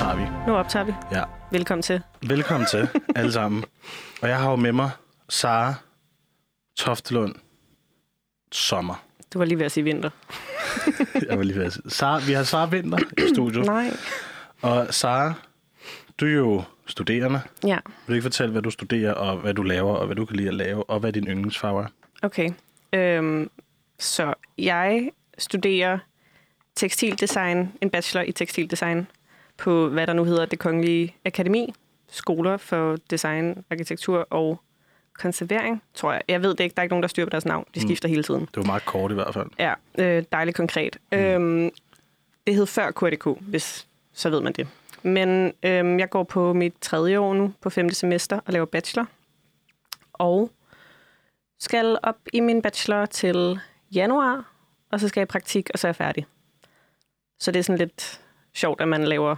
optager vi. Nu optager vi. Ja. Velkommen til. Velkommen til, alle sammen. Og jeg har jo med mig Sara Toftelund Sommer. Du var lige ved at sige vinter. Jeg var lige ved at sige. Sara, vi har Sara Vinter i studiet. Nej. Og Sara, du er jo studerende. Ja, Vil du ikke fortælle, hvad du studerer, og hvad du laver, og hvad du kan lide at lave, og hvad din yndlingsfarve er? okay. Øhm, så jeg studerer tekstildesign, en bachelor i tekstildesign på, hvad der nu hedder det kongelige akademi. Skoler for design, arkitektur og konservering, tror jeg. Jeg ved det ikke, der er ikke nogen, der styrer på deres navn. De skifter mm. hele tiden. Det var meget kort i hvert fald. Ja, øh, dejligt konkret. Mm. Øhm, det hed før KDK, hvis så ved man det. Men øhm, jeg går på mit tredje år nu, på femte semester, og laver bachelor. Og skal op i min bachelor til januar, og så skal jeg i praktik, og så er jeg færdig. Så det er sådan lidt sjovt, at man laver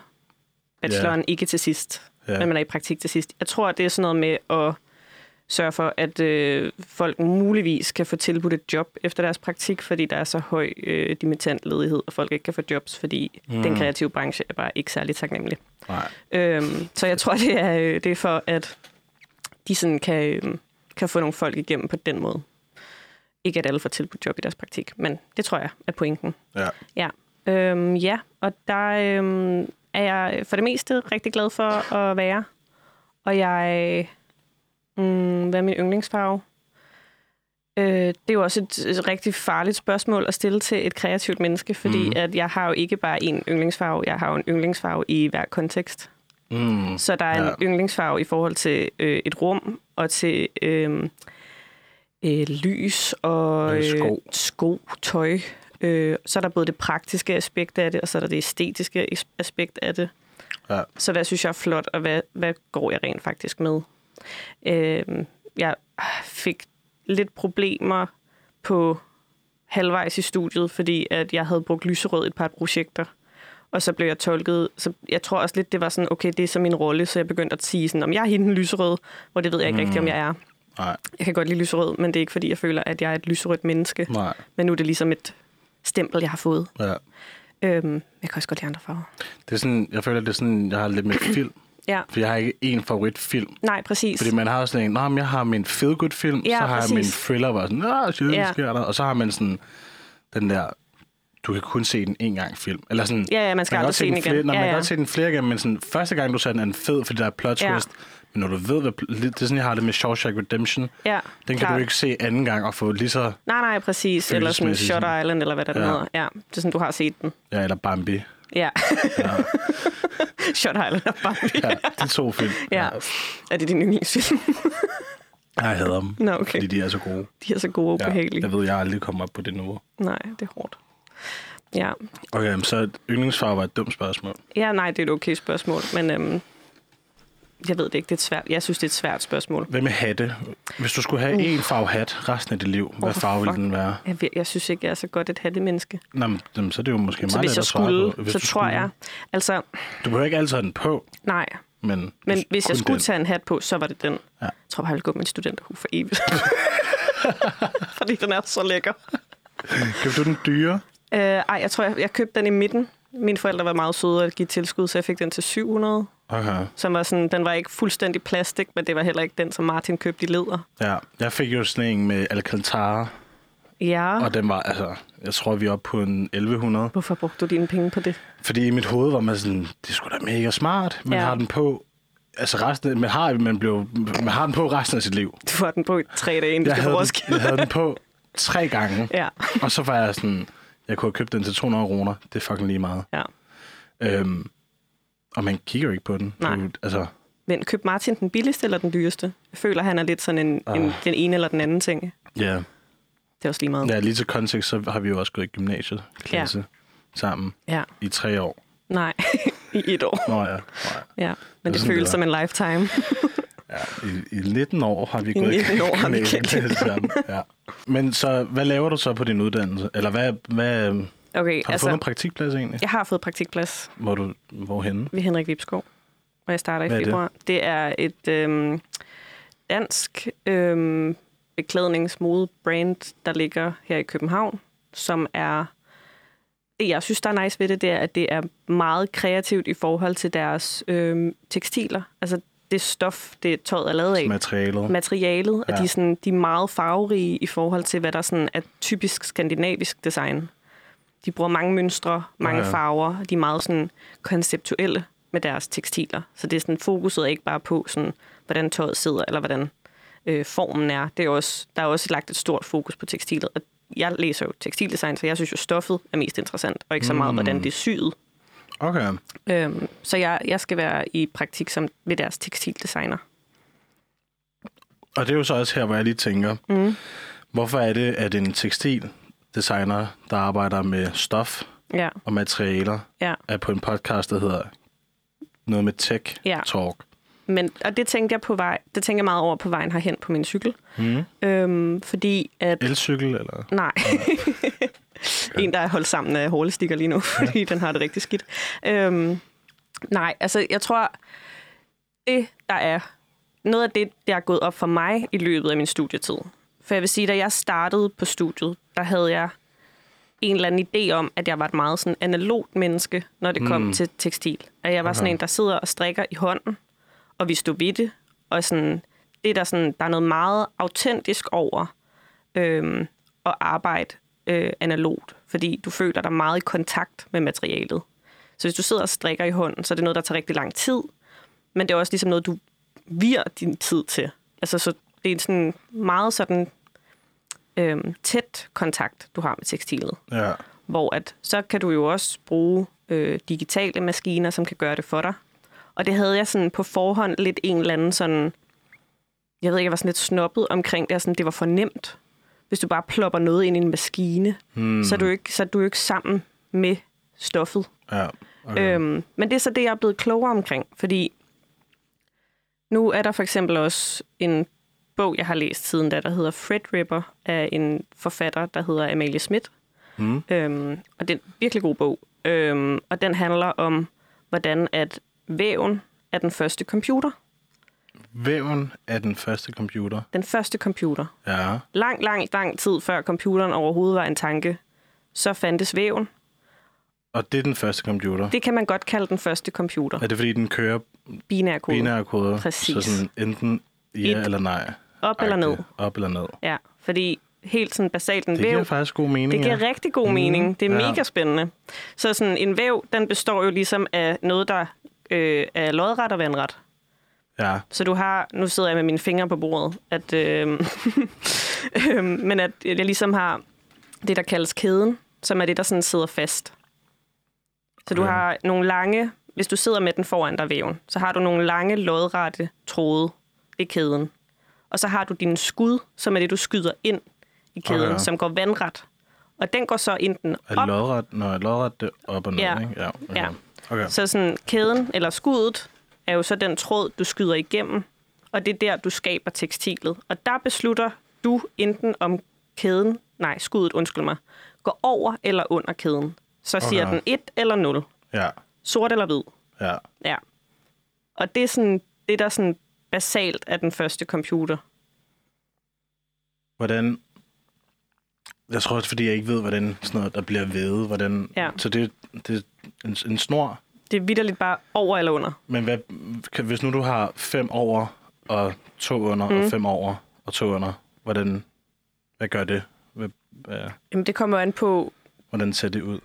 bacheloren yeah. ikke til sidst, yeah. men man er i praktik til sidst. Jeg tror, det er sådan noget med at sørge for, at øh, folk muligvis kan få tilbudt et job efter deres praktik, fordi der er så høj øh, dimittentledighed, og folk ikke kan få jobs, fordi mm. den kreative branche er bare ikke særlig taknemmelig. Nej. Øhm, så jeg tror, det er, øh, det er for, at de sådan kan, øh, kan få nogle folk igennem på den måde. Ikke at alle får tilbudt job i deres praktik, men det tror jeg er pointen. Ja. Ja, øhm, ja og der øhm, er jeg for det meste rigtig glad for at være. Og jeg... Mm, hvad er min yndlingsfarve? Øh, det er jo også et, et rigtig farligt spørgsmål at stille til et kreativt menneske, fordi mm. at jeg har jo ikke bare én yndlingsfarve, jeg har jo en yndlingsfarve i hver kontekst. Mm. Så der er en Ja. yndlingsfarve i forhold til øh, et rum og til øh, øh, lys og Øh, sko. øh, sko, tøj. Øh, så er der både det praktiske aspekt af det, og så er der det æstetiske as- aspekt af det. Ja. Så hvad synes jeg er flot, og hvad, hvad går jeg rent faktisk med? Øh, jeg fik lidt problemer på halvvejs i studiet, fordi at jeg havde brugt lyserød i et par projekter. Og så blev jeg tolket, så jeg tror også lidt, det var sådan, okay, det er så min rolle, så jeg begyndte at sige sådan, om jeg er hende lyserød, hvor det ved jeg ikke mm. rigtigt, om jeg er. Nej. Jeg kan godt lide lyserød, men det er ikke, fordi jeg føler, at jeg er et lyserødt menneske. Nej. Men nu er det ligesom et stempel, jeg har fået. Ja. Øhm, jeg kan også godt lide andre farver. Det er sådan, jeg føler, det er sådan, jeg har lidt med film. Ja, For jeg har ikke én favoritfilm. nej, præcis. Fordi man har sådan en, Nå, men jeg har min feel good film, Ja, så har præcis. jeg min thriller, hvor sådan, Nå, shit, Ja. ja. sker der? Og så har man sådan den der, du kan kun se den en gang film. Eller sådan, Ja, ja, man skal kan aldrig se den flere, igen. Når Ja, man kan ja. godt se den flere gange, men sådan, første gang du ser den er den fed, fordi der er plot Ja. twist. Men når du ved, hvad, det er sådan, jeg har det med Shawshank Redemption. ja, Den kan klart. du ikke se anden gang og få lige så, Nej, nej, præcis. Eller sådan sådan. Island, eller hvad der Ja. ja. hedder. Ja, det er sådan, du har set den. ja, eller Bambi. Ja. Shot Island og Bambi. Ja, de to film. Ja. Er det din yndlingsfilm? Jeg hader dem, Nå, okay. fordi de er så gode. De er så gode og Ja, ubehagelige. jeg ved, jeg aldrig kommer op på det niveau. Nej, det er hårdt. Ja. Okay, så yndlingsfarve var et dumt spørgsmål. ja, nej, det er et okay spørgsmål, men øhm, jeg ved det ikke, det er et svært. Jeg synes, det er et svært spørgsmål. Hvad med hatte? Hvis du skulle have Uh. én farve hat resten af dit liv, hvad for farve ville fuck. den være? Jeg, jeg synes ikke, jeg er så godt et hattemenneske. Nå, men, så er det jo måske Så meget hvis jeg skulle, på. Hvis så tror skulle. jeg... Altså, Du behøver ikke altid have den på, nej. men... Men hvis- hvis jeg skulle den. tage en hat på, så var det den. Ja. Jeg tror bare, jeg ville gå med en studenterhue for evigt. Fordi den er så lækker. Købte du den dyre? Øh, ej, jeg tror, jeg, jeg købte den i midten. Mine forældre var meget søde at give tilskud, så jeg fik den til 700. Okay. Som var sådan, den var ikke fuldstændig plastik, men det var heller ikke den, som Martin købte i leder. Ja, jeg fik jo sådan en med Alcantara, Ja. og den var, altså, jeg tror, vi er oppe på en 1100. Hvorfor brugte du dine penge på det? Fordi i mit hoved var man sådan, det sgu da mega smart. Man Ja. har den på, altså resten, man har, man, blev, man har den på resten af sit liv. Du har den på i tre dage, inden du Jeg skal på havde, den, jeg havde den på tre gange, Ja. og så var jeg sådan, jeg kunne have købt den til 200 kroner. Det er fucking lige meget. ja. Øhm, og man kigger jo ikke på den. Nej. Du, altså, Men køb Martin den billigste eller den dyreste? Jeg føler, han er lidt sådan en, en, Ah. den ene eller den anden ting. ja. Det er også lige meget. ja, lige til kontekst, så har vi jo også gået i gymnasiet klasse ja. sammen Ja. i tre år. Nej, i et år. Nå ja, Nå, ja. Ja. Men det, sådan, føles det som en lifetime. ja i, I 19 år har vi I gået 19 år har vi kendt sammen. Ja. Men så, hvad laver du så på din uddannelse? Eller hvad, hvad, har Okay, du altså, fået en praktikplads egentlig? jeg har fået praktikplads Hvor du, hvorhenne? ved Henrik Vipskov, og jeg starter i Hvad det? februar. Det? det er et øhm, dansk øhm, beklædningsmode-brand, der ligger her i København, som er det, jeg synes, der er nice ved det, det er, at det er meget kreativt i forhold til deres øh, tekstiler. Altså det stof, det tøjet er lavet af. Materialet. Materialet, ja. At de, sådan, de er meget farverige i forhold til, hvad der sådan er typisk skandinavisk design. De bruger mange mønstre, mange Ja, ja, farver, de er meget sådan konceptuelle med deres tekstiler. Så det er sådan, fokuset er ikke bare på, sådan, hvordan tøjet sidder, eller hvordan øh, formen er. Det er også, der er også lagt et stort fokus på tekstilet. Og jeg læser jo tekstildesign, så jeg synes jo, stoffet er mest interessant, og ikke så meget, Mm. hvordan det er syet. Okay. Øhm, så jeg, jeg skal være i praktik som ved deres tekstildesigner. Og det er jo så også her, hvor jeg lige tænker, Mm. hvorfor er det, at en tekstildesigner, der arbejder med stof Ja, og materialer, ja. er på en podcast, der hedder noget med tech Ja. talk? Men, og det tænkte jeg på vej, det tænker jeg meget over på vejen herhen på min cykel. Mm. Øhm, fordi at... Elcykel, eller? Nej. en, der er holdt sammen af hårlestikker lige nu, fordi den har det rigtig skidt. Øhm, nej, altså jeg tror, det der er noget af det, der er gået op for mig i løbet af min studietid. For jeg vil sige, da jeg startede på studiet, der havde jeg en eller anden idé om, at jeg var et meget sådan analogt menneske, når det kom Mm. til tekstil. At jeg var sådan Okay. en, der sidder og strikker i hånden, og vi stod ved det. Og sådan, det er der, sådan, der er noget meget autentisk over øhm, at arbejde øh, analogt, fordi du føler dig meget i kontakt med materialet. Så hvis du sidder og strikker i hånden, så er det noget, der tager rigtig lang tid, men det er også ligesom noget, du virer din tid til. Altså, så det er sådan meget sådan øhm, tæt kontakt, du har med tekstilet. Ja. Hvor at, så kan du jo også bruge øh, digitale maskiner, som kan gøre det for dig. Og det havde jeg sådan på forhånd lidt en eller anden sådan... Jeg ved ikke, jeg var sådan lidt snobbet omkring det, sådan, det var for nemt. Hvis du bare plopper noget ind i en maskine, Mm. så, er du ikke, så er du ikke sammen med stoffet. Ja. Okay. Øhm, men det er så det, jeg er blevet klogere omkring, fordi nu er der for eksempel også en bog, jeg har læst siden da, der hedder Fred Ripper, af en forfatter, der hedder Amalie Schmidt. Mm. Øhm, og det er en virkelig god bog. Øhm, og den handler om, hvordan at væven er den første computer. Væven er den første computer. Den første computer. Ja. Lang, lang, lang tid før computeren overhovedet var en tanke, så fandtes væven. Og det er den første computer. Det kan man godt kalde den første computer. Er det fordi, den kører Binær kode. binære koder? Præcis. Så sådan enten ja Et. eller nej. Op eller ned. Op eller ned. Ja, fordi helt sådan basalt en Det væv... giver faktisk god mening. Det giver ja. rigtig god Mhm, mening. Det er ja. mega spændende. Så sådan en væv, den består jo ligesom af noget, der øh, er lodret og vandret. Ja. Så du har, nu sidder jeg med mine fingre på bordet, at, øh, øh, men at jeg ligesom har det, der kaldes kæden, som er det, der sådan sidder fast. Så du Okay. har nogle lange, hvis du sidder med den foran dig væven, så har du nogle lange, lodrette tråde i kæden. Og så har du din skud, som er det, du skyder ind i kæden, Okay. som går vandret. Og den går så enten Er op, lodret, når lodret det er op og ned, Ja. ikke? Ja. Okay. Ja. Okay. Så sådan kæden eller skuddet er jo så den tråd, du skyder igennem, og det er der, du skaber tekstilet. Og der beslutter du enten om kæden, nej, skuddet, undskyld mig, går over eller under kæden. Så siger Okay. den 1 eller 0. Ja. Sort eller hvid. Ja. Ja. Og det er sådan, det der sådan basalt er den første computer. Hvordan... Jeg tror også, fordi jeg ikke ved, hvordan sådan noget, der bliver ved. Hvordan... Ja. Så det, det er en, en snor. Det er vidderligt bare over eller under. Men hvad, kan, hvis nu du har fem over og to under, mm. og fem over og to under, hvordan... Hvad gør det? Hvad, hvad, Jamen, det kommer an på, hvordan ser det ud?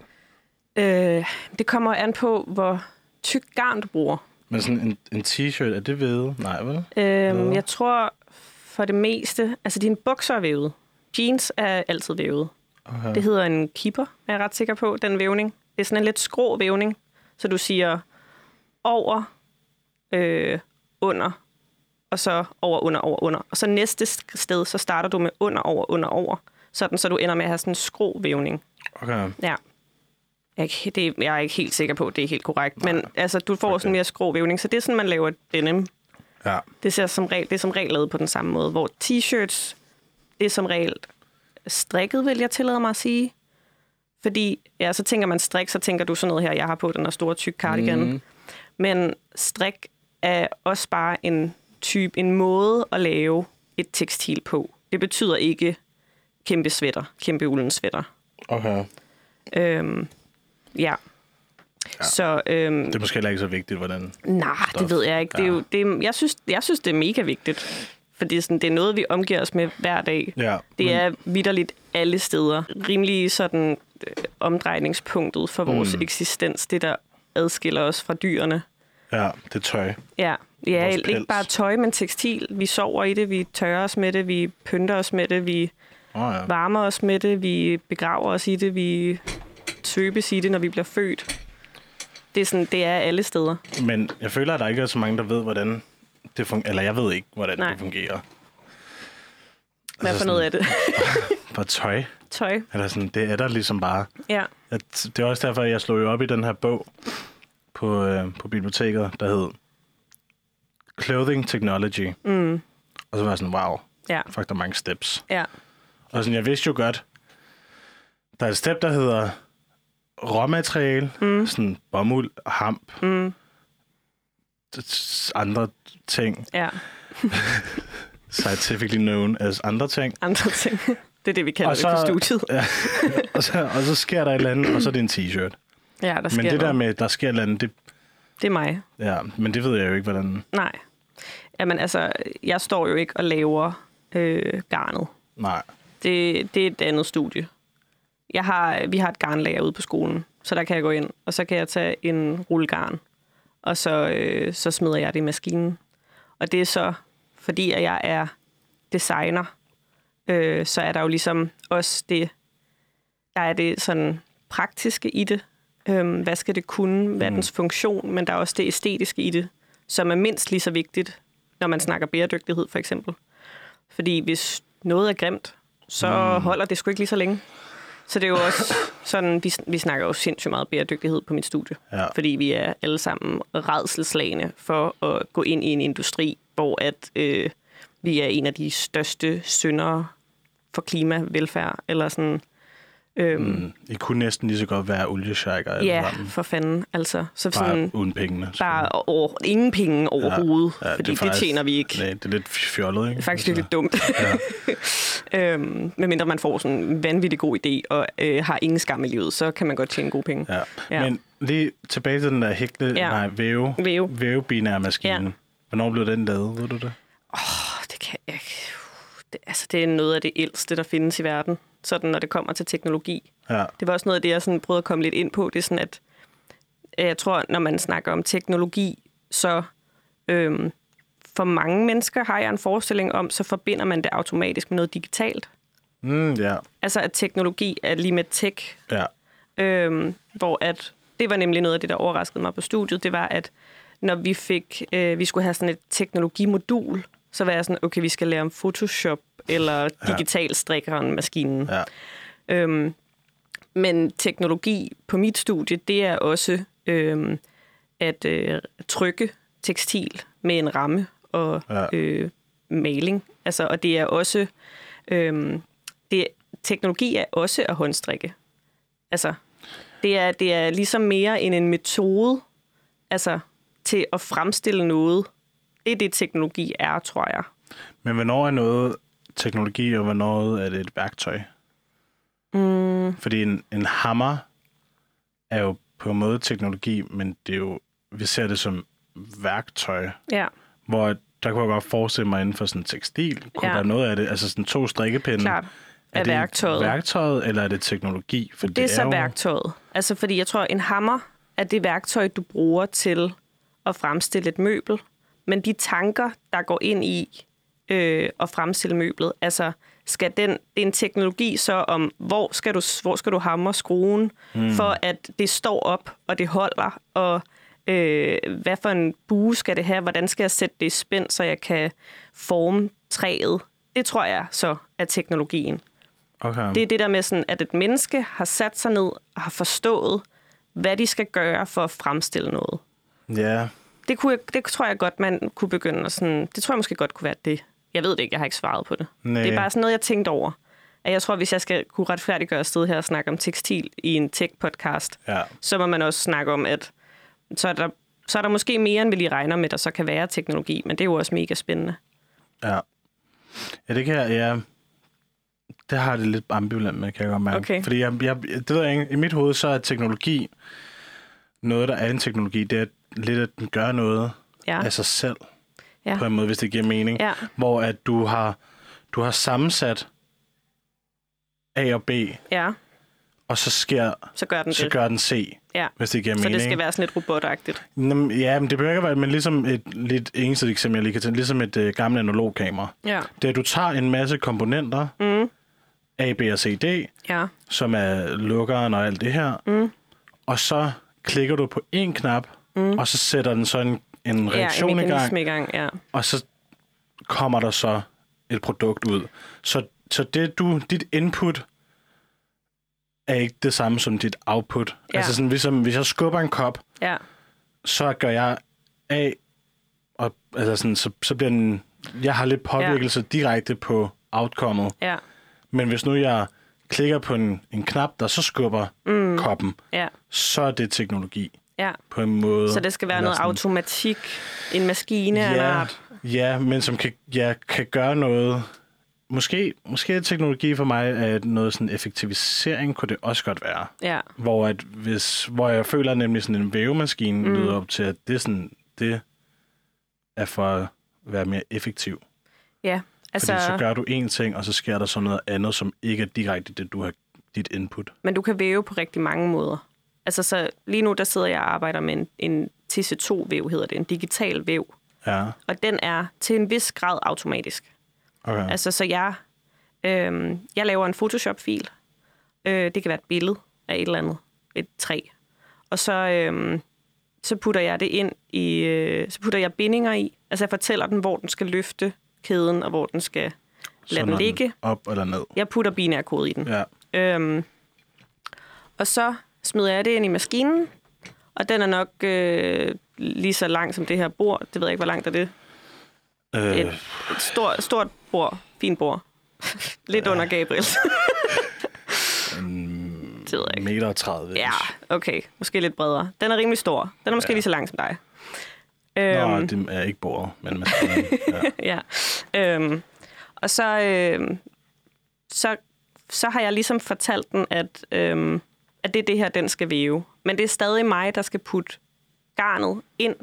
øh, det kommer an på, hvor tyk garn du bruger. Men sådan en, en t-shirt, er det ved? Nej, vel? Øhm, jeg tror for det meste, altså dine bukser er vævet. Jeans er altid vævet. Okay. Det hedder en keeper, er jeg ret sikker på, den vævning. Det er sådan en lidt skrå vævning, så du siger over, øh, under, og så over, under, over, under. Og så næste sted, så starter du med under, over, under, over. Sådan, så du ender med at have sådan en skrå vævning. okay. Ja. Jeg er, ikke, det, jeg er ikke helt sikker på, at det er helt korrekt. Men altså, du får okay. sådan mere skrå vævning, så det er sådan, man laver denim. Ja. Det, ser som regel, det er som regel lavet på den samme måde, hvor t-shirts, det er som regel strikket, vil jeg tillade mig at sige. Fordi, ja, så tænker man strik, så tænker du sådan noget her, jeg har på den her store tyk cardigan. Mm. Men strik er også bare en type, en måde at lave et tekstil på. Det betyder ikke kæmpe sweater, kæmpe ulden sweater. Okay. Øhm, Ja. Ja. Så øhm, Det er måske heller ikke så vigtigt, hvordan... nej, det stof. ved jeg ikke. Det er Ja. jo, det jeg, synes, jeg synes, det er mega vigtigt. Fordi sådan, det er noget, vi omgiver os med hver dag. Ja, Det er vidderligt alle steder. Rimelig sådan øh, omdrejningspunktet for vores Mm. eksistens. Det, der adskiller os fra dyrene. Ja, det tøj. Ja, ja ikke bare tøj, men tekstil. Vi sover i det, vi tørrer os med det, vi pynter os med det, vi oh, ja. varmer os med det, vi begraver os i det, vi svøbes i det, når vi bliver født. Det er, sådan, det er alle steder. Men jeg føler, at der ikke er så mange, der ved, hvordan det fungerer. Eller jeg ved ikke, hvordan Nej. det fungerer. Hvad Altså for noget af det? Bare tøj. Tøj. Eller sådan, det er der ligesom bare. Ja. At, det er også derfor, jeg slog jo op i den her bog på, øh, på biblioteket, der hed Clothing Technology. Mm. Og så var jeg sådan, wow, Ja. fuck, der er mange steps. Ja. Og sådan, jeg vidste jo godt, der er et step, der hedder råmateriale, mm. sådan bomuld, hamp, Mm. andre ting, Ja. scientifically known as andre ting. Andre ting. Det er det, vi kalder Og det så- på studiet. Ja. og, så, og så sker der et eller andet, og så er det en t-shirt. Ja, der sker Men det der noget. med, der sker et eller andet, det, Det er mig. ja, men det ved jeg jo ikke, hvordan... Nej. Jamen altså, jeg står jo ikke og laver øh, garnet. Nej. Det, det er et andet studie. Jeg har, vi har et garnlager ude på skolen, så der kan jeg gå ind, og så kan jeg tage en rullegarn, og så, øh, så smider jeg det i maskinen. Og det er så, fordi at jeg er designer, øh, så er der jo ligesom også det, der er det sådan praktiske i det. Øhm, hvad skal det kunne? Hvad er dens funktion? Men der er også det æstetiske i det, som er mindst lige så vigtigt, når man snakker bæredygtighed for eksempel. Fordi hvis noget er grimt, så mm. holder det sgu ikke lige så længe. Så det er jo også sådan, vi, vi snakker jo sindssygt meget bæredygtighed på mit studie. Ja. Fordi vi er alle sammen redselslagende for at gå ind i en industri, hvor at, øh, vi er en af de største syndere for klima, velfærd, eller sådan. Øhm, mm. I kunne næsten lige så godt være olieshaker Ja, sammen. for fanden. Altså, så Bare sådan, uden pengene. bare over, ingen penge overhovedet, Ja, ja, det fordi det, faktisk- det tjener vi ikke. Nej, det er lidt fjollet, ikke? Det er faktisk Altså, lidt dumt. Ja. øhm, medmindre man får sådan en vanvittig god idé og øh, har ingen skam i livet, så kan man godt tjene gode penge. Ja. Ja. Men lige tilbage til den der hækle, Ja. nej, væve, Væve. vævebinære maskine. Ja. Hvornår blev den lavet, ved du det? Oh, det kan jeg ikke. Det, altså, det er noget af det ældste, der findes i verden, sådan når det kommer til teknologi. Ja. Det var også noget af det, jeg sådan prøvede at komme lidt ind på. Det er sådan, at jeg tror, når man snakker om teknologi, så øhm, for mange mennesker har jeg en forestilling om, så forbinder man det automatisk med noget digitalt. Mm, ja. Altså, at teknologi er lige med tech, Ja. Øhm, hvor at, det var nemlig noget af det, der overraskede mig på studiet, det var, at når vi fik, øh, vi skulle have sådan et teknologimodul, så var jeg sådan, okay, vi skal lære om Photoshop eller digital strikkeren maskinen. Ja. Øhm, men teknologi på mit studie, det er også øhm, at øh, trykke tekstil med en ramme og Ja. øh, maling. Altså, og det er også øhm, det, teknologi er også at håndstrikke. Altså, det er, det er ligesom mere end en metode altså, til at fremstille noget. Det er det, teknologi er, tror jeg. Men hvornår er noget teknologi, og hvornår er det et værktøj? Mm, Fordi en, en hammer er jo på en måde teknologi, men det er jo, vi ser det som værktøj, ja, hvor der kunne jeg godt forestille mig inden for sådan tekstil, kunne Ja. der noget af det, altså sådan to strikkepinde. klart. Er, det værktøjet. værktøjet, eller er det teknologi? For Det er så jo, værktøjet. Altså, fordi jeg tror, en hammer er det værktøj, du bruger til at fremstille et møbel. Men de tanker, der går ind i øh, at fremstille møblet, altså, skal den, det er en teknologi så om, hvor skal du, hvor skal du hamre skruen, mm. for at det står op, og det holder, og øh, hvad for en bue skal det have, hvordan skal jeg sætte det i spænd, så jeg kan forme træet. Det tror jeg så er teknologien. Okay. Det er det der med, sådan, at et menneske har sat sig ned og har forstået, hvad de skal gøre for at fremstille noget. Ja, Det, kunne jeg, det tror jeg godt, man kunne begynde at sådan... Det tror jeg måske godt kunne være det. Jeg ved det ikke, jeg har ikke svaret på det. Nej. Det er bare sådan noget, jeg tænkte over. At jeg tror, hvis jeg skal kunne retfærdiggøre sted her og snakke om tekstil i en tech-podcast, ja. så må man også snakke om, at så er, der, så er der måske mere, end vi lige regner med, der så kan være teknologi, men det er jo også mega spændende. Ja. Ja, det kan jeg, ja. det har det lidt ambivalent med, kan jeg godt mærke. Okay. Fordi jeg, jeg, det ved jeg ikke, i mit hoved, så er teknologi, noget, der er en teknologi, det er lidt, at den gør noget Ja. af sig selv, Ja. på en måde, hvis det giver mening. Ja. Hvor at du har, du har sammensat A og B, Ja, og så sker så gør den så det. gør den C, Ja. hvis det giver Så mening. det skal være sådan lidt robotagtigt. Jamen, ja, men det behøver ikke være, men ligesom et lidt eneste eksempel, jeg lige kan tage, ligesom et øh, gammelt analogkamera. Ja. Det er, at du tager en masse komponenter, Mm. A, B og C, D, Ja. som er lukkeren og alt det her, Mm. og så klikker du på en knap, mm. og så sætter den så en, en Ja, reaktion en i gang, i gang. Ja. og så kommer der så et produkt ud. Så, så det du, dit input er ikke det samme som dit output. Ja. Altså sådan, ligesom, hvis jeg skubber en kop, Ja. så gør jeg af, og altså sådan, så, så bliver den, jeg har lidt påvirkelse ja. direkte på outcomeet. Ja. Men hvis nu jeg klikker på en, en knap, der så skubber mm. koppen, Ja. så er det teknologi Ja. på en måde. Så det skal være Eller noget sådan- automatik, en maskine ja, art. ja, men som kan, ja, kan gøre noget. Måske, måske er teknologi for mig at noget sådan effektivisering, kunne det også godt være. Ja. Hvor, at hvis, hvor jeg føler nemlig sådan en vævemaskine mm. lyder op til, at det, sådan, det er for at være mere effektiv. Ja. Altså... Altså, Fordi så gør du én ting, og så sker der så noget andet, som ikke er direkte det, du har dit input. men du kan væve på rigtig mange måder. Altså, så lige nu der sidder jeg og arbejder med en, en TC2-væv, hedder det, en digital væv. Ja, Og den er til en vis grad automatisk. okay. Altså, så jeg, øhm, jeg laver en Photoshop-fil. Øh, det kan være et billede af et eller andet. Et træ. Og så, øhm, så putter jeg det ind i... Øh, så putter jeg bindinger i. Altså, jeg fortæller den, hvor den skal løfte kæden, og hvor den skal lade den ligge. op eller ned. Jeg putter binær kode i den. Ja. Øhm, og så smider jeg det ind i maskinen, og den er nok øh, lige så lang som det her bord. Det ved jeg ikke, hvor langt er det. Øh, Et, et stort, stort bord. Fint bord. Lidt ja. under Gabriel. det ved jeg ikke. meter og 30. Ja, okay. Måske lidt bredere. Den er rimelig stor. Den er måske ja. lige så lang som dig. Nå, Øhm, det er ikke bordet, men maskinen. ja. ja. Øhm, og så, øhm, så, så har jeg ligesom fortalt den, at, øhm, at det er det her, den skal væve. Men det er stadig mig, der skal putte garnet ind.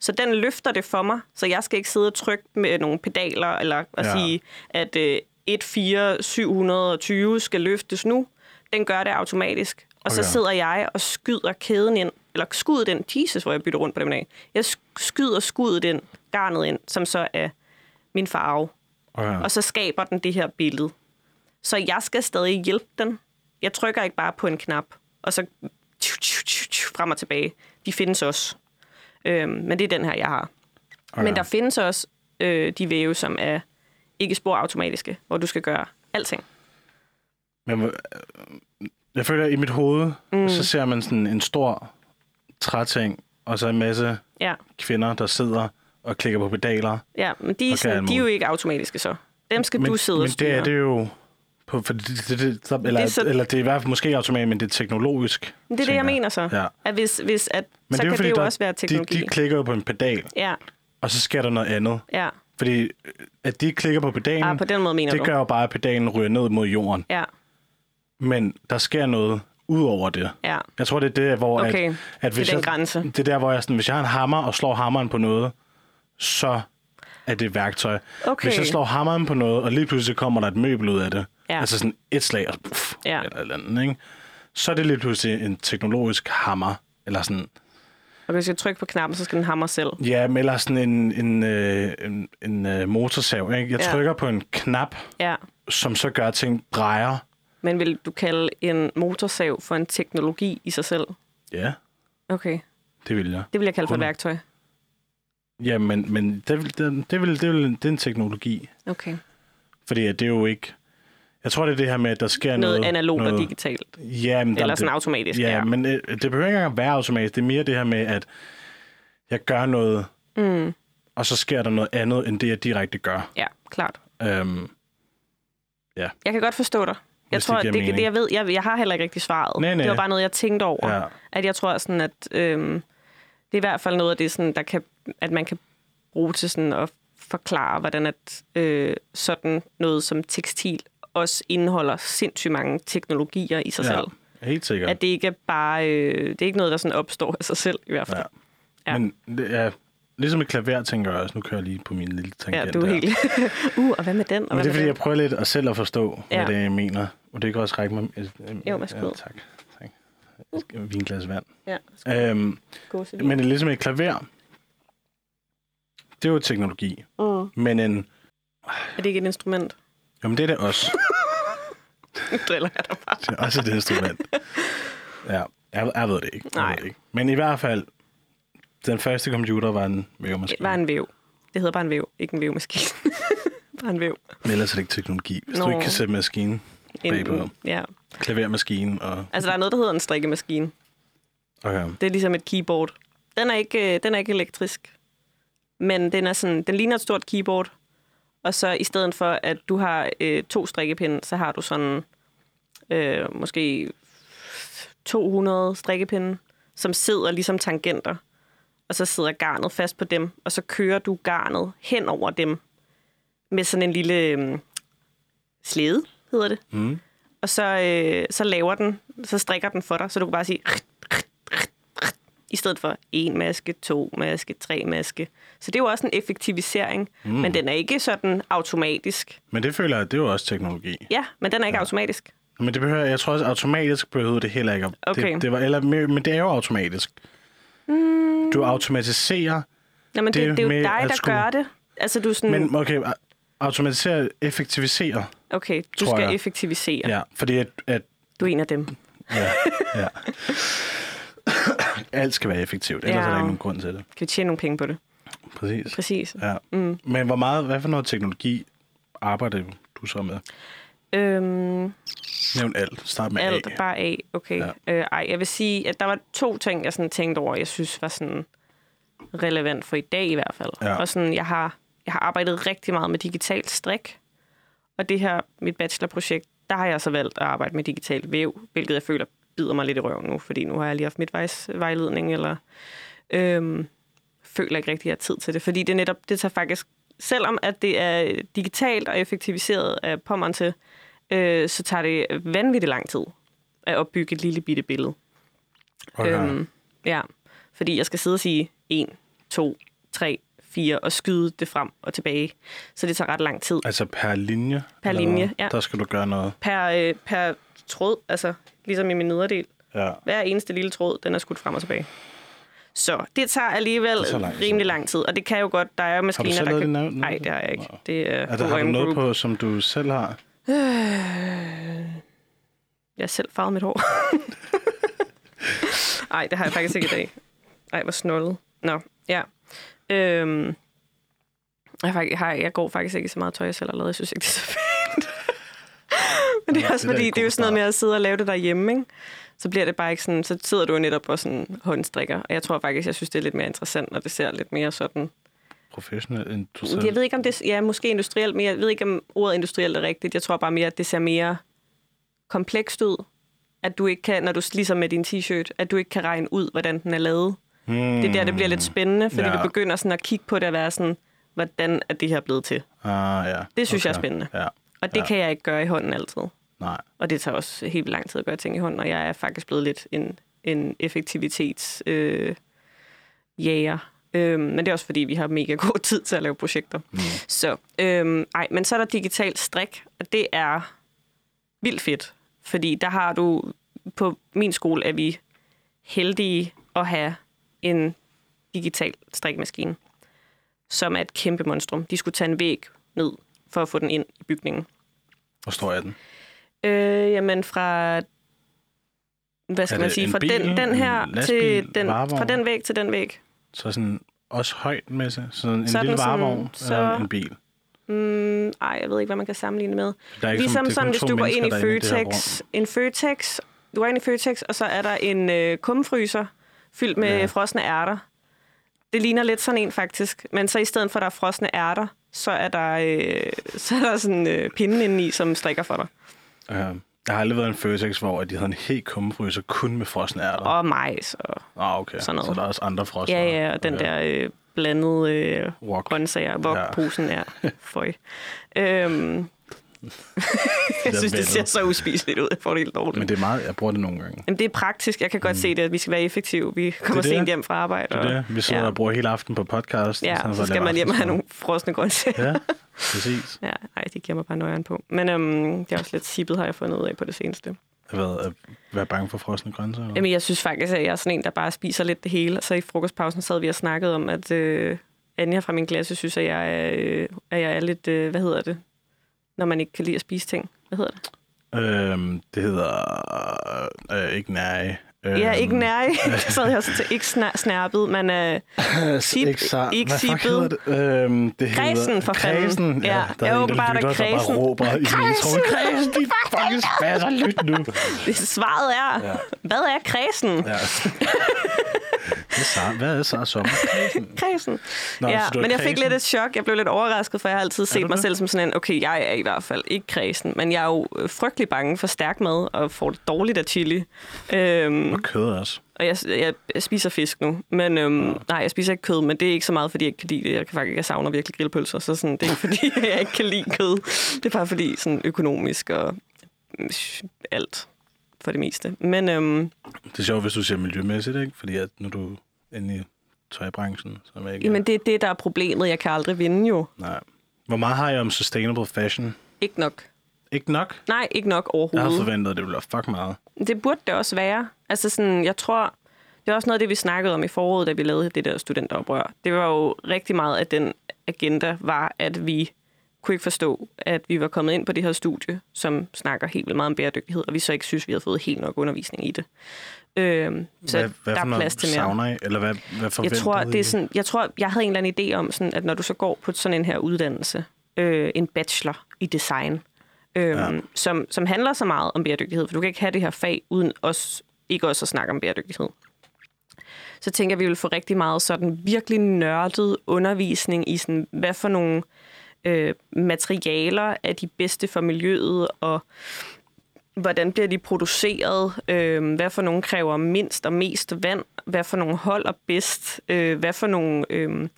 Så den løfter det for mig, så jeg skal ikke sidde og trykke med nogle pedaler, eller at Ja. sige, at øh, 14720 skal løftes nu. Den gør det automatisk. Og så Okay. sidder jeg og skyder kæden ind, eller skuddet ind, Jesus, hvor jeg bytter rundt på dem af. Jeg sk- skyder skuddet ind, garnet ind, som så er min farve. Okay. Og så skaber den det her billede. Så jeg skal stadig hjælpe den. Jeg trykker ikke bare på en knap, og så tju, tju, tju, tju, frem og tilbage. De findes også. Øhm, men det er den her, jeg har. okay. Men der findes også øh, de væve, som er ikke spor automatiske, hvor du skal gøre alting. Men, øh, jeg føler, at i mit hoved, mm. så ser man sådan en stor træting, og så en masse Ja, kvinder, der sidder og klikker på pedaler. ja men de, er sådan, de er jo ikke automatiske så. Dem skal men, du sidde men og styre. det er det jo... På, for det, det, det, eller, Det er så- eller det er i hvert fald måske automatisk, men det er teknologisk. det er det, tænker jeg mener så. Ja. At hvis, hvis at, Men så det kan fordi, det jo der, også være teknologi. De, de klikker jo på en pedal, Ja, og så sker der noget andet. ja. Fordi øh, at de klikker på pedalen, Ah, på den måde mener det du. gør jo bare, at pedalen ryger ned mod jorden. Ja, Men der sker noget ud over det. ja. Jeg tror, det er det, hvor... Okay, at, at hvis det er den jeg, grænse. Det er der, hvor jeg sådan, hvis jeg har en hammer og slår hammeren på noget, så er det et værktøj. Okay. Hvis jeg slår hammeren på noget, og lige pludselig kommer der et møbel ud af det, Ja. altså sådan et slag, og puff, Ja. eller, eller andet, ikke? så er det lige pludselig en teknologisk hammer, eller sådan, Og hvis jeg trykker på knappen, så skal den hamre selv. ja, men eller sådan en, en, øh, en, en øh, motorsav. Ikke? Jeg Ja. trykker på en knap, Ja. som så gør, at ting drejer. Men vil du kalde en motorsav for en teknologi i sig selv? Ja, Okay. det vil jeg. Det vil jeg kalde for et 100. værktøj. Ja, men, men det, vil- det, det, vil, det, vil, det er en teknologi. Okay. Fordi det er jo ikke... Jeg tror, det er det her med, at der sker Noget noget... analogt noget, og digitalt. Ja, men der, Eller sådan det, automatisk. Ja, men øh, det behøver ikke engang at være automatisk. Det er mere det her med, at jeg gør noget, Mm. og så sker der noget andet, end det, jeg direkte gør. ja, klart. Øhm, Jeg kan godt forstå dig. Jeg tror, det, det, det, jeg ved, jeg, jeg har heller ikke rigtig svaret. Nej, nej. Det var bare noget, jeg tænkte over. ja. At jeg tror sådan, at øhm, det er i hvert fald noget af det, sådan, der kan, at man kan bruge til sådan at forklare, hvordan at, øh, sådan noget som tekstil også indeholder sindssygt mange teknologier i sig Ja, selv. helt sikkert. At det ikke er bare, øh, det er ikke noget, der sådan opstår af sig selv i hvert fald. Ja. Ja. Men det er, ligesom et klaver, tænker jeg også, nu kører jeg lige på min lille tangent Ja, du er helt... uh, og hvad med den? Og Men det er, fordi den? jeg prøver lidt at selv at forstå, ja. Hvad det er, jeg mener. Og det kan også række mig... Jo, værsgo. Ja, tak. tak. Et vinglas vand. Ja, Øhm, men det er ligesom et klaver. Det er jo teknologi. Mm. Men en... Er det ikke et instrument? Jamen, det er det også. Nu driller jeg dig bare. Det er også et instrument. Ja, jeg, jeg ved det ikke. Jeg Nej. Ved det ikke. Men i hvert fald, den første computer var en Det vævemaskine. var en væv. Det hedder bare en væv, ikke en vævemaskine. bare en væv. Men ellers er det ikke teknologi. Hvis Nå. Du ikke kan sætte maskinen, bagpå. ja. klavermaskine og... Altså, der er noget, der hedder en strikkemaskine. Okay. Det er ligesom et keyboard. Den er ikke, øh, den er ikke elektrisk. Men den, er sådan, den ligner et stort keyboard. Og så i stedet for, at du har øh, to strikkepinde, så har du sådan øh, måske 200 strikkepinde, som sidder ligesom tangenter. Og så sidder garnet fast på dem, og så kører du garnet hen over dem med sådan en lille øh, slæde, hedder det. Mm. Og så, øh, så laver den, så strikker den for dig, så du kan bare sige, i stedet for en maske, to maske, tre maske. Så det er jo også en effektivisering, mm. men den er ikke sådan automatisk. Men det føler jeg, det er jo også teknologi. Ja, men den er ikke ja. automatisk. Men det behøver, jeg tror også, automatisk behøver det heller ikke. Okay. Det, det var, eller, men det er jo automatisk. Mm. Du automatiserer, Nå, men det, Det det, er jo med dig, der skulle- gør det. Altså, du sådan, men okay, automatisere, effektivisere. okay, du skal jeg. effektivisere. Ja, fordi at, at Du er en af dem. ja, ja. alt skal være effektivt, ellers Ja. er der ikke nogen grund til det. Kan vi tjene nogle penge på det? Præcis. Præcis. Ja. Mm. Men hvor meget, hvad for noget teknologi arbejder du så med? Øhm, Nævn alt. Start med alt, A. bare A. Okay. Ja. Øh, ej, jeg vil sige, at der var to ting, jeg sådan tænkte over, jeg synes var sådan relevant for i dag i hvert fald. Ja. Og sådan, jeg har, jeg har arbejdet rigtig meget med digital strik. Og det her, mit bachelorprojekt, der har jeg så valgt at arbejde med digital væv, hvilket jeg føler bider mig lidt i røven nu, fordi nu har jeg lige haft midtvejsvejledning, eller øhm, føler ikke rigtig, at jeg har tid til det. Fordi det netop, det tager faktisk, selvom at det er digitalt og effektiviseret af pommeren til, øh, så tager det vanvittigt lang tid at opbygge et lille bitte billede. Okay. Øhm, ja, fordi jeg skal sidde og sige 1, 2, 3, 4 og skyde det frem og tilbage. Så det tager ret lang tid. Altså per linje? Per linje, hvad? ja. Der skal du gøre noget. Per, øh, per tråd, altså ligesom i min nederdel. Ja. Hver eneste lille tråd, den er skudt frem og tilbage. Så det tager alligevel Det tager lang tid. rimelig lang tid, og det kan jo godt, der er jo maskiner, selv der lavet kan... det nu- Nej, det har jeg ikke. Det er, Er der, har du noget Group. på, som du selv har? Jeg har selv farvet mit hår. Nej, det har jeg faktisk ikke i dag. Ej, hvor snollet. Nå, ja. Øhm, jeg, har, jeg, har, går faktisk ikke så meget tøj, jeg selv har lavet. Jeg synes ikke, det er så fint. Men det er også det fordi, det er jo sådan noget med at sidde og lave det derhjemme, ikke? Så bliver det bare ikke sådan, så sidder du netop og sådan håndstrikker. Og jeg tror faktisk, jeg synes, det er lidt mere interessant, når det ser lidt mere sådan... Professionel end du selv? Jeg ved ikke, om det ja, måske industrielt, men jeg ved ikke, om ordet industrielt er rigtigt. Jeg tror bare mere, at det ser mere komplekst ud. At du ikke kan, når du ligesom med din t-shirt, at du ikke kan regne ud, hvordan den er lavet. Hmm. Det er der, det bliver lidt spændende, fordi Ja. du begynder sådan at kigge på det og være sådan, hvordan er det her blevet til? Ah, ja. Det synes okay. jeg er spændende. Ja, Og det ja. kan jeg ikke gøre i hånden altid. Nej. Og det tager også helt lang tid at gøre ting i hånden, og jeg er faktisk blevet lidt en, en effektivitets øh, jæger. Øhm, men det er også fordi, vi har mega god tid til at lave projekter. Mm. Så, øhm, ej, men så er der digital strik, og det er vildt fedt. Fordi der har du, på min skole er vi heldige at have en digital strikmaskine, som er et kæmpe monstrum. De skulle tage en væg ned for at få den ind i bygningen. Hvor stor er den? Øh, jamen fra... Hvad skal man sige? Fra bil, den, den en her lastbil, til den, varevogn? fra den væg til den væg. Så sådan også højt med sig? Sådan en Så er lille den sådan- varevogn så- eller en bil? Mm, ej, jeg ved ikke, hvad man kan sammenligne med. Der er ikke Ligesom er sådan, hvis du går ind i Føtex, en Føtex, du går ind i Føtex, og så er der en øh, kumfryser fyldt med Ja. frosne ærter. Det ligner lidt sådan en faktisk, men så i stedet for, at der er frosne ærter, så er der, øh, så er der sådan øh, pinde indeni, som strikker for dig. Ja. Jeg har aldrig været en Føtex, hvor de havde en helt kummefryser kun med frosne ærter. Og majs og Ah, okay. sådan noget. Så der er også andre frosne. ja, ja, og den okay. der øh, blandede øh, Wok. grøntsager, hvor Ja. ja. posen er. Føj. Øhm, jeg synes, det ser så uspiseligt ud. Jeg får det helt dårligt. Men det er meget, jeg bruger det nogle gange. Jamen, det er praktisk. Jeg kan godt mm. se det, at vi skal være effektive. Vi kommer Det det. sent hjem fra arbejde. Det er det. Vi sidder ja. og bruger hele aften på podcast. Ja, sådan så for skal man hjem og have nogle frosne grøntsager. Ja, præcis. Ja, ej, det giver mig bare nøjeren på. Men øhm, det er også lidt sippet, har jeg fundet ud af på det seneste. Jeg ved, at være bange for frosne grøntsager. Jamen, jeg synes faktisk, at jeg er sådan en, der bare spiser lidt det hele. Så i frokostpausen sad vi og snakkede om, at øh, Anja fra min klasse synes, at jeg er, øh, at jeg er lidt, øh, hvad hedder det, når man ikke kan lide at spise ting. Hvad hedder det? Øhm, det hedder... Øh, ikke nej. Øhm, Ja, ikke nær. så sad jeg også til ikke snar- snærpet, men øh, sip, ikke, så, ikke hvad sippet. hedder det? Øhm, det Kredsen, hedder, for fanden. Kredsen, ja. Ja, der er en, åbenbart der er lytter, der kredsen. bare råber i Kredsen! metroen. Kredsen, de fucking spasser, lyt nu. det svaret er, Ja. hvad er kredsen? Ja. Hvad er så- Hvad er så sommerkredsen? Kredsen. Nå, ja, men jeg fik lidt et chok. Jeg blev lidt overrasket, for jeg har altid set mig det? selv som sådan en, okay, jeg er i hvert fald ikke kredsen, men jeg er jo øh, frygtelig bange for stærk mad og får det dårligt af chili. Øhm, Og kød også. og jeg, jeg, jeg spiser fisk nu, men øhm, nej, jeg spiser ikke kød, men det er ikke så meget, fordi jeg ikke kan lide det. Jeg kan faktisk, jeg savner virkelig grillpølser, så sådan, det er ikke fordi, jeg ikke kan lide kød. Det er bare fordi, sådan økonomisk og øh, alt for det meste. Men øhm, Det er sjovt, hvis du siger miljømæssigt, ikke? Fordi at nu er du inde i tøjbranchen, som jeg ikke jamen, det er det, der er problemet. Jeg kan aldrig vinde jo. Nej. Hvor meget har jeg om sustainable fashion? Ikke nok. Ikke nok? Nej, ikke nok Jeg overhovedet. havde forventet, at det ville være fuck meget. Det burde det også være. Altså sådan, jeg tror, det er også noget af det, vi snakkede om i foråret, da vi lavede det der studenteroprør. Det var jo rigtig meget, at den agenda var, at vi kunne ikke forstå, at vi var kommet ind på det her studie, som snakker helt vildt meget om bæredygtighed, og vi så ikke synes, vi havde fået helt nok undervisning i det. Øhm, så hvad, hvad der er plads til mere. savner I? Eller hvad, hvad Jeg forventede tror, det er sådan, jeg tror, jeg havde en eller anden idé om, sådan, at når du så går på sådan en her uddannelse, øh, en bachelor i design, øh, ja. som, som handler så meget om bæredygtighed, for du kan ikke have det her fag uden også, ikke også at snakke om bæredygtighed. Så tænker jeg, at vi vil få rigtig meget sådan virkelig nørdet undervisning i sådan, hvad for nogle øh, materialer er de bedste for miljøet, og hvordan bliver de produceret, øh, hvad for nogle kræver mindst og mest vand, hvad for nogle holder bedst, øh, hvad for nogle øh,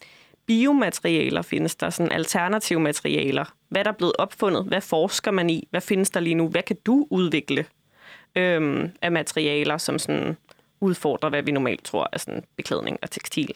biomaterialer findes der, sådan alternative materialer, hvad der er blevet opfundet, hvad forsker man i, hvad findes der lige nu, hvad kan du udvikle øh, af materialer, som sådan udfordrer, hvad vi normalt tror er sådan beklædning og tekstil.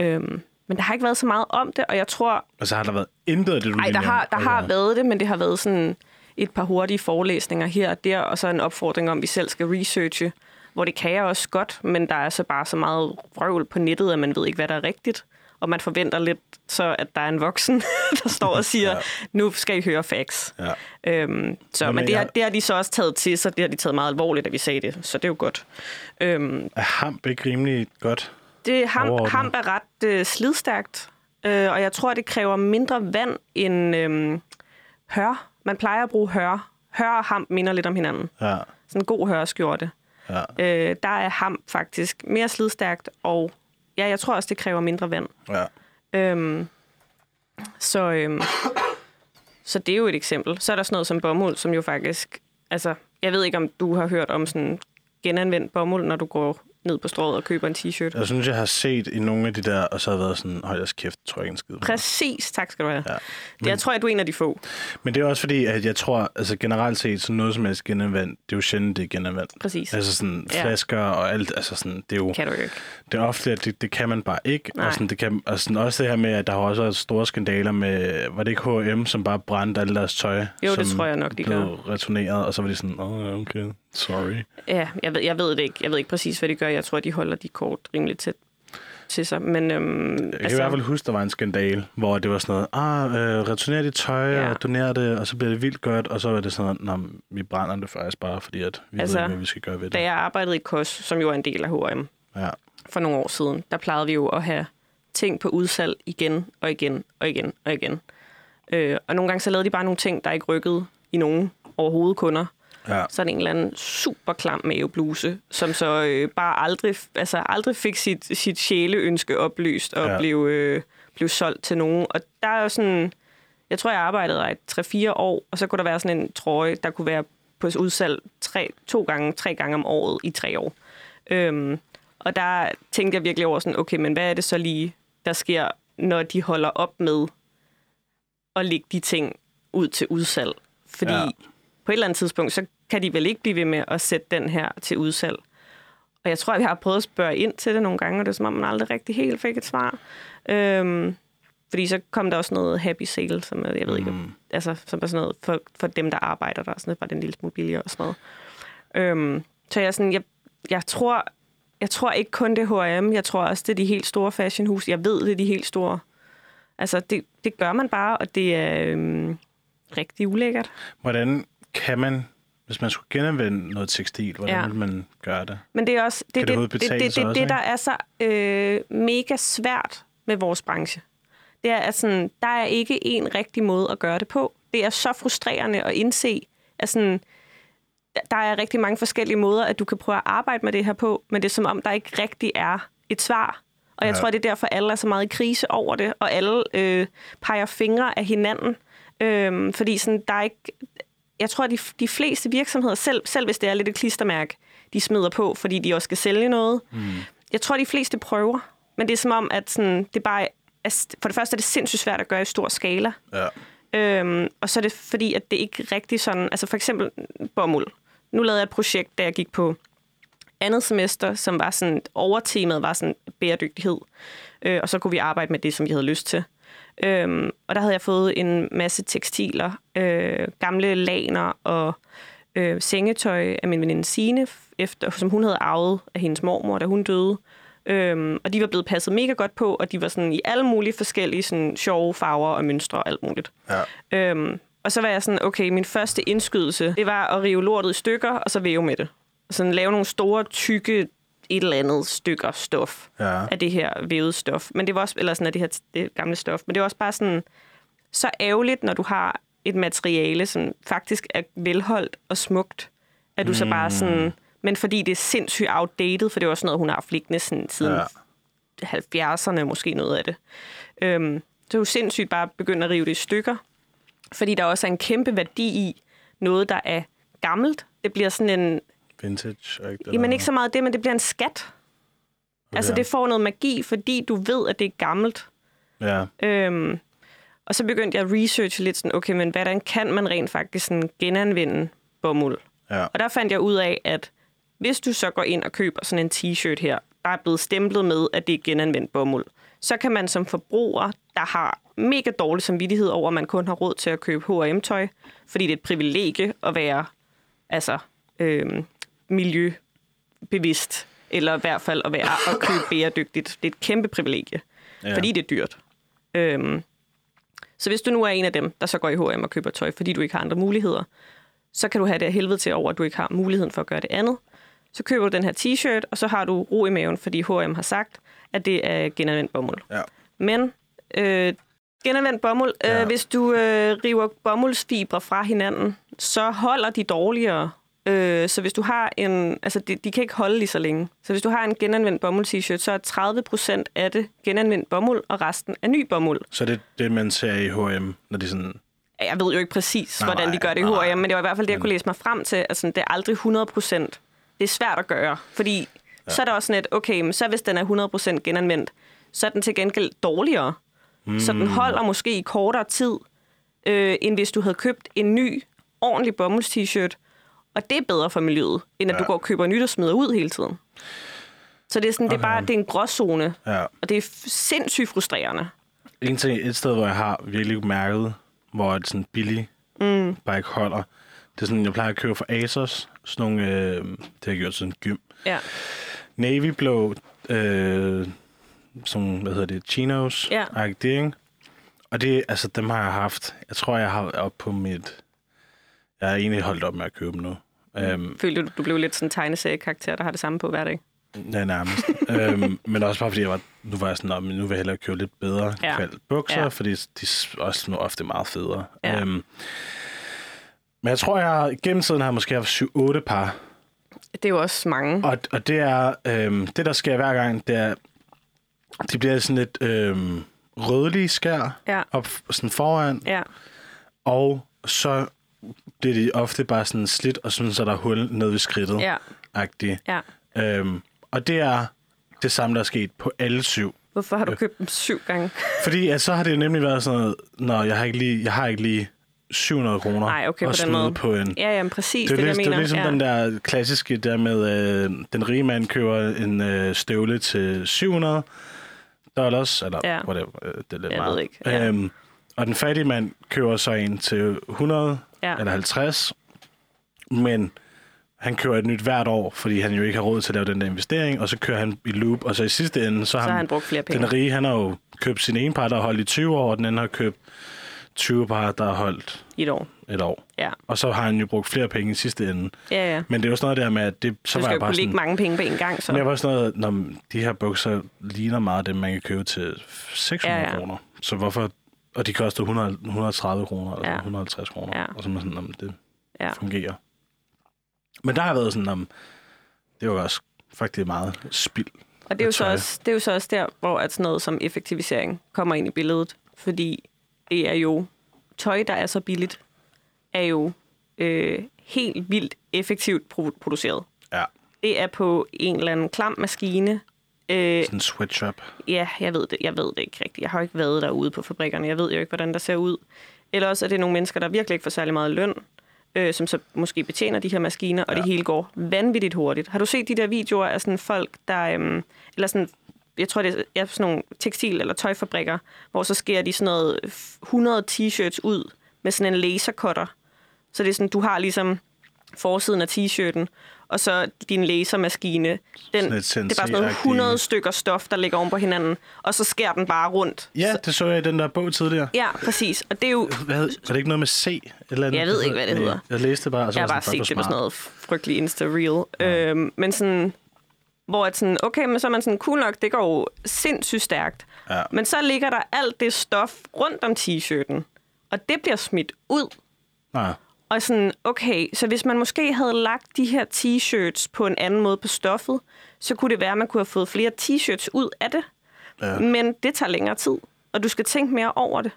Øh, men der har ikke været så meget om det, og jeg tror, Og så har der været intet af det, du Nej, der har, der har været det, men det har været sådan et par hurtige forelæsninger her og der, og så en opfordring om, at vi selv skal researche, hvor det kan jeg også godt, men der er så bare så meget vrøvl på nettet, at man ved ikke, hvad der er rigtigt. Og man forventer lidt så, at der er en voksen, der står og siger, Ja. nu skal I høre facts. Ja. Øhm, så, Nå, men men det, har, jeg- det har de så også taget til sig. Det har de taget meget alvorligt, at vi sagde det. Så det er jo godt. Øhm, Er hamp ikke rimelig godt? det hamp, hamp er ret øh, slidstærkt, øh, og jeg tror, det kræver mindre vand end øh, hør. Man plejer at bruge hør. Hør og hamp minder lidt om hinanden. Ja. Sådan en god hørskjorte. Ja. Øh, der er hamp faktisk mere slidstærkt, og ja, jeg tror også, det kræver mindre vand. ja. Øhm, så, øhm, så det er jo et eksempel. Så er der sådan noget som bomuld, som jo faktisk... Altså, jeg ved ikke, om du har hørt om sådan genanvendt bomuld, når du går ned på strået og køber en t-shirt. Jeg synes, jeg har set i nogle af de der, og så har jeg været sådan, hold jeres kæft, tror jeg ikke en skid. Præcis, tak skal du have. Ja. Det, jeg tror, at du er en af de få. Men det er også fordi, at jeg tror, altså generelt set, så noget som helst genanvendt, det er jo sjældent, det er genanvendt. Præcis. Altså sådan Ja. flasker og alt, altså sådan, det er jo, Kan du ikke. det er ofte, at det, det kan man bare ikke. Nej. Og sådan, det kan, og sådan også det her med, at der har også været store skandaler med, var det ikke H&M, som bare brændte alle deres tøj? Jo, det tror jeg nok, de blev gør. returneret, og så var de sådan, åh, oh, okay, sorry. Ja, jeg ved, jeg ved det ikke. Jeg ved ikke præcis, hvad de gør. Jeg tror, de holder de kort rimelig tæt til sig. Men øhm, Jeg kan altså, i hvert fald huske, der var en skandal, hvor det var sådan noget, ah, øh, returner dit tøj Ja. og doner det, og så bliver det vildt godt, og så var det sådan, men vi brænder det faktisk bare, fordi at vi Altså, ved ikke, hvad vi skal gøre ved da det. jeg arbejdede i KOS, som jo er en del af H&M, Ja. for nogle år siden, der plejede vi jo at have ting på udsalg igen og igen og igen og igen. Øh, og nogle gange så lavede de bare nogle ting, der ikke rykkede i nogen overhovedet kunder. Ja. Så det en eller anden super klam mavebluse, som så øh, bare aldrig, altså aldrig fik sit, sit sjæleønske oplyst og Ja. blev, øh, blev solgt til nogen. Og der er jo sådan, jeg tror, jeg arbejdede i 3-4 år, og så kunne der være sådan en trøje, der kunne være på udsalg tre, to gange, tre gange om året i tre år. Øhm, og der tænkte jeg virkelig over sådan, okay, men hvad er det så lige, der sker, når de holder op med at lægge de ting ud til udsalg? Fordi Ja. På et eller andet tidspunkt, så kan de vel ikke blive ved med at sætte den her til udsalg. Og jeg tror, at vi har prøvet at spørge ind til det nogle gange, og det er som om, man aldrig rigtig helt fik et svar. Øhm, fordi så kom der også noget happy sale, som jeg ved ikke, Mm. altså, som er sådan noget for, for dem, der arbejder der, sådan noget, bare den lille smule billigere og sådan noget. Øhm, så jeg, sådan, jeg, jeg tror, jeg tror ikke kun det er H&M, jeg tror også, det er de helt store fashionhus. Jeg ved, det er de helt store. Altså, det, det gør man bare, og det er øhm, rigtig ulækkert. Hvordan kan man, hvis man skulle genanvende noget tekstil, hvordan Ja. ja. vil man gøre det? Men det er også det, Kan det det, det, det, det, også, det der er så øh, mega svært med vores branche. Det er, at sådan, der er ikke en rigtig måde at gøre det på. Det er så frustrerende at indse, at sådan, der- er rigtig mange forskellige måder, at du kan prøve at arbejde med det her på, men det er som om, der ikke rigtig er et svar. Og jeg Ja. tror, det er derfor, alle er så meget i krise over det, og alle øh, peger fingre af hinanden. Øh, fordi sådan, der er ikke... Jeg tror, at de, de fleste virksomheder, selv, selv hvis det er lidt et klistermærke, de smider på, fordi de også skal sælge noget. Mm. Jeg tror, de fleste prøver. Men det er som om, at sådan, det bare er, for det første er det sindssygt svært at gøre i stor skala. Ja. Øhm, og så er det fordi, at det ikke rigtig sådan... Altså for eksempel bomuld. Nu lavede jeg et projekt, da jeg gik på andet semester, som var sådan... Overtemaet var sådan bæredygtighed. Øh, og så kunne vi arbejde med det, som vi havde lyst til. Øhm, og der havde jeg fået en masse tekstiler, øh, gamle laner og øh, sengetøj af min veninde Signe, efter, som hun havde arvet af hendes mormor, da hun døde. Øhm, og de var blevet passet mega godt på, og de var sådan i alle mulige forskellige sådan, sjove farver og mønstre og alt muligt. Ja. Øhm, og så var jeg sådan, okay, min første indskydelse, det var at rive lortet i stykker, og så væve med det. Sådan lave nogle store, tykke, et eller andet stykker stof Ja. af det her vævede stof. Men det var også, eller sådan af det her det gamle stof. Men det var også bare sådan, så ærgerligt, når du har et materiale, som faktisk er velholdt og smukt, at du mm. så bare sådan... Men fordi det er sindssygt outdated, for det er også noget, hun har haft liggende sådan, siden Ja. ja. 70'erne, måske noget af det. Øhm, så er jo sindssygt bare begynde at rive det i stykker, fordi der også er en kæmpe værdi i noget, der er gammelt. Det bliver sådan en... Vintage. Ikke? Jamen ikke så meget det, men det bliver en skat. Okay. Altså det får noget magi, fordi du ved, at det er gammelt. Ja. Øhm, og så begyndte jeg at researche lidt sådan, okay, men hvordan kan man rent faktisk sådan genanvende bomuld? Ja. Og der fandt jeg ud af, at hvis du så går ind og køber sådan en t-shirt her, der er blevet stemplet med, at det er genanvendt bomuld, så kan man som forbruger, der har mega dårlig samvittighed over, at man kun har råd til at købe H&M-tøj, fordi det er et privilegie at være altså, øhm, miljøbevidst, eller i hvert fald at være at købe bæredygtigt. Det er et kæmpe privilegie, Ja. fordi det er dyrt. Øhm, så hvis du nu er en af dem, der så går i H&M og køber tøj, fordi du ikke har andre muligheder, så kan du have det helvede til over, at du ikke har muligheden for at gøre det andet. Så køber du den her t-shirt, og så har du ro i maven, fordi H&M har sagt, at det er genanvendt bomuld. Ja. Men øh, genanvendt bomuld, øh, Ja. hvis du øh, river bomuldsfibre fra hinanden, så holder de dårligere. Øh, så hvis du har en... Altså, de, de kan ikke holde lige så længe. Så hvis du har en genanvendt bomuld-t-shirt, så er 30 procent af det genanvendt bomuld, og resten er ny bomuld. Så det er det, man ser i H&M, når de sådan... Jeg ved jo ikke præcis, Nej, hvordan de gør det i. H&M, men det var i hvert fald det, jeg kunne læse mig frem til. Altså, det er aldrig 100 procent. Det er svært at gøre, fordi ja. så er der også sådan et, okay, men så hvis den er 100 procent genanvendt, så er den til gengæld dårligere. Mm. Så den holder måske i kortere tid, øh, end hvis du havde købt en ny, ordentlig bomulds-t-shirt. Og det er bedre for miljøet, end at Ja. du går og køber nyt og smider ud hele tiden. Så det er, sådan, det er bare det er en gråzone, Ja. og det er sindssygt frustrerende. En ting, et sted, hvor jeg har virkelig mærket, hvor det sådan billig mm. bare ikke holder, det er sådan, jeg plejer at købe fra Asos, sådan nogle, øh, det har jeg gjort sådan gym. Ja. Navy blå, øh, sådan, hvad hedder det, chinos, Ja. ikke? Og det, altså, dem har jeg haft, jeg tror, jeg har op på mit, jeg har egentlig holdt op med at købe dem nu. Øhm, Følte du, du blev lidt sådan en tegneseriekarakter, der har det samme på hver dag? Ja, nærmest. øhm, men også bare fordi, jeg var, nu var jeg sådan, "Nå, men nu vil jeg hellere købe lidt bedre Ja. ja. bukser, Ja. fordi de er også nu ofte meget federe. Ja. Øhm, men jeg tror, jeg gennem tiden har jeg måske haft 7-8 par. Det er jo også mange. Og, og det er, øhm, det der sker hver gang, det er, de bliver sådan lidt øhm, rødlige skær Ja. op sådan foran, Ja. og så bliver de ofte bare sådan slidt, og sådan, så der er hul nede ved skridtet. Ja. Agtigt. Ja. Øhm, og det er det samme, der er sket på alle syv. Hvorfor Øh. har du købt dem syv gange? Fordi at så har det nemlig været sådan noget, når jeg har ikke lige, jeg har ikke lige 700 kroner Nej, okay, og på den måde. på en... Ja, ja, præcis, Det er, det, jeg det er mener. ligesom ja. den der klassiske der med, øh, den rige mand køber en øh, støvle til 700 dollars, eller Ja. whatever, øh, det er lidt Jeg meget. ved ikke, ja. Øhm, og den fattige mand køber så en til 100 Ja. eller 50, men han kører et nyt hvert år, fordi han jo ikke har råd til at lave den der investering, og så kører han i loop, og så i sidste ende, så, Så har han brugt flere penge. den rige, han har jo købt sin ene par, der har holdt i 20 år, og den anden har købt 20 par, der har holdt I et år. et år. Ja, Og så har han jo brugt flere penge i sidste ende. ja, ja. Men det er jo sådan noget der med, at det, så Du var jeg bare sådan... mange penge på en gang, så. Men jeg var sådan noget, når de her bukser ligner meget dem, man kan købe til 600 Ja, ja. kroner. Så hvorfor... Og de koster 100, 130 kroner, eller Ja. 150 kroner. Ja. Og så er man sådan, om det Ja. fungerer. Men der har været sådan, om det var også faktisk meget spild. Og det er, jo så også, det er jo så også der, hvor at sådan noget som effektivisering kommer ind i billedet. Fordi det er jo tøj, der er så billigt, er jo øh, helt vildt effektivt pro- produceret. Ja, Det er på en eller anden klam maskine. Øh, sådan en sweatshop. ja, jeg ved det. Jeg ved det ikke rigtigt. Jeg har jo ikke været derude på fabrikkerne. Jeg ved jo ikke, hvordan der ser ud. Eller også er det nogle mennesker, der virkelig ikke får særlig meget løn, øh, som så måske betjener de her maskiner, og ja. det hele går vanvittigt hurtigt. Har du set de der videoer af sådan folk, der... Øhm, eller sådan, jeg tror, det er sådan nogle tekstil- eller tøjfabrikker, hvor så sker de sådan noget 100 t-shirts ud med sådan en lasercutter. Så det er sådan, du har ligesom forsiden af t-shirten, og så din lasermaskine. Den, Sådan et det er bare sådan noget sensei-agtigt- 100 stykker stof, der ligger oven på hinanden, og så skærer den bare rundt. Ja, det så jeg i den der bog tidligere. Ja, præcis. Og det er jo... Hvad, var det ikke noget med C? Eller andet? Jeg ved ikke, hvad det hedder. Jeg læste det bare, og så Jeg har var bare sådan, set det hvor sådan noget frygtelig Insta-reel. Ja. Øhm, men sådan... Hvor at sådan, okay, men så er man sådan, cool nok, det går jo sindssygt stærkt. Ja. Men så ligger der alt det stof rundt om t-shirten, og det bliver smidt ud. Nej, Og sådan, okay, så hvis man måske havde lagt de her t-shirts på en anden måde på stoffet, så kunne det være, at man kunne have fået flere t-shirts ud af det. Ja. Men det tager længere tid, og du skal tænke mere over det.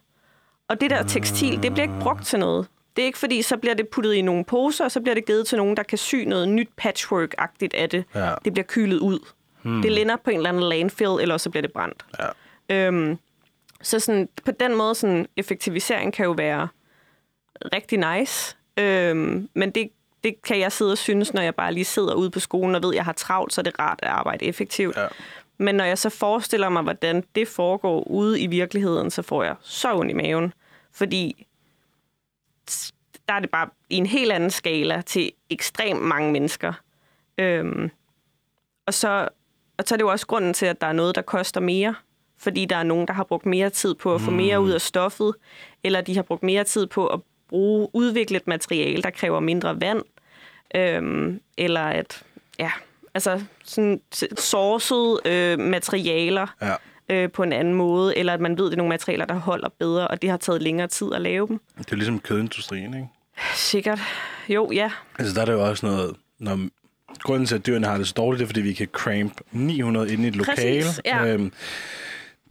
Og det der tekstil, det bliver ikke brugt til noget. Det er ikke fordi, så bliver det puttet i nogle poser, og så bliver det givet til nogen, der kan sy noget nyt patchwork-agtigt af det. Ja. Det bliver kylet ud. Hmm. Det lænder på en eller anden landfill, eller så bliver det brændt. ja. Øhm, så sådan, på den måde, sådan, effektivisering kan jo være rigtig nice. Øhm, men det, det kan jeg sidde og synes, når jeg bare lige sidder ude på skolen og ved, at jeg har travlt, så er det rart at arbejde effektivt. Ja. Men når jeg så forestiller mig, hvordan det foregår ude i virkeligheden, så får jeg så ondt i maven. Fordi der er det bare i en helt anden skala til ekstremt mange mennesker. Øhm, og, så, og så er det jo også grunden til, at der er noget, der koster mere. Fordi der er nogen, der har brugt mere tid på at få mere ud af stoffet, eller de har brugt mere tid på at bruge udviklet materiale, der kræver mindre vand, øhm, eller at, ja, altså sådan sourced øh, materialer ja. øh, på en anden måde, eller at man ved, det er nogle materialer, der holder bedre, og det har taget længere tid at lave dem. Det er ligesom kødindustrien, ikke? Sikkert. Jo, ja. Altså, der er det jo også noget... Når, grunden til, at dyrene har det så dårligt, det er, fordi vi kan cramp 900 inde i et lokale. Præcis, ja. Øhm,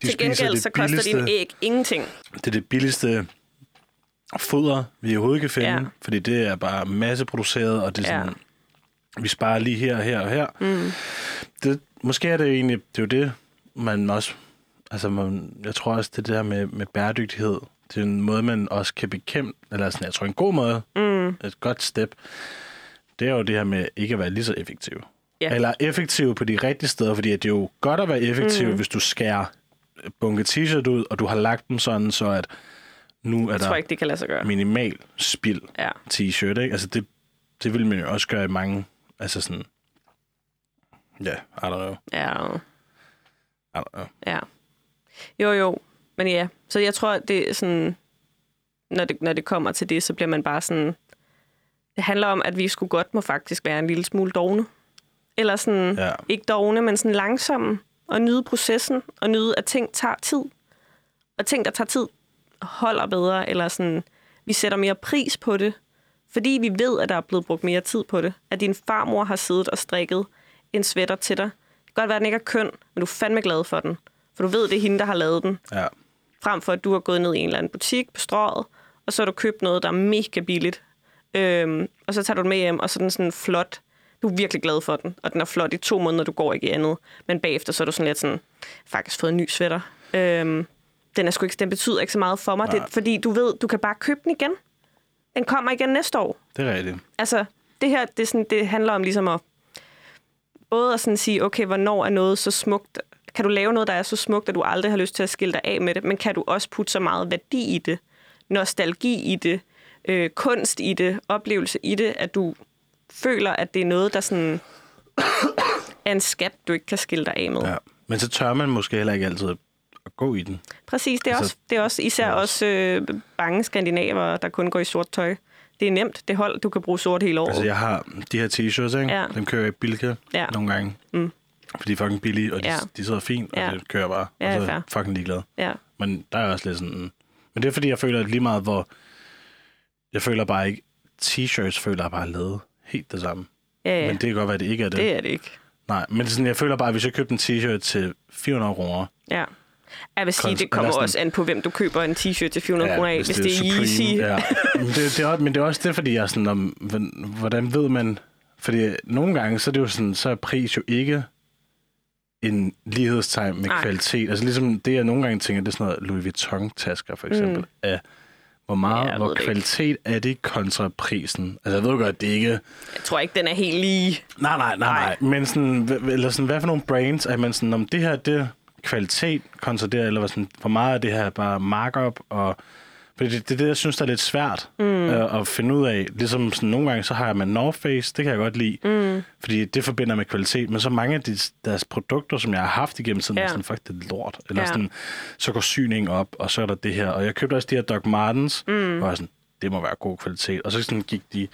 de Til gengæld så koster dine æg ingenting. Det er det billigste foder, vi overhovedet kan finde, Ja. ja. fordi det er bare masseproduceret, og det er Ja. sådan, vi sparer lige her, her og her. Mm. Det, måske er det jo egentlig, det er jo det, man også, altså man, jeg tror også, det der med, med bæredygtighed, det er en måde, man også kan bekæmpe, eller sådan, jeg tror en god måde, mm. et godt step, det er jo det her med ikke at være lige så effektiv. Ja. Eller effektiv på de rigtige steder, fordi det er jo godt at være effektiv, mm. hvis du skærer bunke t-shirt ud, og du har lagt dem sådan, så at nu er Jeg tror der ikke, det kan lade sig gøre. minimal spild Ja. t-shirt, ikke? Altså det, det vil man jo også gøre i mange, altså sådan, ja, I don't know, Ja. I don't know. Ja. Jo, jo. Men ja, så jeg tror, det er sådan, når det, når det kommer til det, så bliver man bare sådan, det handler om, at vi skulle godt må faktisk være en lille smule dogne. Eller sådan, Ja. ikke dogne, men sådan langsomme, og nyde processen, og nyde, at ting tager tid. Og ting, der tager tid, holder bedre, eller sådan, vi sætter mere pris på det, fordi vi ved, at der er blevet brugt mere tid på det. At din farmor har siddet og strikket en sweater til dig. Det kan godt være, at den ikke er køn, men du er fandme glad for den. For du ved, det er hende, der har lavet den. Ja, Frem for, at du har gået ned i en eller anden butik på strået, og så har du købt noget, der er mega billigt. Øhm, og så tager du den med hjem, og så er den sådan flot. Du er virkelig glad for den, og den er flot i to måneder, du går ikke i andet. Men bagefter, så er du sådan lidt sådan, faktisk fået en ny sweater. Øhm, den, er sgu ikke, den betyder ikke så meget for mig, det, fordi du ved, du kan bare købe den igen. Den kommer igen næste år. Det er rigtigt. Altså, det her, det, sådan, det handler om ligesom at både at sådan sige, okay, hvornår er noget så smukt? Kan du lave noget, der er så smukt, at du aldrig har lyst til at skille dig af med det? Men kan du også putte så meget værdi i det, nostalgi i det, øh, kunst i det, oplevelse i det, at du føler, at det er noget, der sådan er en skat, du ikke kan skille dig af med. Ja. Men så tør man måske heller ikke altid gå i den. Præcis, det er, Altså, også, det er også især er også øh, bange skandinaver, der kun går i sort tøj. Det er nemt, det hold, du kan bruge sort hele året. Altså, jeg har de her t-shirts, ikke? Ja. Dem kører jeg i Bilka Ja. nogle gange. Mm. Fordi de er fucking billige, og de, Ja. de sidder fint, og Ja. det kører bare. Ja, og så er jeg fucking ligeglad. Ja. Men der er også lidt sådan... Men det er fordi, jeg føler at lige meget, hvor... Jeg føler bare ikke... T-shirts føler jeg bare lavet helt det samme. Ja, ja. Men det kan godt være, at det ikke er det. det er det ikke. Nej, men sådan, jeg føler bare, at hvis jeg købte en t-shirt til 400 kroner... Ja. Jeg vil sige, det kommer sådan- også an på, hvem du køber en t-shirt til 400 kroner af. Hvis, det er Supreme, Yeezy. Ja. Men, det, det er, også- men det er også det, fordi jeg er sådan, om, hvordan- ved man... Fordi nogle gange, så er det jo sådan, så er pris jo ikke en lighedstegn med Nej. kvalitet. Altså ligesom det, jeg nogle gange tænker, det er sådan noget Louis Vuitton-tasker for eksempel, mm. af hvor meget, Ja, ja, hvor det ikke. kvalitet er det kontra prisen. Altså jeg ved godt, det er ikke... Jeg tror ikke, den er helt lige... Nej, nej, nej, nej. Men sådan, eller sådan, hvad for nogle brands er man sådan, om det her, det er kvalitet kontra det, eller hvad sådan, hvor meget af det her er bare markup, og fordi det, det er det, jeg synes, der er lidt svært mm. øh, at finde ud af. Ligesom sådan, nogle gange, så har jeg med North Face, det kan jeg godt lide, mm. fordi det forbinder med kvalitet, men så mange af de, deres produkter, som jeg har haft igennem tiden, ja. Er sådan, fuck, det er lort. Eller Ja. sådan, så går syningen op, og så er der det her. Og jeg købte også de her Doc Martens, mm. hvor jeg sådan, det må være god kvalitet. Og så sådan gik de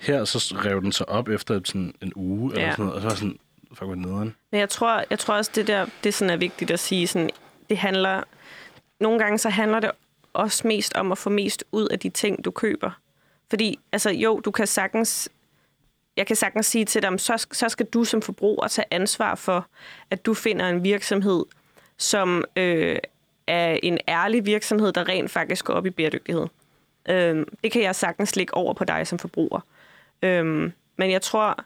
her, så rev den sig op efter sådan en uge, eller Ja. sådan noget, og så var sådan, fuck, med nederen. Men jeg tror, jeg tror også, det der det sådan er vigtigt at sige. Sådan, det handler... Nogle gange så handler det også mest om at få mest ud af de ting, du køber. Fordi, altså jo, du kan sagtens... Jeg kan sagtens sige til dem, så, så skal du som forbruger tage ansvar for, at du finder en virksomhed, som øh, er en ærlig virksomhed, der rent faktisk går op i bæredygtighed. Øh, det kan jeg sagtens lægge over på dig som forbruger. Øh, men jeg tror,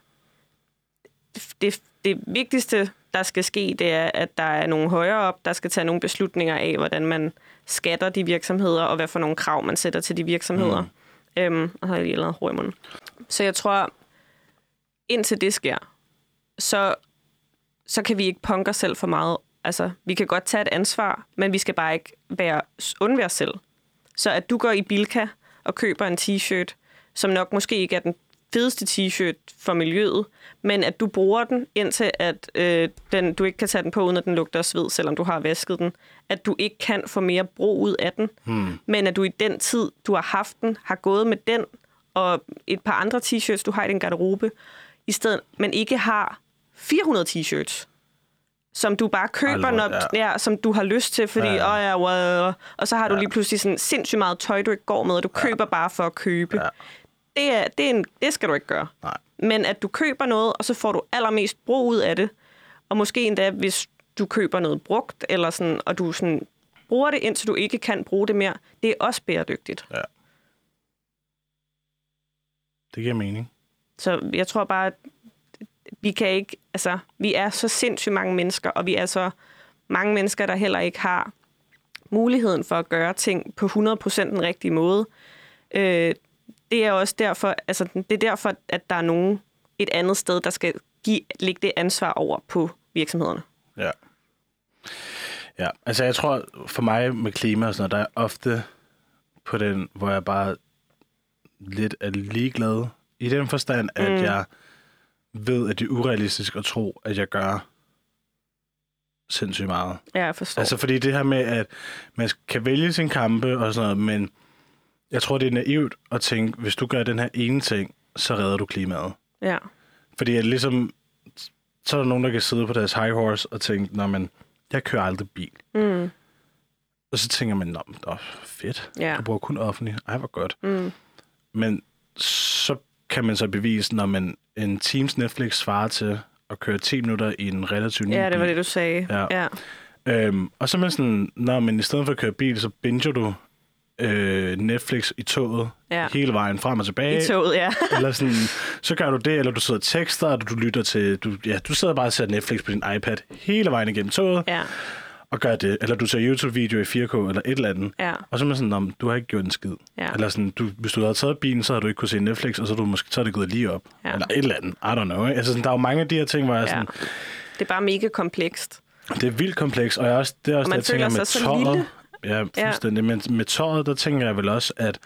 det, det vigtigste, der skal ske, det er, at der er nogle højere op, der skal tage nogle beslutninger af, hvordan man skatter de virksomheder, og hvad for nogle krav, man sætter til de virksomheder. Mm. Øhm, og så har jeg lige lavet hår i munden. Så jeg tror, indtil det sker, så, så kan vi ikke punke os selv for meget. Altså, vi kan godt tage et ansvar, men vi skal bare ikke være, undvære os selv. Så at du går i Bilka og køber en t-shirt, som nok måske ikke er den fedeste t-shirt for miljøet, men at du bruger den, indtil at øh, den, du ikke kan tage den på, uden at den lugter sved, selvom du har vasket den. At du ikke kan få mere brug ud af den, hmm. men at du i den tid, du har haft den, har gået med den og et par andre t-shirts, du har i din garderobe, i stedet, men ikke har 400 t-shirts som du bare køber, Ej, når, ja. som du har lyst til, fordi, Ja, ja, ja. ja. Oh, ja, well, og så har du lige pludselig sådan sindssygt meget tøj, du ikke går med, og du køber bare for at købe. Ja. Det, er, det, er en, det skal du ikke gøre. Nej. Men at du køber noget, og så får du allermest brug ud af det, og måske endda, hvis du køber noget brugt, eller sådan, og du sådan, bruger det, indtil du ikke kan bruge det mere, det er også bæredygtigt. Ja. Det giver mening. Så jeg tror bare, at vi kan ikke, altså, vi er så sindssygt mange mennesker, og vi er så mange mennesker, der heller ikke har muligheden for at gøre ting på 100% den rigtige måde. Øh, det er også derfor, altså, det er derfor, at der er nogen et andet sted, der skal give, lægge det ansvar over på virksomhederne. Ja. Ja, altså jeg tror, for mig med klima og sådan noget, der er ofte på den, hvor jeg bare lidt er ligeglad. I den forstand, at Mm. jeg ved, at det er urealistisk at tro, at jeg gør sindssygt meget. Ja, jeg forstår. Altså fordi det her med, at man kan vælge sin kampe og sådan noget, men jeg tror, det er naivt at tænke, hvis du gør den her ene ting, så redder du klimaet. ja. Fordi at ligesom, så er der nogen, der kan sidde på deres high horse og tænke, nå, men jeg kører aldrig bil. Mm. Og så tænker man, nå, åh, fedt. Ja. Du bruger kun offentlig. Ej, hvor godt. Mm. Men så kan man så bevise, når man en Teams Netflix svarer til at køre 10 minutter i en relativt ny ja, det var bil. det, du sagde. Ja. ja. Øhm, og så er man sådan, nå, men i stedet for at køre bil, så binger du øh, Netflix i toget Ja. hele vejen frem og tilbage. I toget, ja. eller sådan, så gør du det, eller du sidder og tekster, og du lytter til, du, ja, du sidder bare og ser Netflix på din iPad hele vejen igennem toget. ja. og gør det. Eller du ser YouTube-video i 4K eller et eller andet. Ja. Og så er man sådan, om du har ikke gjort en skid. Ja. Eller sådan, du, hvis du havde taget bilen, så havde du ikke kunne se Netflix, og så, du måske, så er det gået lige op. Ja. Eller et eller andet. I don't know. Ikke? Altså, sådan, der er jo mange af de her ting, hvor jeg Ja. sådan, Det er bare mega komplekst. det er vildt kompleks, og jeg er også, det er også man det, jeg tænker med sig så tøjet. lille. Ja, fuldstændig. Men med tøjet, der tænker jeg vel også, at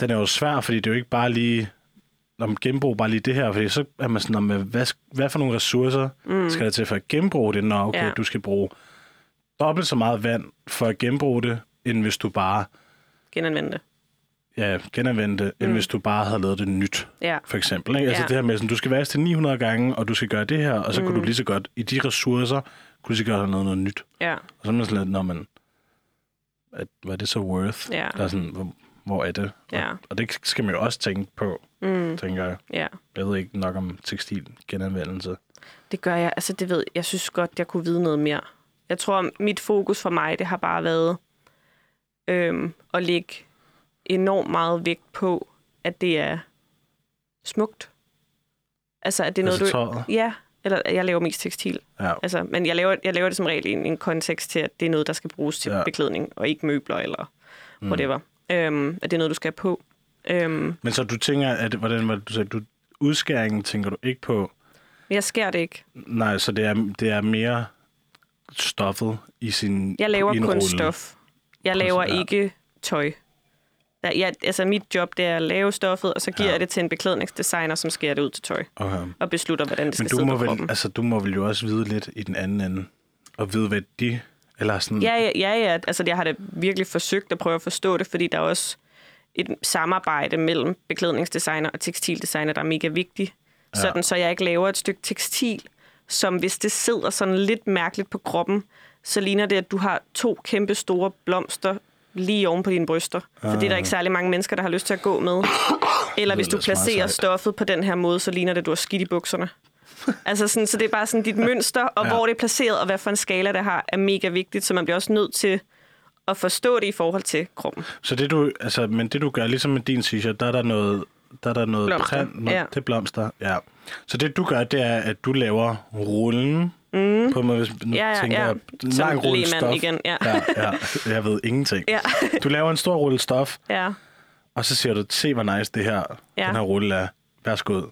den er jo svær, fordi det er jo ikke bare lige om genbrug bare lige det her, fordi så er man sådan, om, hvad, hvad for nogle ressourcer mm. skal der til for at genbruge det, når okay, Ja. du skal bruge dobbelt så meget vand for at genbruge det, end hvis du bare Genanvende det. ja, genanvendte, mm. end hvis du bare havde lavet det nyt, Ja. for eksempel. Ikke? Altså Ja. det her med, sådan, du skal vaske til 900 gange, og du skal gøre det her, og så mm. kunne du lige så godt, i de ressourcer, kunne du lige så godt have noget, noget nyt. Ja. Og så er man sådan lidt, når man, at, hvad er det så worth? Ja. Der er sådan, hvor, hvor er det? Ja. Og, og det skal man jo også tænke på, Mm. tænker jeg. Ja. Jeg ved ikke nok om tekstil genanvendelse. Det gør jeg. Altså, det ved jeg. synes godt, jeg kunne vide noget mere. Jeg tror, mit fokus for mig, det har bare været øhm, at lægge enormt meget vægt på, at det er smukt. Altså, at det er noget, Altså du... tøjet? Ja, eller jeg laver mest tekstil. Ja. Altså, men jeg laver, jeg laver det som regel i en, en kontekst til, at det er noget, der skal bruges til Ja. beklædning, og ikke møbler eller mm. whatever. Øhm, at det er noget, du skal have på. Øhm, Men så du tænker, at, hvordan var det, du sagde, du, udskæringen tænker du ikke på? jeg skærer det ikke. Nej, så det er, det er mere stoffet i sin Jeg laver kun rulle. stof. Jeg laver ja. ikke tøj. Der, jeg, altså mit job, det er at lave stoffet, og så giver Ja. ja. jeg det til en beklædningsdesigner, som skærer det ud til tøj. Okay. Og beslutter, hvordan det skal Men du sidde må, på vel, kroppen. altså, du må vel jo også vide lidt i den anden ende, og vide, hvad de... Eller sådan, Ja, ja, ja, ja. Altså, jeg har da virkelig forsøgt at prøve at forstå det, fordi der er også et samarbejde mellem beklædningsdesigner og tekstildesigner, der er mega vigtigt. Ja. Sådan, så jeg ikke laver et stykke tekstil, som hvis det sidder sådan lidt mærkeligt på kroppen, så ligner det, at du har to kæmpe store blomster lige oven på dine bryster. For det er der ikke særlig mange mennesker, der har lyst til at gå med. Eller hvis du placerer stoffet på den her måde, så ligner det, at du har skidt i bukserne. altså sådan, så det er bare sådan dit mønster, og Ja. ja. hvor det er placeret, og hvad for en skala det har, er mega vigtigt. Så man bliver også nødt til at forstå det i forhold til kroppen. Så det du, altså, men det du gør, ligesom med din t-shirt, der er der noget, der er der noget Blomster, print, noget, ja. det er blomster, ja. Så det du gør, det er, at du laver rullen, mm. på måde, hvis nu Ja, ja, tænker ja. jeg, lang rulle stof. igen, ja. ja. ja. Jeg ved ingenting. Ja. Du laver en stor rulle stof, Ja, og så siger du, se hvor nice det her, Ja. den her rulle er. Værsgo,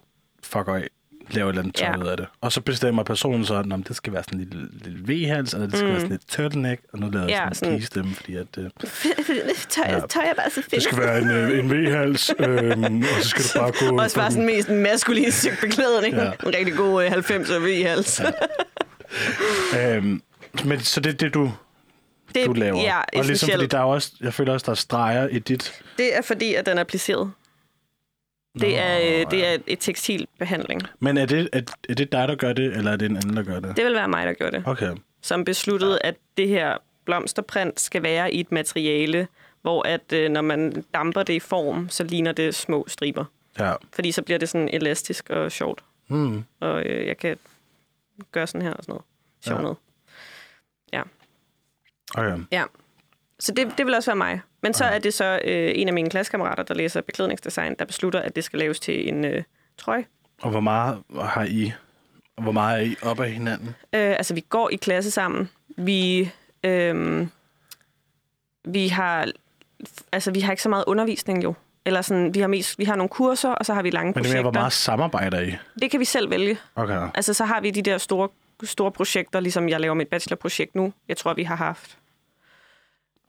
fuck af. Lav et eller andet tøj Ja. ud af det. Og så bestemmer personen så, om det skal være sådan en lille, lille V-hals, eller det skal mm. være sådan et turtleneck, og nu laver jeg Ja, sådan en pigestemme, fordi at, øh, tøj, Ja. tøj er bare så fedt. det skal være en, øh, en V-hals, øhm, og så skal du bare gå... Også bare den- sådan mest maskulin beklædning. Ja. Ja. En rigtig god øh, 90'er V-hals. Ja. Øhm, men så det er det, du, Det, du laver. Ja, og ligesom, fordi der er også, jeg føler også, der er streger i dit... Det er fordi, at den er placeret. Det er, øh, det er et tekstilbehandling. Men er det, er, er det dig, der gør det, eller er det en anden, der gør det? Det vil være mig, der gør det. Okay. Som besluttede, at det her blomsterprint skal være i et materiale, hvor at øh, når man damper det i form, så ligner det små striber. Ja. Fordi så bliver det sådan elastisk og sjovt. Mm. Og øh, jeg kan gøre sådan her og sådan noget. Sjovt Ja. noget. Okay. Ja. Så det, det vil også være mig. Men så er det så øh, en af mine klassekammerater, der læser beklædningsdesign, der beslutter, at det skal laves til en øh, trøje. Og hvor meget har I... Hvor meget er I op af hinanden? Øh, altså, vi går i klasse sammen. Vi, øh, vi har... Altså, vi har ikke så meget undervisning jo. Eller sådan, vi har, mest, vi har nogle kurser, og så har vi lange Men det er projekter. mere, hvor meget samarbejder I? Det kan vi selv vælge. Okay. Altså, så har vi de der store, store projekter, ligesom jeg laver mit bachelorprojekt nu. Jeg tror, vi har haft...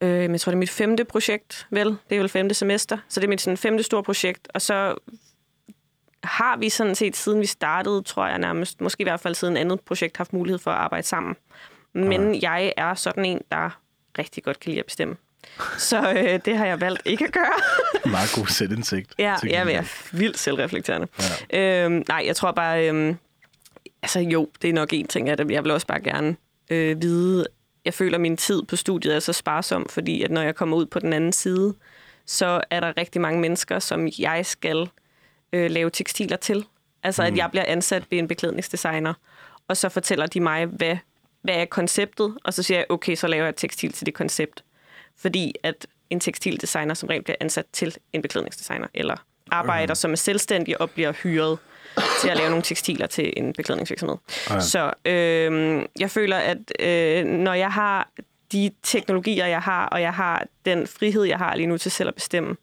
Øh, jeg tror, det er mit femte projekt, vel? Det er vel femte semester. Så det er mit sådan, femte store projekt. Og så har vi sådan set, siden vi startede, tror jeg nærmest, måske i hvert fald siden andet projekt, haft mulighed for at arbejde sammen. Men jeg er sådan en, der rigtig godt kan lide at bestemme. Så øh, det har jeg valgt ikke at gøre. Meget god selvindsigt. Ja, jeg er vildt selvreflekterende. Ja. Øhm, nej, jeg tror bare... Øhm, altså jo, det er nok en ting, at jeg vil også bare gerne øh, vide... Jeg føler, at min tid på studiet er så sparsom, fordi at når jeg kommer ud på den anden side, så er der rigtig mange mennesker, som jeg skal øh, lave tekstiler til. Altså, mm. at jeg bliver ansat ved en beklædningsdesigner, og så fortæller de mig, hvad, hvad er konceptet, og så siger jeg, okay, så laver jeg et tekstil til det koncept. Fordi at en tekstildesigner som regel bliver ansat til en beklædningsdesigner, eller arbejder, okay. som er selvstændig og bliver hyret. til at lave nogle tekstiler til en beklædningsvirksomhed. Ja. Så øh, jeg føler, at øh, når jeg har de teknologier, jeg har, og jeg har den frihed, jeg har lige nu til selv at bestemme,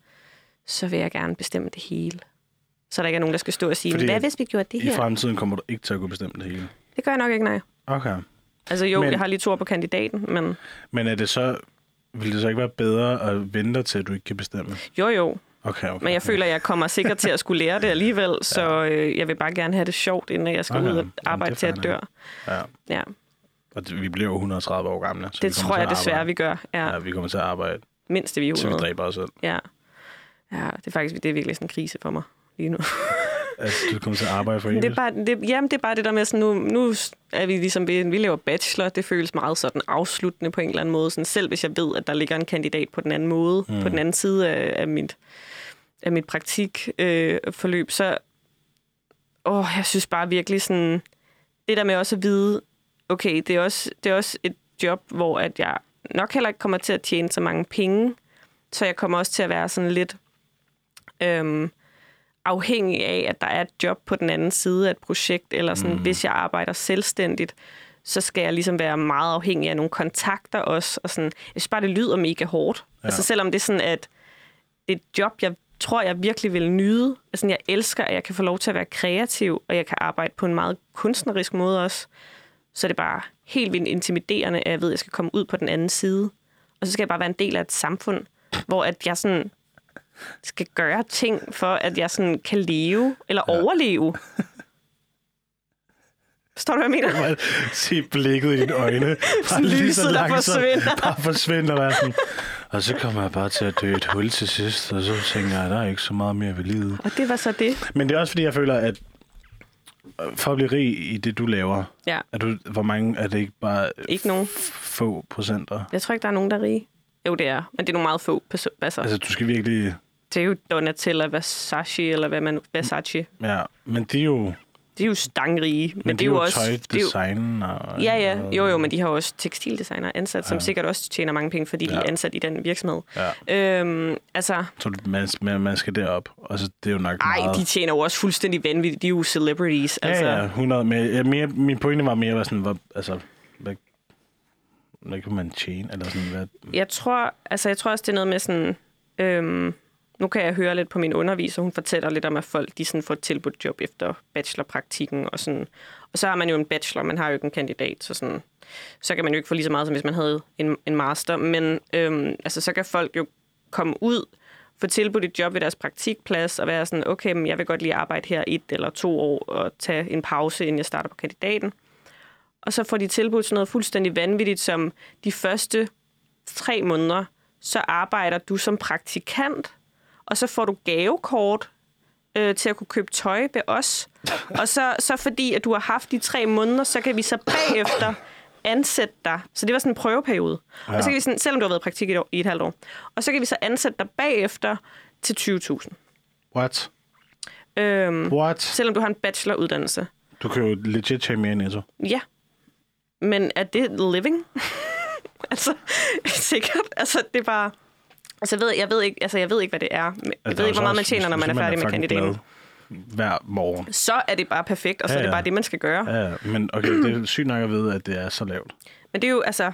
så vil jeg gerne bestemme det hele. Så der ikke er nogen, der skal stå og sige, Fordi hvad hvis vi gjorde det I her? fremtiden kommer du ikke til at kunne bestemme det hele. Det gør jeg nok ikke, nej. Okay. Altså jo, Men- jeg har lige to på kandidaten, men Men er det så... Vil det så ikke være bedre at vente til, at du ikke kan bestemme? jo jo. Okay, okay. Men jeg føler, at jeg kommer sikkert til at skulle lære det alligevel, så øh, jeg vil bare gerne have det sjovt, inden jeg skal Okay. ud og Jamen, arbejde det til at fair dø. Ja. Ja, Og det, vi bliver jo 130 år gamle. Så det tror jeg desværre, vi gør. Ja, Ja, vi kommer til at arbejde, mindst det vi er til vi 100. dræber os selv. Ja. ja, det er faktisk det er virkelig sådan en krise for mig lige nu. Altså, du kommer til at arbejde for det er bare, det, jamen, det er bare det der med, sådan, nu, nu er vi ligesom, vi, vi laver bachelor, det føles meget sådan afsluttende på en eller anden måde. Sådan, selv hvis jeg ved, at der ligger en kandidat på den anden måde, mm. på den anden side af, af mit, af mit praktikforløb, øh, forløb, så åh, jeg synes bare virkelig sådan, det der med også at vide, okay, det er også, det er også et job, hvor at jeg nok heller ikke kommer til at tjene så mange penge, så jeg kommer også til at være sådan lidt øhm, afhængig af, at der er et job på den anden side af et projekt, eller sådan, mm. hvis jeg arbejder selvstændigt, så skal jeg ligesom være meget afhængig af nogle kontakter også. Og sådan, jeg synes bare, det lyder mega hårdt. Ja. Altså selvom det er sådan, at det er et job, jeg tror, jeg virkelig vil nyde. Altså, jeg elsker, at jeg kan få lov til at være kreativ, og jeg kan arbejde på en meget kunstnerisk måde også. Så er det bare helt vildt intimiderende, at jeg ved, at jeg skal komme ud på den anden side. Og så skal jeg bare være en del af et samfund, hvor at jeg sådan skal gøre ting for, at jeg sådan kan leve eller ja. overleve. Forstår du, hvad jeg mener? Bare Se blikket i dine øjne. Bare lige lyset, der forsvinder. Bare forsvinder. Være sådan. Og så kommer jeg bare til at dø et hul til sidst, og så tænker jeg, der er ikke så meget mere ved livet. Og det var så det. Men det er også fordi, jeg føler, at øh, for at blive rig i det, du laver, Ja, er, du, hvor mange, er det ikke bare ikke nogen. få procenter? Jeg tror ikke, der er nogen, der er rige. Jo, det er. Men det er nogle meget få personer. Altså, Altså, du skal virkelig... det er jo Donatella Versace, eller hvad man... Versace. Ja, men de er jo, De er jo stangrige. Men, men det er jo også... tøjdesign og... ja, ja. Jo, jo, men de har også tekstildesignere ansat, som Ja. sikkert også tjener mange penge, fordi de Ja. er ansat i den virksomhed. Ja. Øhm, altså, Så man, man, man skal derop, og så det er jo nok ej, meget... de tjener jo også fuldstændig vanvittigt. De er jo celebrities. Altså, Ja, ja, 100. Men ja, mere, min pointe var mere, hvad sådan, hvor, altså, hvad, hvad kan man tjene? Eller sådan, hvad, Jeg tror, altså, jeg tror også, det er noget med sådan... Øhm, nu kan jeg høre lidt på min underviser, hun fortæller lidt om, at folk de sådan får et tilbudt job efter bachelorpraktikken. Og, sådan. og så har man jo en bachelor, man har jo ikke en kandidat, så, sådan, så kan man jo ikke få lige så meget, som hvis man havde en, en master. Men øhm, altså, så kan folk jo komme ud, få tilbudt et job ved deres praktikplads, og være sådan, okay, men jeg vil godt lige arbejde her et eller to år, og tage en pause, inden jeg starter på kandidaten. Og så får de tilbudt sådan noget fuldstændig vanvittigt, som de første tre måneder, så arbejder du som praktikant, og så får du gavekort øh, til at kunne købe tøj ved os. Og så, så fordi, at du har haft de tre måneder, så kan vi så bagefter ansætte dig. Så det var sådan en prøveperiode. Ja. Og så kan vi sådan, selvom du har været i praktik i et, år, i et halvt år. Og så kan vi så ansætte dig bagefter til 20.000. what? Øhm, What? selvom du har en bacheloruddannelse. Du kan jo legit tjene mere netto. Ja. Men er det living? altså, sikkert. Altså, det er bare... Altså, jeg ved, jeg ved ikke, altså, jeg ved ikke, hvad det er. Jeg Altså, ved ikke, hvor meget man tjener, når man er færdig med fucking kandidaten. Hver morgen. Så er det bare perfekt, og så Ja, er det ja. bare det, man skal gøre. Ja, ja, men okay, det er sygt nok at vide, at det er så lavt. Men det er jo, altså...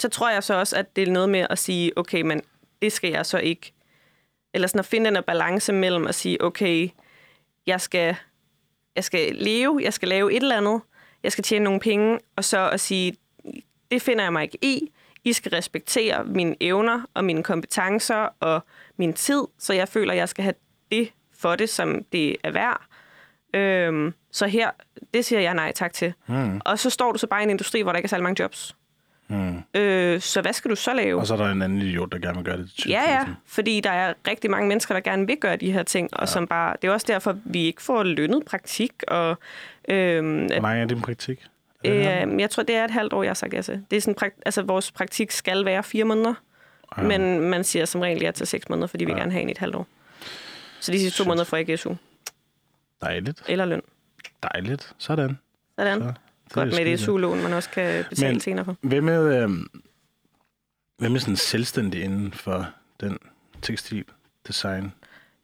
Så tror jeg så også, at det er noget med at sige, okay, men det skal jeg så ikke... Eller sådan at finde den balance mellem at sige, okay, jeg skal, jeg skal leve, jeg skal lave et eller andet, jeg skal tjene nogle penge, og så at sige, det finder jeg mig ikke i. I skal respektere mine evner og mine kompetencer og min tid, så jeg føler, at jeg skal have det for det, som det er værd. Øhm, så her, det siger jeg nej tak til. Mm. Og så står du så bare i en industri, hvor der ikke er særlig mange jobs. Mm. Øh, så hvad skal du så lave? Og så er der en anden idiot, der gerne vil gøre det til 20.000. Ja, ja, fordi der er rigtig mange mennesker, der gerne vil gøre de her ting, og som bare, det er også derfor, vi ikke får lønnet praktik, og øhm, Hvor mange er din praktik? Øh, jeg tror, det er et halvt år, jeg har sagt ja til. Det er sådan, prak- altså, vores praktik skal være fire måneder, Ja. men man siger som regel ja til seks måneder, fordi vi Ja. gerne have en i et halvt år. Så de sidste to Shit. måneder får jeg ikke SU Dejligt. eller løn. Dejligt. Sådan. Sådan. Så, er Godt med et SU-lån, man også kan betale Men- senere for. Hvad med, øh, hvad med sådan selvstændig inden for den tekstil design?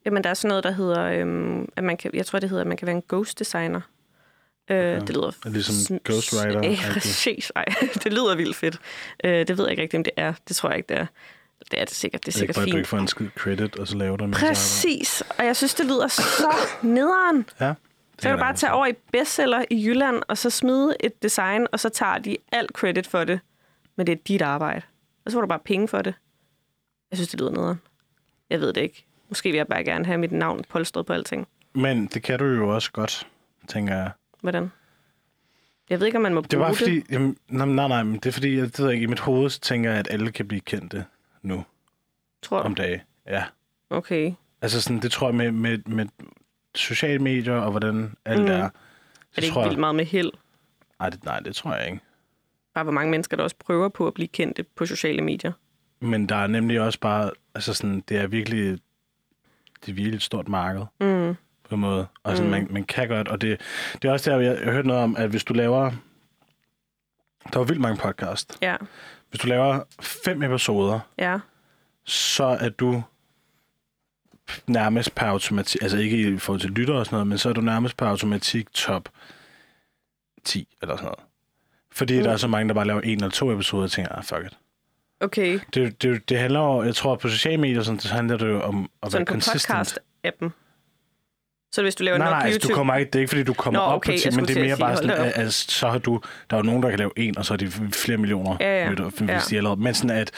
Jamen, der er sådan noget, der hedder, øhm, at man kan, jeg tror, det hedder, at man kan være en ghost designer. Øh, Det lyder... Er ligesom sn- Ghostwriter, Ja, præcis. Ej, det lyder vildt fedt. Øh, det ved jeg ikke rigtigt, om det er. Det tror jeg ikke, det er. Det er det sikkert. Det er Det er ikke sikkert bare, at du fint. ikke får en skid credit, og så laver du Præcis. Og jeg synes, det lyder så nederen. Ja. Så kan du bare tage over i bestseller i Jylland, og så smide et design, og så tager de alt credit for det. Men det er dit arbejde. Og så får du bare penge for det. Jeg synes, det lyder nederen. Jeg ved det ikke. Måske vil jeg bare gerne have mit navn polstret på alting. Men det kan du jo også godt, tænker jeg. Hvordan? Jeg ved ikke, om man må bruge Det var det. fordi... Jamen, nej, nej, nej, men det er fordi, jeg, det ved ikke, i mit hoved så tænker jeg, at alle kan blive kendte nu Tror du? om dagen. Ja. Okay. Altså sådan, det tror jeg med, med, med sociale medier og hvordan alt Mm. er. Er det ikke tror jeg, vildt meget med held? nej, det, nej, det tror jeg ikke. Bare hvor mange mennesker, der også prøver på at blive kendte på sociale medier. Men der er nemlig også bare, altså sådan, det er virkelig, det er virkelig et stort marked Mm. På en måde. Og sådan, mm. man, man kan godt, og det, det er også der, jeg, jeg har hørt noget om, at hvis du laver, der var vildt mange podcast. Ja. Hvis du laver fem episoder, Ja. så er du nærmest per automatik, altså ikke i forhold til lytter og sådan noget, men så er du nærmest per automatik top 10 eller sådan noget. Fordi mm. der er så mange, der bare laver en eller to episoder, og tænker, ah, fuck it. Okay. Det, det, det handler jo, jeg tror på sociale medier, sådan, så handler det jo om at Sådan være på consistent. podcast-appen. Så hvis du laver Nej, nok nej, altså, YouTube... du kommer ikke, det er ikke, fordi du kommer Nå, op okay, på jeg 10, men det er mere bare sådan, da at, op. at, så har du, der er jo nogen, der kan lave en, og så er de flere millioner Ja, ja. lytter, hvis Ja. de allerede, men sådan at,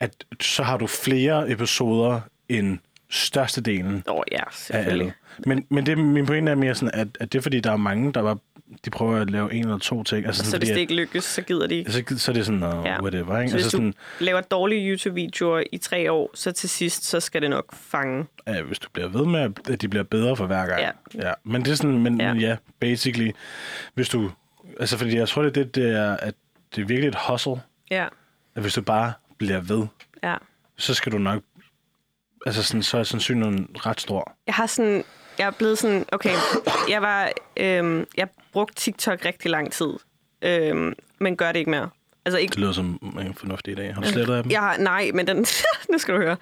at så har du flere episoder end størstedelen oh, ja, af alle. Men, men det, min pointe er mere sådan, at, at det er fordi, der er mange, der bare, de prøver at lave en eller to ting. Altså, Og så sådan, hvis fordi, det ikke lykkes, så gider de ikke. så, så er det sådan, uh, Ja. whatever. Ikke? Så hvis Altså du sådan, laver dårlige YouTube-videoer i tre år, så til sidst, så skal det nok fange. ja, hvis du bliver ved med, at- de bliver bedre for hver gang. Ja. ja. Men det er sådan, men Ja. ja. men ja, basically, hvis du, altså fordi jeg tror, det er det, det er, at det er virkelig et hustle, Ja, at hvis du bare bliver ved, ja. så skal du nok, altså sådan, så er sandsynligheden ret stor. Jeg har sådan... Jeg er blevet sådan... Okay, jeg var... Øhm, jeg brugte TikTok rigtig lang tid. Øhm, men gør det ikke mere. Altså ikke... Det lyder som en fornuftig idé. Har du slettet af dem? Jeg har, nej, men den, nu skal du høre.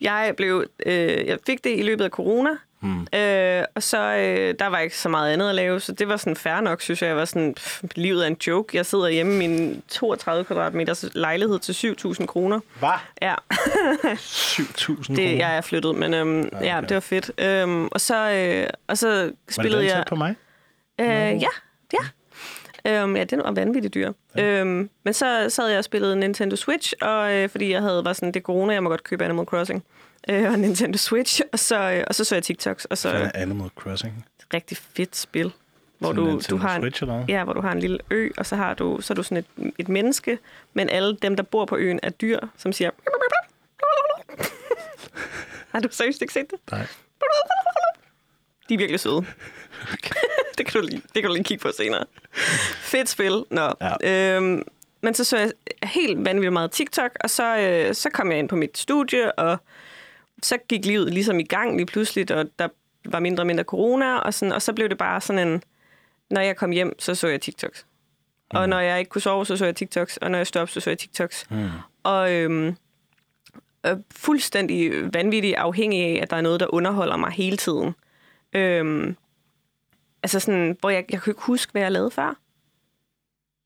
Jeg blev, øh, jeg fik det i løbet af corona, Hmm. øh, og så øh, der var ikke så meget andet at lave, så det var sådan fair nok, synes jeg. Jeg var sådan, pff, livet er en joke. Jeg sidder hjemme i min 32 kvadratmeters lejlighed til 7.000 kroner. Hvad? Ja, 7.000 det, jeg er flyttet, men øhm, okay. ja, det var fedt. Øhm, og så, øh, og så Var det spillede jeg... på mig? Øh, ja, ja. Øhm, ja, den var vanvittigt dyr. Ja. Øhm, men så sad jeg og spillede Nintendo Switch, og øh, fordi jeg havde var sådan, det er corona, jeg må godt købe Animal Crossing. Øh, og Nintendo Switch, og så, øh, og så så jeg TikToks, og så Hvad er Animal Crossing? et rigtig fedt spil, hvor Sådan du, Nintendo du har en, Switch, eller ja, hvor du har en lille ø, og så har du så er du sådan et, et menneske, men alle dem, der bor på øen, er dyr, som siger... har du seriøst ikke set det? Nej. De er virkelig søde. det, kan du lige, det kan du lige kigge på senere. Fedt spil. Nå. Ja. Øhm, men så så jeg helt vanvittigt meget TikTok, og så, øh, så kom jeg ind på mit studie, og så gik livet ligesom i gang lige pludselig, og der var mindre og mindre corona, og, sådan, og så blev det bare sådan en, når jeg kom hjem, så så jeg TikToks. Og når jeg ikke kunne sove, så så jeg TikToks, og når jeg stod op, så så jeg TikToks. Mm. Og øhm, er fuldstændig vanvittig afhængig af, at der er noget, der underholder mig hele tiden. Øhm, altså sådan, hvor jeg, jeg kunne ikke huske, hvad jeg lavede før.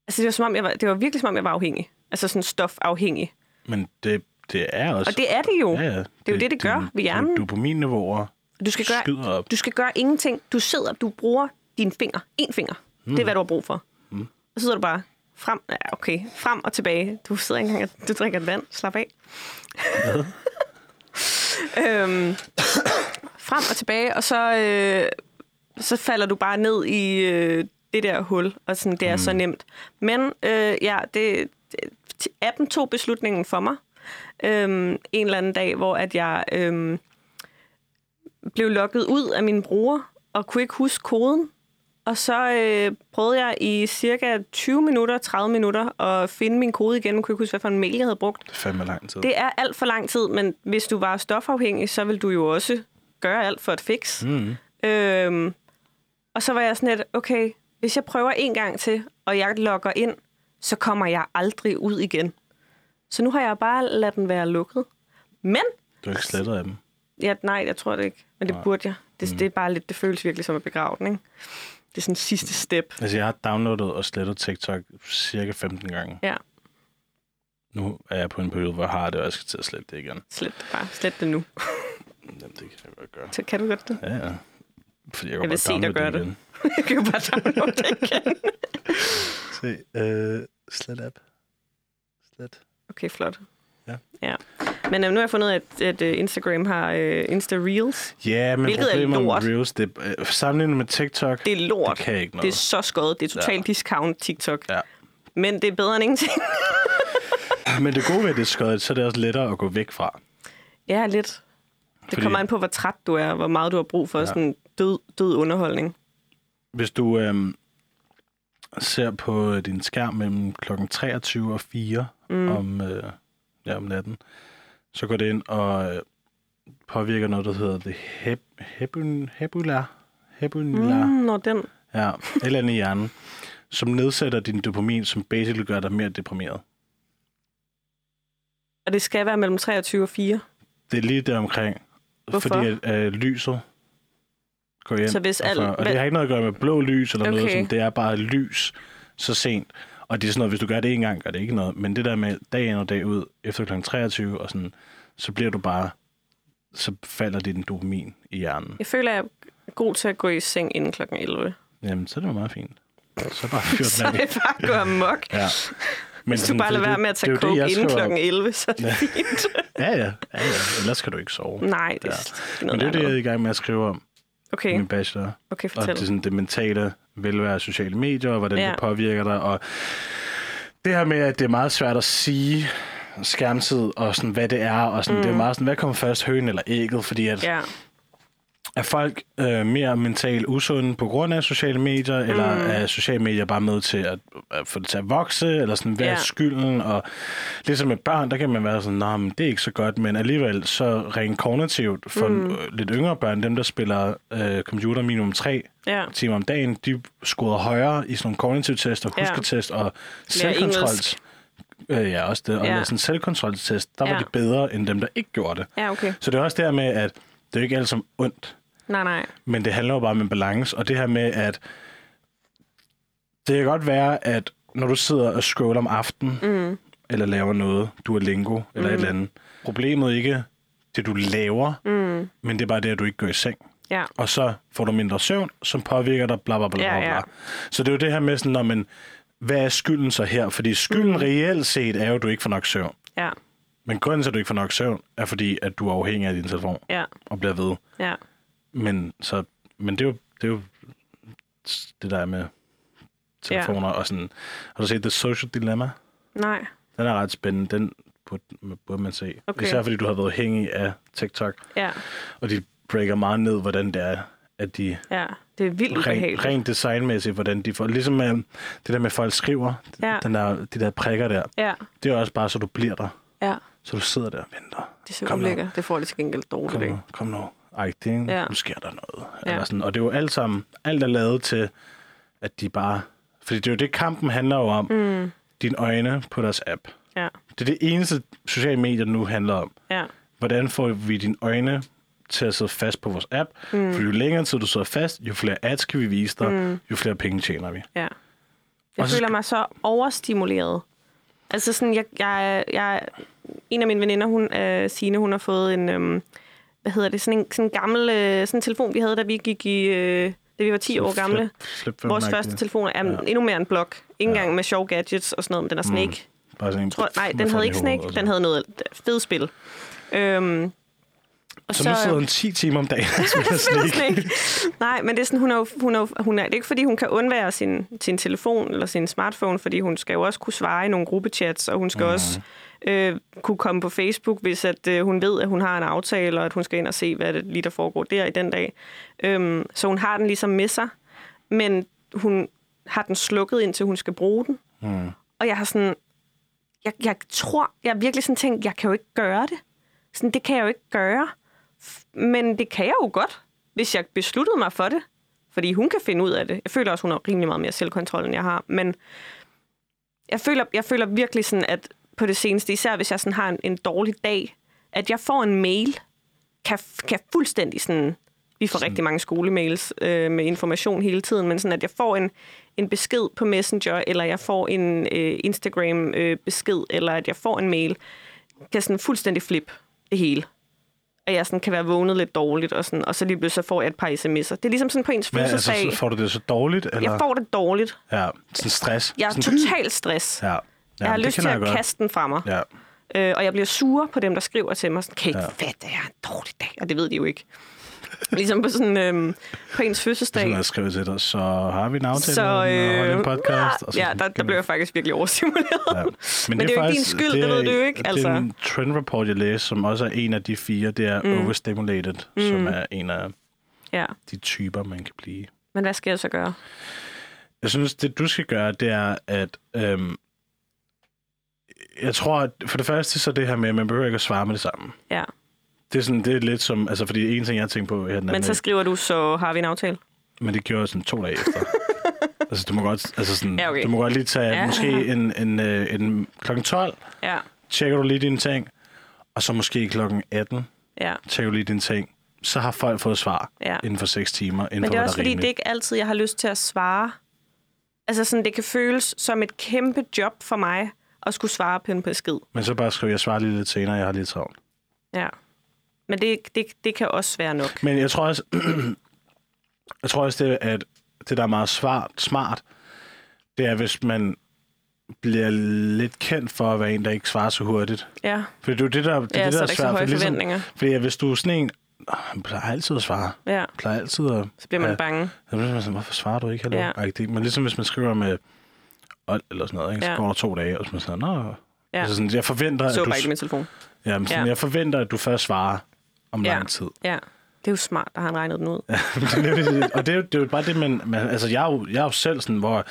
Altså det var, som om, jeg var, det var virkelig som om, jeg var afhængig. Altså sådan stofafhængig. Men det, det er også... Og det er det jo. ja, ja. Det er jo det, det gør ved hjernen. Dopaminniveauer Du skal gøre, op. du skal gøre ingenting. Du sidder, du bruger dine finger. En finger. Mm. Det er, hvad du har brug for. Mm. Og så sidder du bare frem, ja, okay, frem og tilbage. Du sidder ikke engang, du drikker vand. Slap af. øhm, frem og tilbage, og så, øh, så falder du bare ned i øh, det der hul, og sådan, det er mm. så nemt. Men øh, ja, det, det, appen tog beslutningen for mig. Øhm, en eller anden dag, hvor at jeg øhm, blev lukket ud af min bror, og kunne ikke huske koden. Og så øh, prøvede jeg i cirka 20 minutter, 30 minutter, at finde min kode igen. Jeg kunne ikke huske, hvad for en mail, jeg havde brugt. Det er fandme lang tid. Det er alt for lang tid, men hvis du var stofafhængig, så vil du jo også gøre alt for et fix. Mm. Øhm, og så var jeg sådan lidt, okay, hvis jeg prøver en gang til, og jeg logger ind, så kommer jeg aldrig ud igen. Så nu har jeg bare ladet den være lukket. Men Du har ikke slettet af dem. Ja, nej, jeg tror det ikke. Men det Nej. burde jeg. Det, Mm. det er bare lidt, det føles virkelig som at begrave den, ikke? Det er sådan sidste step. Altså, jeg har downloadet og slettet TikTok cirka 15 gange. Ja. Nu er jeg på en periode, hvor jeg har det, og jeg skal til at slette det igen. Slet det bare. Slet det nu. Jamen, det kan jeg godt gøre. Så kan du godt det? Ja, ja. Fordi jeg, Jeg kan vil se dig gøre det. igen. Jeg kan jo bare downloade det igen. Se, øh, slet app. Slet. Okay, flot. Ja. ja. Men øhm, nu har jeg fundet ud af, at, at øh, Instagram har øh, Insta Reels. Ja, men Hvilket er problemet med lort. Reels, det, øh, sammenlignet med TikTok, Det er lort. det kan ikke Det er noget. så skøjet. Det er totalt Ja. discount TikTok. Ja. Men det er bedre end ingenting. Men det gode ved, at det er skøjet, så er det også lettere at gå væk fra. ja, lidt. Det Fordi- kommer an på, hvor træt du er, og hvor meget du har brug for Ja. sådan død, død underholdning. Hvis du øhm, ser på din skærm mellem kl. 23 og 4 mm. om, øh, ja, om natten, så går det ind og øh, påvirker noget, der hedder det heb, hebun, hebular. Hebular. Mm, når den... Ja, eller andet i hjernen, som nedsætter din dopamin, som basically gør dig mere deprimeret. Og det skal være mellem 23 og 4. Det er lige der omkring. Hvorfor? Fordi at, øh, lyset går ind. Så hvis og, al- for, og det har ikke noget at gøre med blå lys eller noget Okay. sådan. Det er bare lys så sent. Og det er sådan noget, hvis du gør det en gang, gør det ikke noget. Men det der med dag ind og dag ud, efter kl. 23 og sådan, så bliver du bare, så falder din dopamin i hjernen. Jeg føler, jeg er god til at gå i seng inden kl. 11. Jamen, så er det jo meget fint. Så bare fyr Så den er det bare gå amok. Ja. Men Hvis du bare lader være med at tage coke inden kl. 11, så er det fint. Ja, ja, ja, ja. Ellers kan du ikke sove. Nej, det er Ja. Men det er det, jeg er i gang med at skrive om Okay, min bachelor. okay, Og det, er fortæl. sådan, det mentale velvære af sociale medier, og hvordan ja. Ja. det påvirker dig. Og det her med, at det er meget svært at sige skærmtid, og sådan, hvad det er. Og sådan, mm. Det er meget sådan, hvad kommer først, hønen eller ægget? Fordi at, ja. Er folk øh, mere mentalt usunde på grund af sociale medier, mm. eller er sociale medier bare med til at, at få det til at vokse, eller sådan, hvad er Ja. skylden? Og ligesom med børn, der kan man være sådan, nej, men det er ikke så godt, men alligevel så rent kognitivt for mm. øh, lidt yngre børn, dem der spiller øh, computer minimum tre ja. timer om dagen, de scorede højere i sådan nogle kognitive test og husketest og selvkontrol. engelsk. Øh, ja, også det. Og ja. sådan selvkontroltest, der var Ja. de bedre end dem, der ikke gjorde det. Ja, okay. Så det er også der med, at det er jo ikke alt som ondt, Nej, nej. men det handler jo bare om en balance. Og det her med, at det kan godt være, at når du sidder og scroller om aftenen, mm. eller laver noget, du er lingo, eller mm. et eller andet, problemet er ikke det, du laver, mm. men det er bare det, at du ikke går i seng. Ja, Og så får du mindre søvn, som påvirker dig, bla bla bla. Ja, bla, bla. ja. Så det er jo det her med sådan, når man, hvad er skylden så her? Fordi skylden mm. reelt set er jo, at du ikke får nok søvn. ja, Men grunden til, at du ikke får nok søvn, er fordi, at du er afhængig af din telefon ja, og bliver ved. ja. Men, så, men det, er jo, det er jo det der er med telefoner og sådan. Har du set The Social Dilemma? Nej. Den er ret spændende. Den burde, burde man se. Okay. Især fordi du har været afhængig af TikTok. Ja, Og de breaker meget ned, hvordan det er, at de ja. Det er vildt rent, rent designmæssigt, hvordan de får... Ligesom med det der med, at folk skriver, Ja. den der, de der prikker der, Ja, det er også bare, så du bliver der. ja. Så du sidder der og venter. Det er så ulækkert. Det får det til gengæld dårligt Kom nu, kom nu. Er, Ja. nu sker der noget. Ja. Eller sådan. Og det er jo alt sammen, alt er lavet til, at de bare... Fordi det er jo det, kampen handler jo om. Mm. Dine øjne på deres app. Ja, Det er det eneste, sociale medier nu handler om. ja, Hvordan får vi dine øjne til at sidde fast på vores app? Mm. For jo længere tid du sidder fast, jo flere ads kan vi vise dig, mm. jo flere penge tjener vi. ja. Jeg Og så føler sk- mig så overstimuleret. Altså sådan, jeg, jeg, jeg en af mine veninder, hun, uh, Signe, hun har fået en, um, hvad hedder det, sådan en, sådan en gammel uh, sådan en telefon, vi havde, da vi gik i, uh, da vi var 10 år gamle. Flip, flip Vores første telefon er ja. endnu mere en blok. Ikke engang med sjove gadgets og sådan noget, men den er sådan ikke Bare sådan en, tror, nej, den havde ikke hovedet Snake. og Den havde noget fed spil. Øhm, og Så, så nu sidder hun 10 timer om dagen og spiller Snake. Snake. Nej, men det er sådan, hun er, jo- hun er, hun er, det er ikke fordi, hun kan undvære sin, sin telefon eller sin smartphone, fordi hun skal jo også kunne svare i nogle gruppechats, og hun skal mm. også øh, kunne komme på Facebook, hvis at, øh, hun ved, at hun har en aftale, og at hun skal ind og se, hvad det lige der foregår der i den dag. Øhm, så hun har den ligesom med sig, men hun har den slukket, indtil hun skal bruge den. Mm. Og jeg har sådan, jeg, jeg tror, jeg har virkelig sådan tænkt, jeg kan jo ikke gøre det. Sådan, det kan jeg jo ikke gøre. Men det kan jeg jo godt, hvis jeg besluttede mig for det. Fordi hun kan finde ud af det. Jeg føler også, hun har rimelig meget mere selvkontrol, end jeg har. Men jeg føler, jeg føler virkelig sådan, at på det seneste, især hvis jeg sådan har en, en dårlig dag, at jeg får en mail kan, kan fuldstændig sådan... Vi får rigtig mange skolemails øh, med information hele tiden, men sådan, at jeg får en, en besked på Messenger, eller jeg får en øh, Instagram-besked, eller at jeg får en mail, kan sådan fuldstændig flip det hele. At jeg sådan kan være vågnet lidt dårligt, og, sådan, og så lige pludselig så får jeg et par sms'er. Det er ligesom sådan på ens altså, fødselsdag. så får du det så dårligt? Eller? jeg får det dårligt. Ja, sådan stress. Jeg er sådan, totalt stress. Ja. Ja jeg har det lyst til at godt. kaste den fra mig. Ja. Øh, og jeg bliver sur på dem, der skriver til mig. Sådan, kan I ikke Ja. ja. fatte, at jeg har en dårlig dag? Og det ved de jo ikke. ligesom på sådan øhm, på ens fødselsdag. Så når jeg skriver til dig, så har vi en aftale Så, holde en øh, podcast. og så ja, der, der blev jeg faktisk virkelig overstimuleret. Ja. Men det er jo ikke din skyld, det ved du jo ikke, Det altså. er en trend report, jeg læste, som også er en af de fire. Det er mm. overstimulated, mm. som er en af Ja. de typer, man kan blive. Men hvad skal jeg så gøre? Jeg synes, det du skal gøre, det er, at øhm, jeg tror, at for det første, så det her med, at man behøver ikke at svare med det samme. Ja. Det er, sådan, det er lidt som, altså fordi en ting, jeg tænker på her den Men så skriver du, så har vi en aftale. men det gjorde jeg sådan to dage efter. altså, du må godt, altså sådan, Ja, okay. du må godt lige tage Ja. måske en, en, øh, en, klokken 12, Ja. tjekker du lige dine ting, og så måske klokken 18, Ja. tjekker du lige dine ting. Så har folk fået svar Ja. inden for 6 timer, inden Men for, det er hvad også fordi, rimeligt. det er ikke altid, jeg har lyst til at svare. Altså sådan, det kan føles som et kæmpe job for mig at skulle svare på en besked. Men så bare skriv, jeg svarer lige lidt senere, jeg har lidt travlt. Ja. Men det, det, det kan også være nok. Men jeg tror også, jeg tror også det, at det, der er meget smart, smart, det er, hvis man bliver lidt kendt for at være en, der ikke svarer så hurtigt. Ja, For det er jo det, der, det, er ja det, så der er så svært. høje for ligesom-. Fordi hvis du er sådan en, "Åh, han plejer altid at svare. Ja, plejer altid at... så bliver man Ja. bange. Så bliver man sådan, hvorfor svarer du ikke? Hallo? Ja. Ja. Men ligesom hvis man skriver med eller sådan noget, ikke? så Ja. går der to dage, og så man sådan, nå... Ja. Altså sådan, jeg forventer, Så at du, bare ikke min telefon. ja, men sådan, Ja. jeg forventer, at du først svarer om Ja. lang tid. Ja, det er jo smart, har han regnet den ud. og det er, jo, det er jo bare det, man... man altså, jeg er, jo, jeg er jo selv sådan, hvor...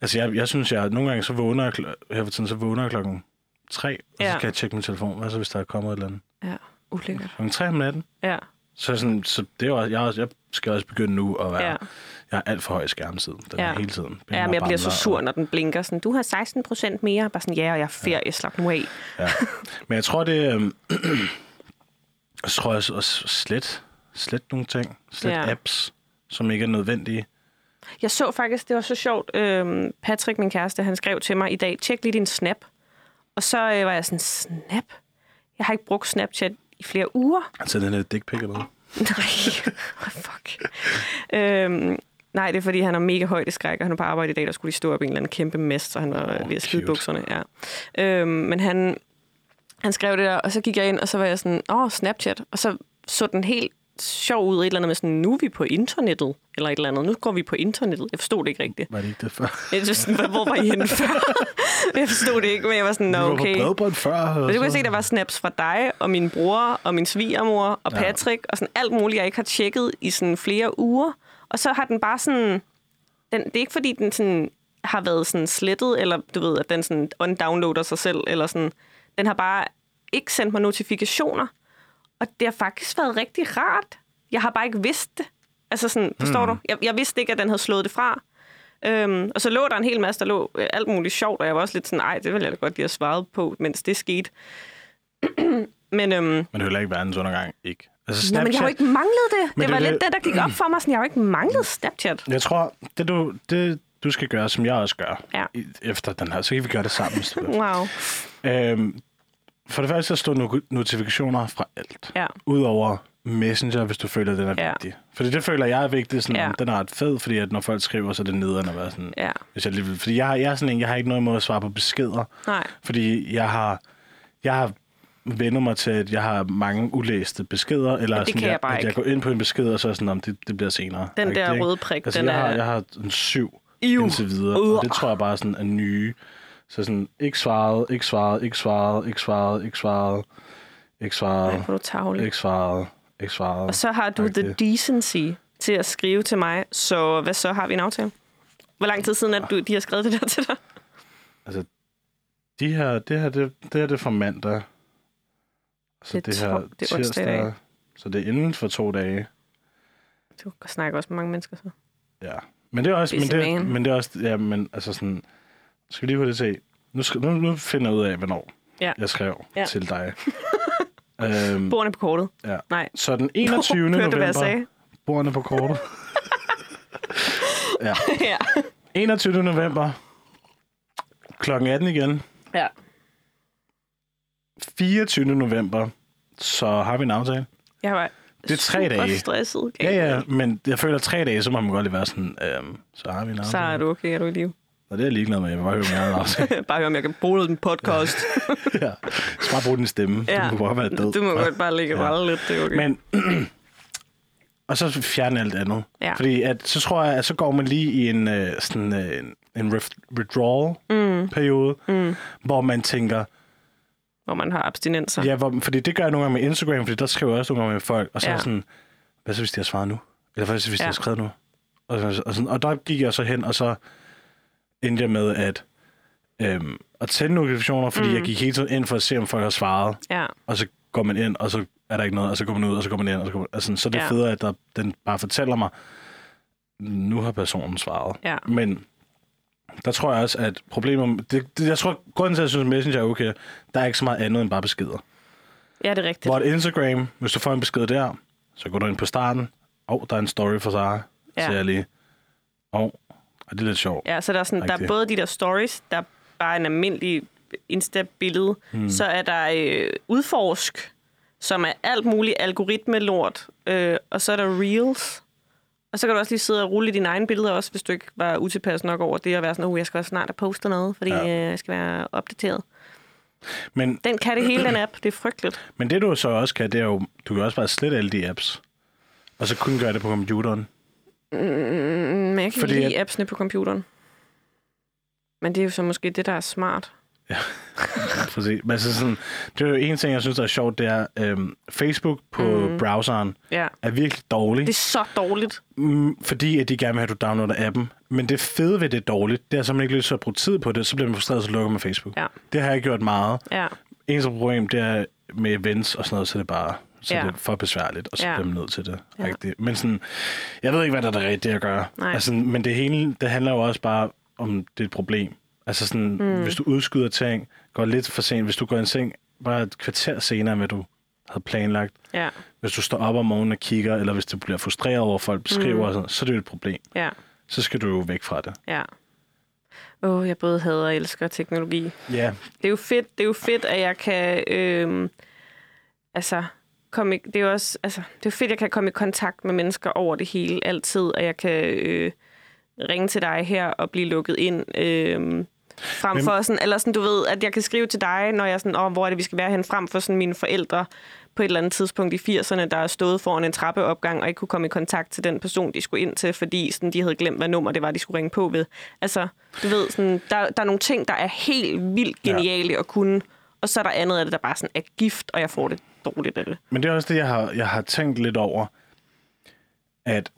Altså, jeg, jeg synes, jeg nogle gange så vågner jeg, kl- her for tiden, så vågner jeg klokken tre, og Ja. så skal jeg tjekke min telefon. Hvad så, hvis der er kommet et eller andet? Ja, ulækkert. Klokken tre om natten. Ja, Så, sådan, så det er jo, jeg, jeg skal også begynde nu at være... ja. Jeg er alt for høj skærmtid. Den Ja. hele tiden. ja men jeg bliver så sur, og- når den blinker. Sådan, du har 16 procent mere. Bare sådan, ja, og jeg er ferie. Slap nu af. Ja. Men jeg tror, det øhm, jeg tror også, også slet, slet nogle ting. Slet Ja. ja. apps, som ikke er nødvendige. Jeg så faktisk, det var så sjovt. Øhm, Patrick, min kæreste, han skrev til mig i dag, tjek lige din Snap. Og så øh, var jeg sådan, Snap? Jeg har ikke brugt Snapchat i flere uger. Altså, den er dick pic eller noget. Nej, fuck. Øhm, nej, det er fordi, han er mega højt i skræk, og han er på arbejde i dag, der skulle de stå op i en eller anden kæmpe mest, så han var oh, ved at skide cute. bukserne. Ja. Øhm, men han, han skrev det der, og så gik jeg ind, og så var jeg sådan, åh, Snapchat. Og så så den helt sjov ud, et eller andet med sådan, nu er vi på internettet, eller et eller andet. Nu går vi på internettet. Jeg forstod det ikke rigtigt. Var det ikke det før? Jeg synes, sådan, hvor var I henne før? jeg forstod det ikke, men jeg var sådan, nå, var okay. på bredbånd før. Men du kan se, der var snaps fra dig, og min bror, og min svigermor, og Ja. Patrick, og sådan alt muligt, jeg ikke har tjekket i sådan flere uger. Og så har den bare sådan... Den, det er ikke, fordi den sådan har været sådan slettet, eller du ved, at den sådan undownloader sig selv, eller sådan. Den har bare ikke sendt mig notifikationer. Og det har faktisk været rigtig rart. Jeg har bare ikke vidst det. Altså sådan, forstår Hmm. du? Jeg, jeg vidste ikke, at den havde slået det fra. Øhm, og så lå der en hel masse, der lå øh, alt muligt sjovt, og jeg var også lidt sådan, ej, det ville jeg da godt lige have svaret på, mens det skete. Men, øhm, Men det er heller ikke verdens undergang, ikke? Altså, Nå, men jeg har jo ikke manglet det. Men det det var er lidt det- det, der gik op for mig. Sådan, jeg har jo ikke manglet Snapchat. Jeg tror, det du, det du skal gøre, som jeg også gør, Ja. i- efter den her, så kan vi gøre det sammen. Wow. øhm, for det første, så står no- notifikationer fra alt. Ja. Udover Messenger, hvis du føler, at den er Ja. vigtig. Fordi det føler jeg er vigtigt. Sådan, ja. Den er ret fed, fordi at når folk skriver, så er det nederen at være sådan... Ja. Hvis jeg lige vil, fordi jeg, har- jeg er sådan en, jeg har ikke noget imod at svare på beskeder. Nej. Fordi jeg har, jeg har vendt mig til, at jeg har mange ulæste beskeder. Eller det sådan, kan jeg bare at jeg går ind på en besked, og så er sådan, om det, det bliver senere. Den der det, røde prik, altså, den jeg, har, er- jeg har en syv Iu. indtil videre, og det tror jeg bare sådan er nye. Så sådan, ikke svaret, ikke svaret, ikke svaret, ikke svaret, ikke svaret, ikke svaret, Ej, hvor er du tavlig. ikke svaret, ikke svaret. Og så har du the Agtigt. decency til at skrive til mig. Så hvad så? Har vi en aftale? Hvor lang tid siden, at du, de har skrevet det der til dig? Altså, de her, det her, det, det her det er fra mandag. Så Det er to- det er onsdag i dag. Så det er inden for to dage. Du snakker også med mange mennesker, så. Ja. Men det er også, men det, man. men det er også, ja, men altså sådan, skal vi lige hurtigt se. Nu, skal, nu, nu finder jeg ud af, hvornår Ja. jeg skrev Ja. til dig. Øhm, Bordene på kortet. ja. Nej. Så den 21. Hørte du, november... hvad jeg sagde? Bordene på kortet. ja. ja. 21. november. Klokken 18 igen. ja. 24. november. Så har vi en aftale. Jeg var Det er tre dage. stresset. Ja, ja, men jeg føler tre dage, så må man godt lige være sådan, øhm, så har vi en aftale. Så er du okay, er du i live? Og det er jeg ligeglad med. Jeg vil bare høre, om jeg har en aftale. bare høre, om jeg kan bruge den podcast. ja. Skal bare bruge din stemme. ja. Du må godt være død. Du må godt bare ligge Ja. ja. lidt, det er okay. Men, og så fjerne alt andet. Ja. Fordi at, så tror jeg, at så går man lige i en, øh, sådan, øh, en, withdrawal-periode, mm. hvor man tænker, Hvor man har abstinenser. ja, hvor, fordi det gør jeg nogle gange med Instagram, fordi der skriver jeg også nogle gange med folk, og så ja. Er sådan, hvad så hvis de har svaret nu? Eller hvad så hvis ja. de har skrevet nu? Og, så- og, sådan, og der gik jeg så hen, og så endte jeg med at, øhm, at tænde notifikationer, fordi mm. jeg gik hele tiden ind for at se, om folk har svaret. Ja. og så går man ind, og så er der ikke noget, og så går man ud, og så går man ind, og så går man, altså, så er det. Ja. federe, at der, den bare fortæller mig, nu har personen svaret. Ja. Men der tror jeg også, at problemet... Det, det, jeg tror, grunden til, at jeg synes, at Messenger er okay, der er ikke så meget andet end bare beskeder. ja, det er rigtigt. Hvor et Instagram, hvis du får en besked der, så går du ind på starten, og oh, der er en story for Sara, ja. Så jeg lige, åh, oh, det er lidt sjovt. Ja, så der er, sådan, der er både de der stories, der er bare en almindelig Insta-billede. Mm. Så er der øh, udforsk, som er alt muligt algoritme-lort. Øh, og så er der reels. Og så kan du også lige sidde og rulle i dine egne billeder også, hvis du ikke var utilpas nok over det, at være sådan, oh, jeg skal også snart have postet noget, fordi Ja. øh, jeg skal være opdateret. Men, Den kan det hele, den app. Det er frygteligt. men det du så også kan, det er jo, du kan også bare slette alle de apps, og så kun gøre det på computeren. Mm, men jeg kan Fordi fordi lide at- appsene på computeren. Men det er jo så måske det, der er smart. Præcis. Men altså sådan, det er jo en ting, jeg synes, der er sjovt, det er, øhm, Facebook på mm. browseren Ja. er virkelig dårlig, Det er så dårligt. mm, fordi at de gerne vil have, at du downloader appen. Men det fede ved det er dårligt, det er, så man ikke lyst til at bruge tid på det, så bliver man frustreret, så lukker man Facebook. Ja. Det har jeg gjort meget. Ja. Eneste problem, det er med events og sådan noget, så er det bare så Ja. det er for besværligt, og så Ja. bliver man nødt til det. Ja. Rigtigt. Men sådan, jeg ved ikke, hvad der er det rigtige at gøre. Nej. Altså, men det hele, det handler jo også bare om, det er et problem. Altså sådan, mm. hvis du udskyder ting, går lidt for sent, hvis du går i seng bare et kvarter senere, end hvad du havde planlagt, Ja. hvis du står op om morgenen og kigger, eller hvis du bliver frustreret over, at folk beskriver, mm. sådan, så er det jo et problem. Ja. Så skal du jo væk fra det. Ja. Åh, oh, jeg både hader og elsker teknologi. Ja, Det er jo fedt, det er jo fedt at jeg kan... Øh, altså, komme i, det er jo også, altså, det er fedt, at jeg kan komme i kontakt med mennesker over det hele altid, og jeg kan øh, ringe til dig her og blive lukket ind. Øh, frem Men- for sådan, eller sådan, du ved, at jeg kan skrive til dig, når jeg er sådan, åh, hvor er det, vi skal være hen, frem for sådan mine forældre på et eller andet tidspunkt i 80'erne, der er stået foran en trappeopgang og ikke kunne komme i kontakt til den person, de skulle ind til, fordi sådan, de havde glemt, hvad nummer det var, de skulle ringe på ved. Altså, du ved, sådan, der, der er nogle ting, der er helt vildt geniale ja. at kunne, og så er der andet af det, der bare sådan er gift, og jeg får det dårligt af det. men det er også det, jeg har, jeg har tænkt lidt over, at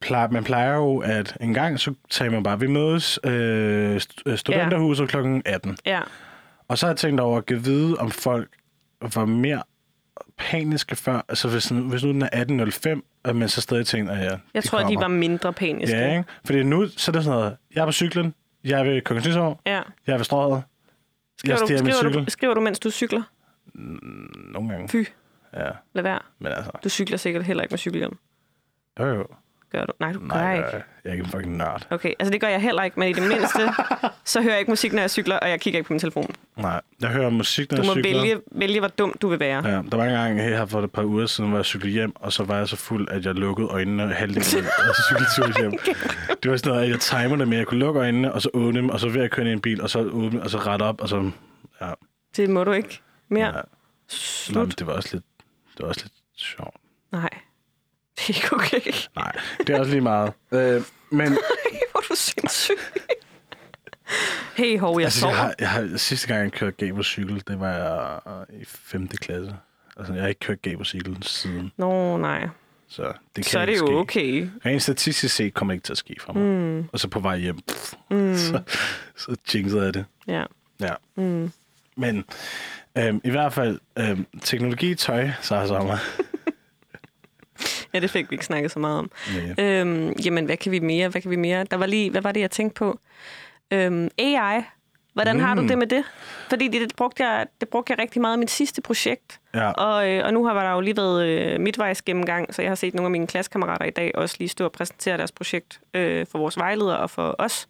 plejer, man plejer jo, at en gang så sagde man bare, vi mødes øh, st- studenterhuset ja. kl. 18. Ja, Og så har jeg tænkt over at give vide, om folk var mere paniske før. Altså hvis, hvis nu den er 18.05, at man så stadig tænker, at ja, jeg tror, kommer. de var mindre paniske. Ja, ikke? Fordi nu så er det sådan noget, jeg er på cyklen, jeg er ved Kongens Nytorv, ja. jeg er ved strøget, Skriver, jeg du, skriver, cykel. du, skriver du, mens du cykler? Nogle gange. Fy, Ja, lad være. men altså, Du cykler sikkert heller ikke med cykelhjelm. jo jo. Gør du? Nej, du gør Nej, ikke. jeg, jeg er ikke en fucking nørd. Okay, altså det gør jeg heller ikke, men i det mindste, så hører jeg ikke musik, når jeg cykler, og jeg kigger ikke på min telefon. Nej, jeg hører musik, når Du jeg må cykler. vælge, vælge, hvor dum du vil være. Ja, der var en gang her for et par uger siden, hvor jeg cyklede hjem, og så var jeg så fuld, at jeg lukkede øjnene halvdelen, og så cyklede tur hjem. Det var sådan noget, at jeg timer det med, at jeg kunne lukke øjnene, og så åbne dem, og så ved at køre ind i en bil, og så åbne, og så rette op, og så... Ja, Det må du ikke mere. ja. Nå, Slut. men det var også lidt, det var også lidt sjovt. Nej. Det er ikke okay. Nej, det er også lige meget. Øh, men Hvor er du sindssyg. Hey, hov, jeg altså, sover. jeg har, jeg har, sidste gang, jeg kørte gab på cykel, det var jeg øh, i 5. klasse. Altså, jeg har ikke kørt gab på cykel siden, Nå, nej. så det kan Så er det ikke jo ske. okay. Rent statistisk set kommer det ikke til at ske for mig. Mm. Og så på vej hjem, pff, mm. så, så jinxede jeg det. Ja. Ja. Mm. Men øhm, i hvert fald, øhm, teknologi, tøj, så er sommer. ja, det fik vi ikke snakket så meget om. Nej. Øhm, jamen, hvad kan vi mere? Hvad kan vi mere? Der var lige, hvad var det, jeg tænkte på? Øhm, AI Hvordan mm. har du Mm. det med det? Fordi det, det, brugte jeg, det brugte jeg rigtig meget i mit sidste projekt. Ja. Og, øh, og nu har der jo lige været øh, midtvejs gennemgang, så jeg har set nogle af mine klassekammerater i dag også lige stå og præsentere deres projekt øh, for vores vejledere og for os.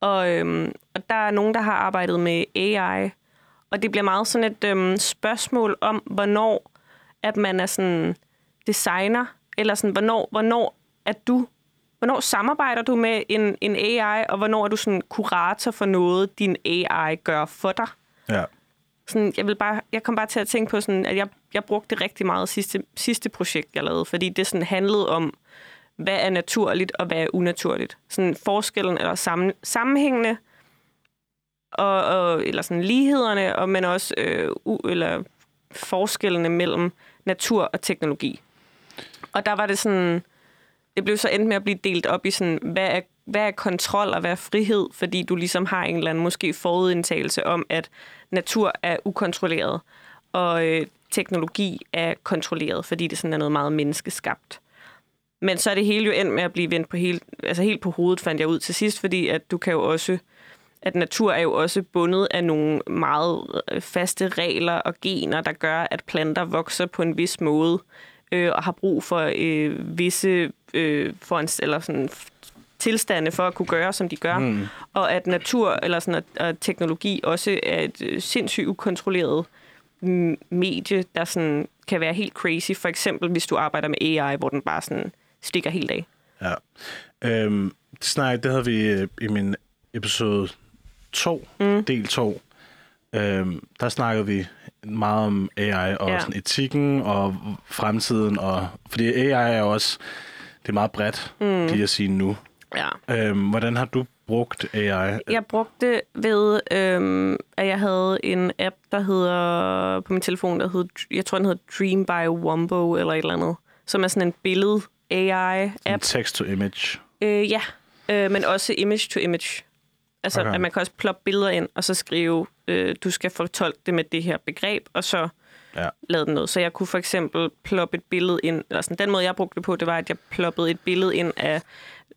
Og, øh, og der er nogen, der har arbejdet med AI, og det bliver meget sådan et øh, spørgsmål om, hvornår at man er sådan designer, eller sådan, hvornår, hvornår er du Hvornår samarbejder du med en, en AI, og hvornår er du sådan kurator for noget, din AI gør for dig? ja. sådan, jeg, vil bare, jeg kom bare til at tænke på, sådan, at jeg, jeg brugte det rigtig meget sidste, sidste projekt, jeg lavede, fordi det sådan handlede om, hvad er naturligt og hvad er unaturligt. Sådan forskellen eller sammen, sammenhængende, og, og, eller sådan lighederne, og, men også øh, u, eller forskellene mellem natur og teknologi. Og der var det sådan, det blev så endt med at blive delt op i sådan, hvad er, hvad er kontrol og hvad er frihed, fordi du ligesom har en eller anden måske forudindtagelse om, at natur er ukontrolleret, og øh, teknologi er kontrolleret, fordi det sådan er noget meget menneskeskabt. Men så er det hele jo endt med at blive vendt på helt, altså helt på hovedet, fandt jeg ud til sidst, fordi at du kan jo også, at natur er jo også bundet af nogle meget øh, faste regler og gener, der gør, at planter vokser på en vis måde, øh, og har brug for øh, visse øh, for en, eller sådan, tilstande for at kunne gøre, som de gør. Mm. Og at natur eller sådan, at, at teknologi også er et øh, sindssygt ukontrolleret mm, medie, der sådan, kan være helt crazy. For eksempel, hvis du arbejder med AI, hvor den bare sådan stikker helt af. Ja. Øhm, det, snak, det havde vi øh, i min episode 2, mm. del 2. Øhm, der snakkede vi meget om AI og Ja. sådan etikken og fremtiden. Og, fordi AI er også det er meget bredt, mm. lige at sige nu. Ja. Øhm, hvordan har du brugt AI? Jeg brugte det ved, øhm, at jeg havde en app, der hedder på min telefon, der hed, jeg tror, den hedder Dream by Wombo eller et eller andet, som er sådan en billede AI-app. Text to image. Øh, ja, øh, men også image to image. Altså, okay. At man kan også ploppe billeder ind, og så skrive, øh, du skal fortolke det med det her begreb, og så Ja. lave den noget. Så jeg kunne for eksempel ploppe et billede ind, eller sådan, den måde, jeg brugte det på, det var, at jeg ploppede et billede ind af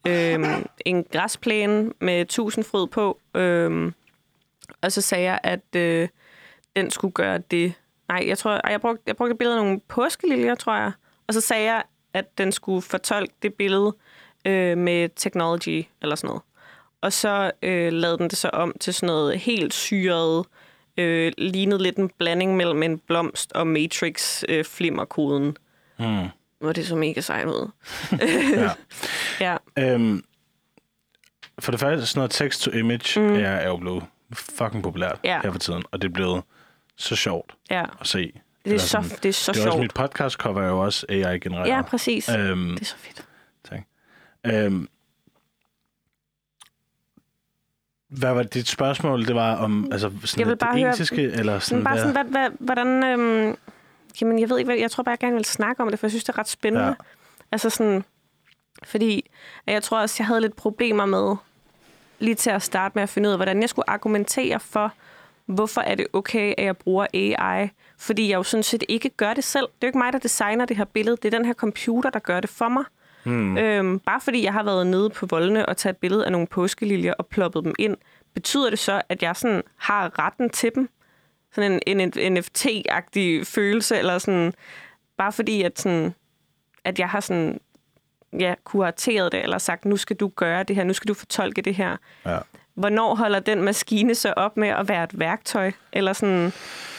øh, en græsplæne med tusindfrød på, øh, og så sagde jeg, at øh, den skulle gøre det. Nej, jeg tror, jeg brugte, jeg brugte et billede af nogle påskeliljer, tror jeg. Og så sagde jeg, at den skulle fortolke det billede øh, med technology eller sådan noget. Og så øh, lavede den det så om til sådan noget helt syret, øh, lignede lidt en blanding mellem en blomst og Matrix øh, flimmerkoden. Mm. Hvor det så mega sejt ud. ja. Ja, Øhm, for det første, sådan noget text to image mm. er, er jo blevet fucking populært Ja. her for tiden, og det er blevet så sjovt ja. at se. Det er, sådan- så, det er så det er også sjovt. mit podcast cover er jo også AI-genereret. Ja, præcis. Øhm, Det er så fedt. tak. Øhm, hvad var dit spørgsmål? Det var om altså, sådan Jeg vil det bare høre- etiske, eller sådan, bare sådan, hvad, hvad, hvordan... Øhm, jamen, jeg ved ikke, hvad, jeg tror bare, jeg gerne vil snakke om det, for jeg synes, det er ret spændende. Ja. Altså sådan... Fordi jeg tror også, jeg havde lidt problemer med lige til at starte med at finde ud af, hvordan jeg skulle argumentere for, hvorfor er det okay, at jeg bruger AI. Fordi jeg jo sådan set ikke gør det selv. Det er jo ikke mig, der designer det her billede. Det er den her computer, der gør det for mig. Hmm. Øhm, bare fordi jeg har været nede på voldene og taget et billede af nogle påskeliljer og ploppet dem ind, betyder det så, at jeg sådan har retten til dem? Sådan en, en, en NFT-agtig følelse, eller sådan, bare fordi, at, sådan, at jeg har sådan, ja, kurateret det, eller sagt, nu skal du gøre det her, nu skal du fortolke det her. Ja. Hvornår holder den maskine så op med at være et værktøj? Eller sådan,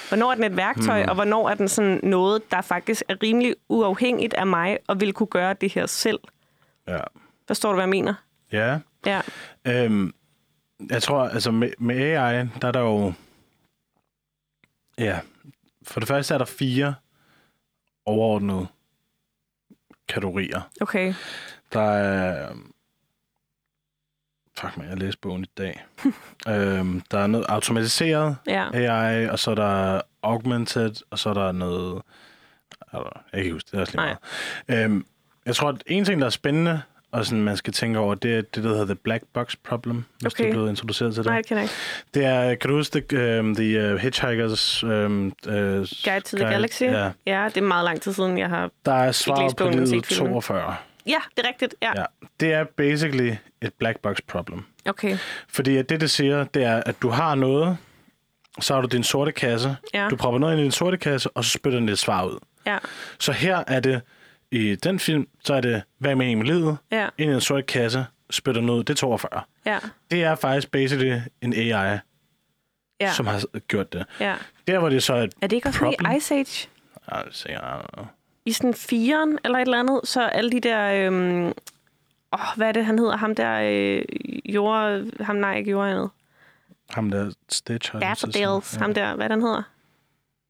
hvornår er den et værktøj, Hmm. og hvornår er den sådan noget, der faktisk er rimelig uafhængigt af mig, og vil kunne gøre det her selv? ja. Forstår du, hvad jeg mener? Ja. Ja. Øhm, jeg tror, altså med, med AI, der er der jo... Ja, for det første er der fire overordnede kategorier. Okay. Der er... Fuck man, jeg læste bogen i dag. øhm, der er noget automatiseret Ja. AI, og så er der augmented, og så er der noget... Altså, jeg kan ikke huske det, er også lige Nej. meget. Øhm, jeg tror, at en ting, der er spændende, og sådan, man skal tænke over, det er det, der hedder The Black Box Problem, hvis Okay. du er blevet introduceret til det. Nej, det kan jeg ikke. Det er, kan du huske det, um, The uh, Hitchhiker's um, uh, Guide to the Galaxy. Ja. Ja, det er meget lang tid siden, jeg har... Der er svaret på livet set filmen. 42. Ja, det er rigtigt. Ja. Ja. Det er basically et black box problem. Okay. Fordi at det, det siger, det er, at du har noget, så har du din sorte kasse. Ja. Du propper noget ind i din sorte kasse, og så spytter den et svar ud. Ja. Så her er det, i den film, så er det, hvad er meningen med livet? Ja. Ind i en sort kasse, spytter ud, det er 42. Ja. Det er faktisk basically en AI, Ja. som har gjort det. ja. Der, hvor det så er et Er det ikke også problem. i Ice Age? Ja, det jeg, I sådan firen eller et eller andet, så alle de der... Øhm, åh, hvad er det, han hedder? Ham der øh, jord... Ham nej, ikke jord Ham der Stitch. jeg. Daffodils. Ham der, hvad den hedder?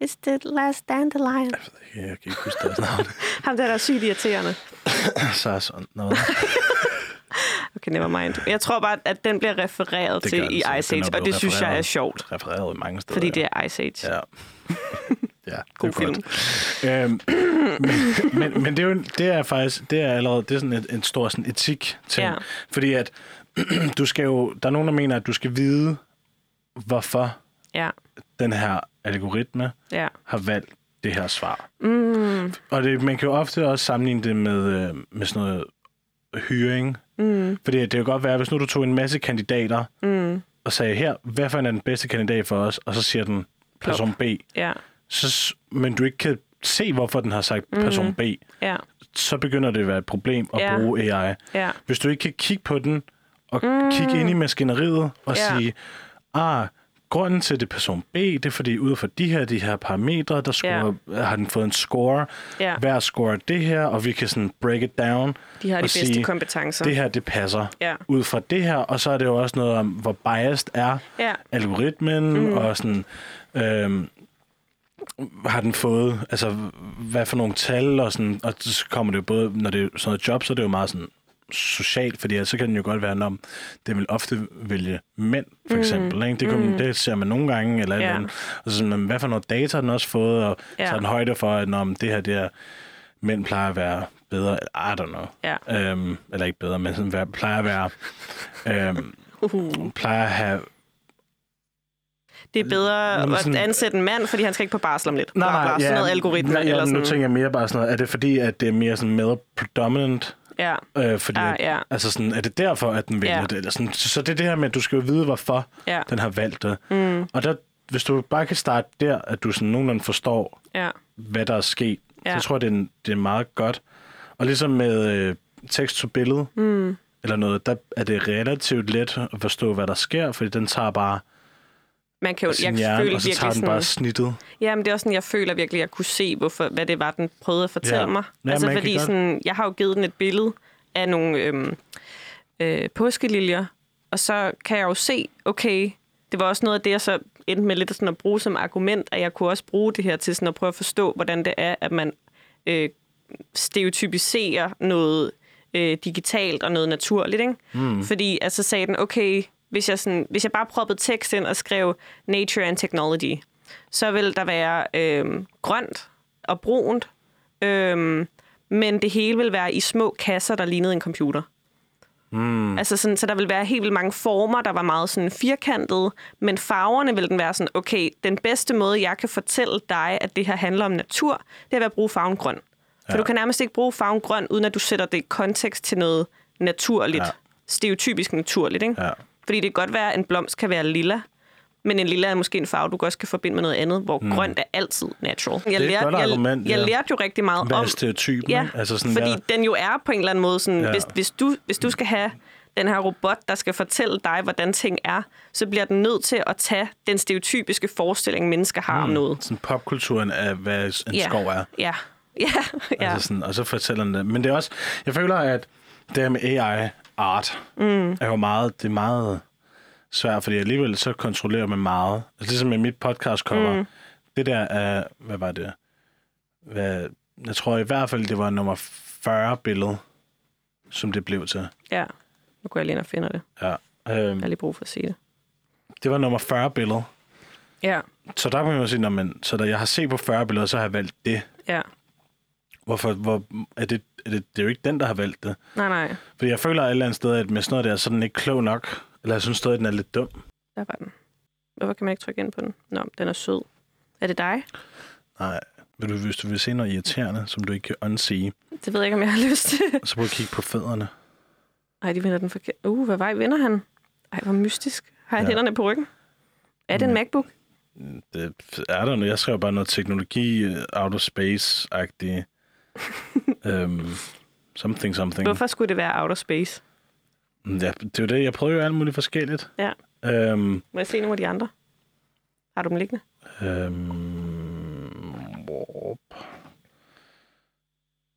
It's the last dandelion. Ja, jeg kan ikke huske deres navn. Ham der, der er sygt irriterende. så er sådan noget. Okay, never mind. Jeg tror bare, at den bliver refereret Det til i. Ice Age, og det synes jeg er refereret. sjovt, Refereret mange steder. fordi det er Ice Age. Ja. Ja, God film. godt. Øhm, men, men, men det er jo det er faktisk det er allerede det er sådan et, en stor sådan etik ting, Ja. fordi at du skal jo der er nogen der mener at du skal vide hvorfor Ja, den her algoritme ja. har valgt det her svar. Mm. Og det, man kan jo ofte også sammenligne det med, øh, med sådan noget hyring. Mm. Fordi det kan godt være, hvis nu du tog en masse kandidater mm. og sagde, her, hvad for en er den bedste kandidat for os? Og så siger den person B. Ja, Så, men du ikke kan se, hvorfor den har sagt person B. ja, Så begynder det at være et problem at Ja. bruge AI. ja. Hvis du ikke kan kigge på den og mm. kigge ind i maskineriet og Ja. sige, ah, grunden til det er person B, det er fordi ud fra de her, de her parametre, der score, har den fået en score. Ja. Hver score er det her, og vi kan sådan break it down. De har de bedste sige, kompetencer. Det her, det passer Ja. ud fra det her. Og så er det jo også noget om, hvor biased er Ja. algoritmen, mm. og sådan... Øhm, har den fået, altså hvad for nogle tal, og, sådan, og så kommer det jo både, når det er sådan noget job, så er det jo meget sådan socialt, fordi så kan den jo godt være, når det vil ofte vælge mænd, for eksempel. Ikke? Det, kan, mm. det ser man nogle gange, eller, eller andet. Og så sådan, men hvad for noget data har den også fået, og Ja. så den højde for, at når det her, det er, mænd plejer at være bedre, I don't know. Ja. Øhm, eller ikke bedre, men sådan, plejer at være, øhm, Uh, plejer at have det er bedre men at sådan- ansætte en mand, fordi han skal ikke på barsel om lidt. Nej, nej, sådan noget algoritme. Nej, ja, eller nu sådan. tænker jeg mere bare sådan noget. Er det fordi, at det er mere sådan male predominant? Ja, Øh, fordi, Ah, at, ja. altså sådan, er det derfor, at den vælger Ja. det? Eller sådan, så det er det her med, at du skal jo vide, hvorfor ja, den har valgt det. Mm. Og der, hvis du bare kan starte der, at du sådan nogenlunde forstår, ja, hvad der er sket, Ja. så tror jeg, det er, det er meget godt. Og ligesom med øh, tekst til billede, mm. eller noget, der er det relativt let at forstå, hvad der sker, fordi den tager bare man kan jo, sin jeg hjerne, føler og så tager virkelig den bare sådan, snittet. ja, men det er også sådan, jeg føler virkelig, at jeg kunne se, hvorfor, hvad det var, den prøvede at fortælle Ja. mig. Ja, altså, fordi godt- sådan, jeg har jo givet den et billede af nogle øhm, øh, påskeliljer, og så kan jeg jo se, okay, det var også noget af det, jeg så endte med lidt sådan at bruge som argument, at jeg kunne også bruge det her til sådan at prøve at forstå, hvordan det er, at man øh, stereotypiserer noget øh, digitalt og noget naturligt. Ikke? Mm. Fordi altså sagde den, okay, hvis jeg, sådan, hvis jeg bare proppede tekst ind og skrev nature and technology, så vil der være øh, grønt og brunt, øh, men det hele vil være i små kasser, der lignede en computer. Mm. Altså sådan, så der vil være helt vildt mange former, der var meget sådan firkantede, men farverne vil den være sådan, okay, den bedste måde, jeg kan fortælle dig, at det her handler om natur, det er ved at bruge farven grøn. For Ja. du kan nærmest ikke bruge farven grøn, uden at du sætter det i kontekst til noget naturligt, Ja. stereotypisk naturligt. Ikke? Ja. Fordi det kan godt være, at en blomst kan være lilla, men en lilla er måske en farve, du også kan forbinde med noget andet, hvor mm. grønt er altid natural. Jeg, et lærte, godt argument, jeg, jeg ja. lærte jo rigtig meget Hvad er om... stereotypen? Ja, altså sådan, fordi hvad- den jo er på en eller anden måde sådan, ja. hvis, hvis, du, hvis du skal have den her robot, der skal fortælle dig, hvordan ting er, så bliver den nødt til at tage den stereotypiske forestilling, mennesker har mm. om noget. sådan popkulturen af, hvad en Ja. skov er. Ja, ja, ja. Altså sådan, og så fortæller den det. Men det er også, jeg føler, at det her med AI art mm. er jo meget, det er meget svært, fordi alligevel så kontrollerer man meget. Altså ligesom med mit podcast kommer, mm. det der er, hvad var det? Hvad, jeg tror i hvert fald, det var nummer 40 billede, som det blev til. ja. Nu går jeg lige ind og finder det. Ja. Jeg Øhm, har lige brug for at se det. det var nummer 40 billede. Ja, Så der kan man jo sige, når man, så da jeg har set på 40 billeder, så har jeg valgt det. ja. Hvorfor, hvor, er det, det, det er jo ikke den, der har valgt det. Nej, nej. Fordi jeg føler et eller andet sted, at med sådan noget der, så er den ikke klog nok. Eller jeg synes stadig, at den er lidt dum. Der var den. Hvorfor kan man ikke trykke ind på den? Nå, den er sød. Er det dig? Nej, Vil du, hvis du vil se noget irriterende, som du ikke kan unsee, Det ved jeg ikke, om jeg har lyst til. så prøv at kigge på fødderne. Ej, de vender den forkert. Uh, hvad vej vender han? Ej, hvor mystisk. Har han Ja. hænderne på ryggen? Er det en Mm. MacBook? Det er der nu. Jeg skrev bare noget teknologi, uh, outer space-agtigt. Um, something, something. Hvorfor skulle det være outer space? Ja, det er jo det. Jeg prøver jo alt muligt forskelligt. Ja. Um, Må jeg se nogle af de andre? Har du dem liggende? um, warp.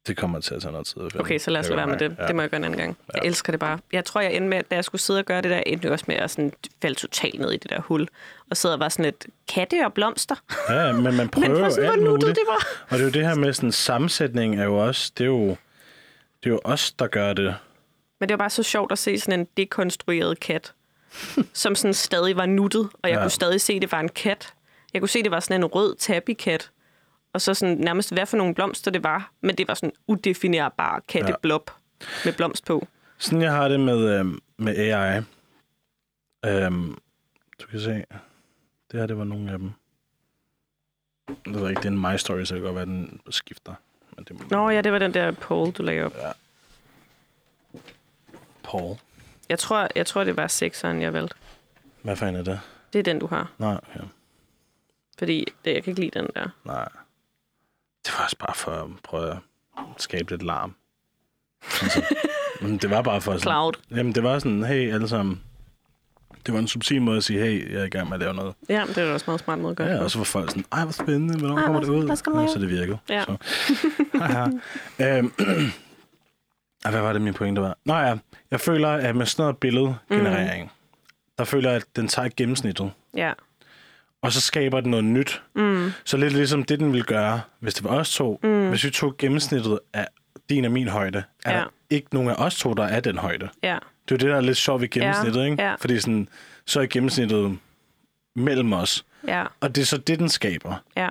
Det kommer til at tage noget tid. Okay, så lad os lade være med det. Ja. Det må jeg gøre en anden gang. Ja. Jeg elsker det bare. Jeg tror, jeg endte med, da jeg skulle sidde og gøre det der, endte jeg også med at sådan falde totalt ned i det der hul. Og sidde og var sådan et katte og blomster. Ja, men man Men prøver jo sådan, alt muligt. det var. Og det er jo det her med sådan sammensætning er jo også, det er jo, det er jo os, der gør det. Men det var bare så sjovt at se sådan en dekonstrueret kat, som sådan stadig var nuttet, og jeg ja. kunne stadig se, at det var en kat. Jeg kunne se, at det var sådan en rød tabby-kat, og så sådan nærmest, hvad for nogle blomster det var, men det var sådan udefinerbar katteblob med blomst på. Sådan jeg har det med, øhm, med AI. Øhm, du kan se, det her, det var nogle af dem. Det ved jeg ikke, det er en My Story, så det kan godt være, den skifter. Men det må... Nå ja, det var den der poll, du lagde op. Paul. Jeg tror, jeg tror det var sekseren, jeg valgte. Hvad fanden er det? Det er den, du har. Nej, ja. Fordi det, jeg kan ikke lide den der. Nej. Det var også bare for at prøve at skabe lidt larm. Altså, men det var bare for sådan... Cloud. Jamen, det var sådan, hey, alle sammen. Det var en subtil måde at sige, hey, jeg er i gang med at lave noget. Ja, det er da også meget smart måde at gøre Ja, det og så var folk sådan, ej, hvor spændende, hvornår Ej, kommer det ud? skal Ja, så det virkede. Ja. Så. Øhm, hvad var det, min pointe var? Nå ja, jeg føler, at med sådan noget billedgenerering, mm. der føler jeg, at den tager gennemsnittet, Ja. Og så skaber den noget nyt. Mm. Så lidt ligesom det, den ville gøre, hvis det var os to. Mm. Hvis vi tog gennemsnittet af din og min højde, er Ja. der ikke nogen af os to, der er den højde. Ja. Det er jo det, der er lidt sjovt ved gennemsnittet, ikke? ja. Fordi sådan, så er gennemsnittet mellem os. Ja. Og det er så det, den skaber. Ja.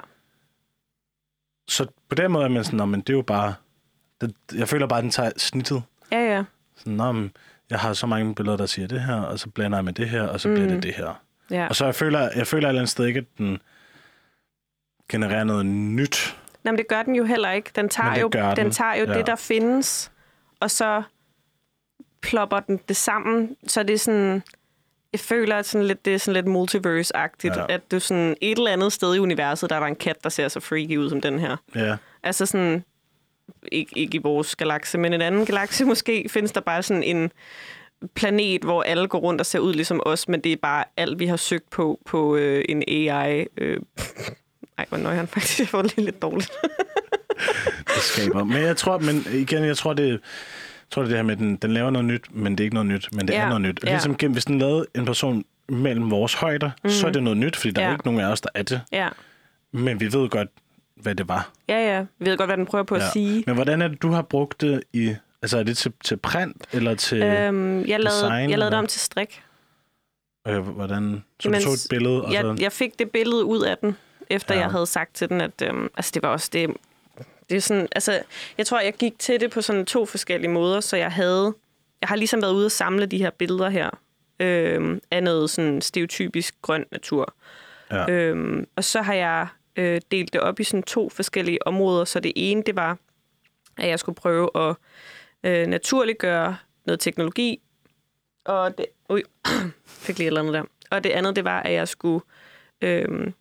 Så på den måde er man sådan, "Nå, men det er jo bare... Det, jeg føler bare, at den tager snittet. Ja, ja. Sådan, men jeg har så mange billeder, der siger det her, og så blander jeg med det her, og så mm. bliver det det her. Ja. Og så jeg føler jeg føler et eller andet sted ikke, at den genererer noget nyt. Nå, men det gør den jo heller ikke. Den tager jo, den. den. tager jo Ja. det, der findes, og så plopper den det sammen. Så det er sådan... Jeg føler, at sådan lidt, det er sådan lidt multiverse-agtigt. Ja. At du sådan et eller andet sted i universet, der er der en kat, der ser så freaky ud som den her. Ja, Altså sådan... Ikke, ikke i vores galakse, men en anden galakse måske, findes der bare sådan en planet, hvor alle går rundt og ser ud ligesom os, men det er bare alt, vi har søgt på på øh, en AI. Øh. Ej, hvor nøj han faktisk. Jeg får det lidt dårligt. det skaber. Men jeg tror, men igen, jeg tror, det, jeg tror, det er det her med, den, den laver noget nyt, men det er ikke noget nyt, men det Ja, er noget nyt. ja. Ligesom gennem, hvis den lavede en person mellem vores højder, mm. så er det noget nyt, fordi der ja. er Ja. ikke nogen af os, der er det. ja. Men vi ved godt, hvad det var. Ja, ja. Jeg ved godt, hvad den prøver på at sige. Men hvordan er det, du har brugt det i... Altså, er det til, til print, eller til... Øhm, jeg, lavede, design, jeg lavede eller? det om til strik. Øh, hvordan... Så Jamen, du tog et billede, og så... Jeg, jeg fik det billede ud af den, efter ja. jeg havde sagt til den, at øhm, altså, det var også det... Det er sådan, altså, jeg tror, jeg gik til det på sådan to forskellige måder, så jeg havde... Jeg har ligesom været ude og samle de her billeder her, øhm, af noget sådan stereotypisk grøn natur. Ja. Øhm, og så har jeg øh, delt det op i sådan to forskellige områder. Så det ene, det var, at jeg skulle prøve at øh, naturliggøre noget teknologi. Og det... Ui, fik lige et eller andet der. Og det andet, det var, at jeg skulle øh,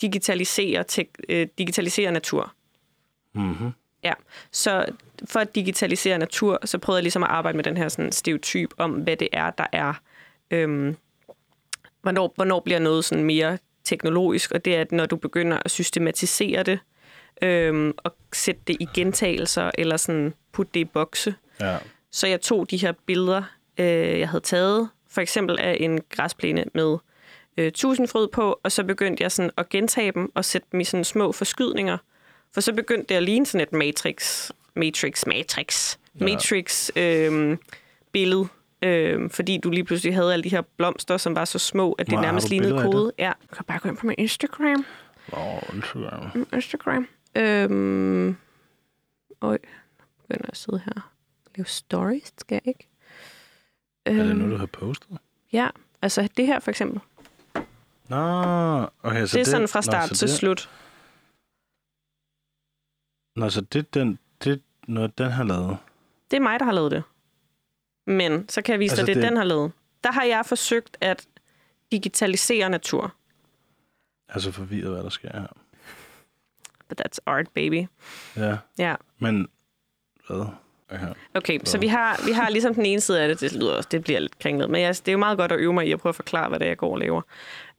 digitalisere, tek, øh, digitalisere natur. Mm-hmm. Ja, så for at digitalisere natur, så prøvede jeg ligesom at arbejde med den her sådan stereotyp om, hvad det er, der er... Øhm, hvornår, hvornår bliver noget sådan mere teknologisk, og det er, at når du begynder at systematisere det, øhm, og sætte det i gentagelser, eller sådan putte det i bokse. Ja. Så jeg tog de her billeder, øh, jeg havde taget, for eksempel af en græsplæne med øh, tusindfrød på, og så begyndte jeg sådan at gentage dem og sætte dem i sådan små forskydninger. For så begyndte det at ligne sådan et matrix, matrix, matrix, Ja. matrix øh, billede. Øh, fordi du lige pludselig havde alle de her blomster, som var så små, at det har nærmest lignede kode. Ja, du kan bare gå ind på min Instagram. Åh, Instagram. Mm, Instagram. Øhm, øj, nu begynder jeg at sidde her lave stories, skal jeg ikke? Er det Øhm, noget, du har postet? Ja, altså det her for eksempel. Nå, okay, så det er sådan fra nå, start så til det, slut. Nå, så det den, det noget, den har lavet. Det er mig, der har lavet det. Men så kan jeg vise Altså, dig, det, det det- den har lavet. Der har jeg forsøgt at digitalisere natur. Jeg er så forvirret, hvad der sker her. But that's art, baby. Ja, Ja. men hvad? Okay. Okay, så vi har, vi har ligesom den ene side af det, det, lyder, også- det bliver lidt kringlet, men jeg, det er jo meget godt at øve mig i at prøve at forklare, hvad det er, jeg går og laver.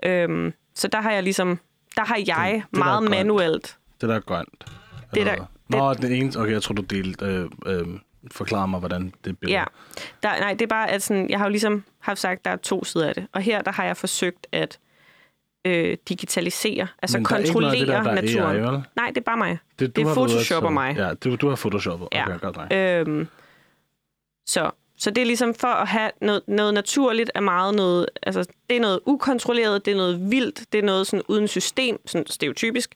Øhm, så der har jeg ligesom, der har jeg Det- det, det der meget manuelt. Det der er grønt. Det der-? Nå, den ene... Okay, jeg tror, du delte... Øh, øh, forklare mig, hvordan det billede. Ja, der, nej, det er bare, at sådan, jeg har jo ligesom haft sagt, at der er to sider af det. Og her, der har jeg forsøgt at øh, digitalisere, altså Men er kontrollere der, der er naturen. AI, vel? Nej, det er bare mig. Det, Det er Photoshop og mig. Ja, du, du har photoshoppet. Ja. Okay, godt nok. Øhm, så, så det er ligesom for at have noget, noget naturligt er meget noget, altså det er noget ukontrolleret, det er noget vildt, det er noget sådan uden system, sådan stereotypisk.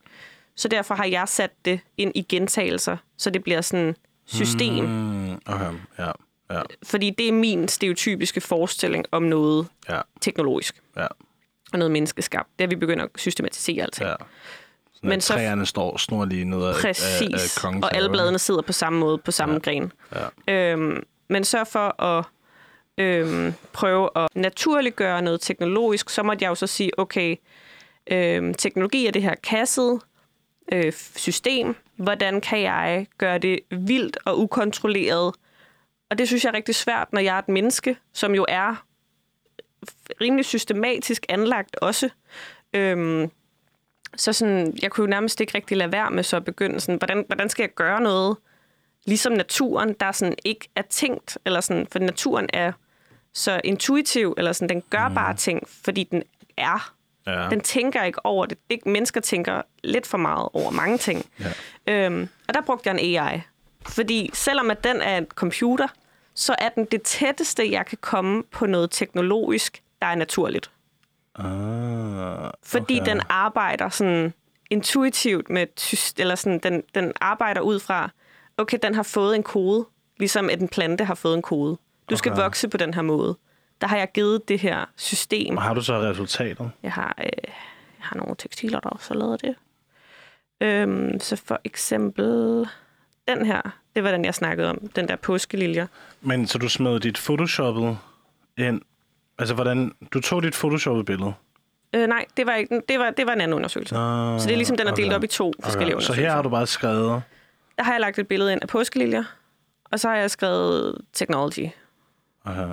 Så derfor har jeg sat det ind i gentagelser, så det bliver sådan system. Mm, okay, ja, ja, Fordi det er min stereotypiske forestilling om noget ja, teknologisk ja, og noget menneskeskabt. Det er, vi begynder at systematisere alting. ja. Men Men så- træerne står snorlige ned ad, af, Præcis. af kongens og alle bladene sidder på samme måde, på samme ja. gren. Ja. Øhm, men sørg for at øhm, prøve at naturliggøre noget teknologisk, så måtte jeg jo så sige, okay, øhm, teknologi er det her kasset øh, system. Hvordan kan jeg gøre det vildt og ukontrolleret? Og det synes jeg er rigtig svært, når jeg er et menneske, som jo er rimelig systematisk anlagt også. Øhm, så sådan, jeg kunne jo nærmest ikke rigtig lade være med så at begynde sådan, hvordan, hvordan skal jeg gøre noget, ligesom naturen, der sådan ikke er tænkt, eller sådan, for naturen er så intuitiv, eller sådan, den gør bare ting, fordi den er. Ja. Den tænker ikke over det. det. Mennesker tænker lidt for meget over mange ting. Ja. Øhm, og der brugte jeg en AI. Fordi selvom at den er en computer, så er den det tætteste, jeg kan komme på noget teknologisk, der er naturligt. Ah, Fordi okay. den arbejder sådan intuitivt med, eller sådan, den, den arbejder ud fra, okay, den har fået en kode, ligesom at en plante har fået en kode. Du skal Okay. vokse på den her måde. Der har jeg givet det her system. Og Har du så resultatet? Jeg har, øh, jeg har nogle tekstiler, der også har lavet det. Øhm, så for eksempel den her, det var den, jeg snakkede om, den der påskeliljer. Men så du smed dit photoshoppet ind? Altså, hvordan... Du tog dit photoshoppet billede? Øh, nej, det var, ikke, det, var, det var en anden undersøgelse. Ah, Så det er ligesom, den er delt okay. op i to forskellige Okay. Så undersøgelser. her har du bare skrevet... Der har jeg lagt et billede ind af påskeliljer, og så har jeg skrevet technology. Okay.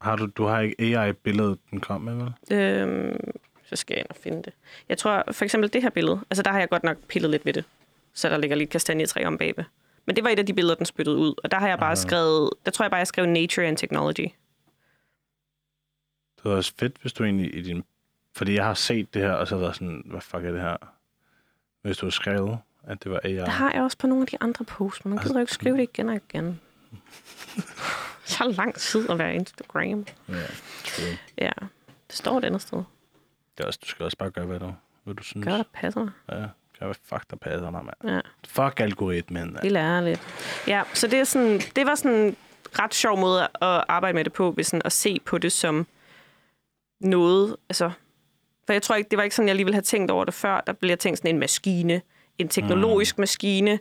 Har du, du har ikke AI-billedet, den kom med, vel? Øhm, så skal jeg ind og finde det. Jeg tror for eksempel det her billede, altså der har jeg godt nok pillet lidt ved det, så der ligger lidt kastanjetræ om bagved. Men det var et af de billeder, den spyttede ud, og der har jeg bare Aha. skrevet, der tror jeg bare, jeg skrev nature and technology. Det var også fedt, hvis du egentlig i din... Fordi jeg har set det her, og så været sådan, hvad fuck er det her? Hvis du har skrevet, at det var AI. Der har jeg også på nogle af de andre posts, men man gider jo ikke skrive det igen og igen. Så lang tid at være Instagram. Ja, true. Ja, det står et andet sted. det er også, du skal også bare gøre, hvad du, hvad du synes. Gør, der passer. Ja, hvad fuck der passer dig, mand. Ja. Fuck algoritmen. Vi lærer lidt. Ja, så det, er sådan, det var sådan ret sjov måde at arbejde med det på, ved sådan at se på det som noget, altså, for jeg tror ikke, det var ikke sådan, jeg lige ville have tænkt over det før. Der blev jeg tænkt sådan en maskine, en teknologisk mm. maskine,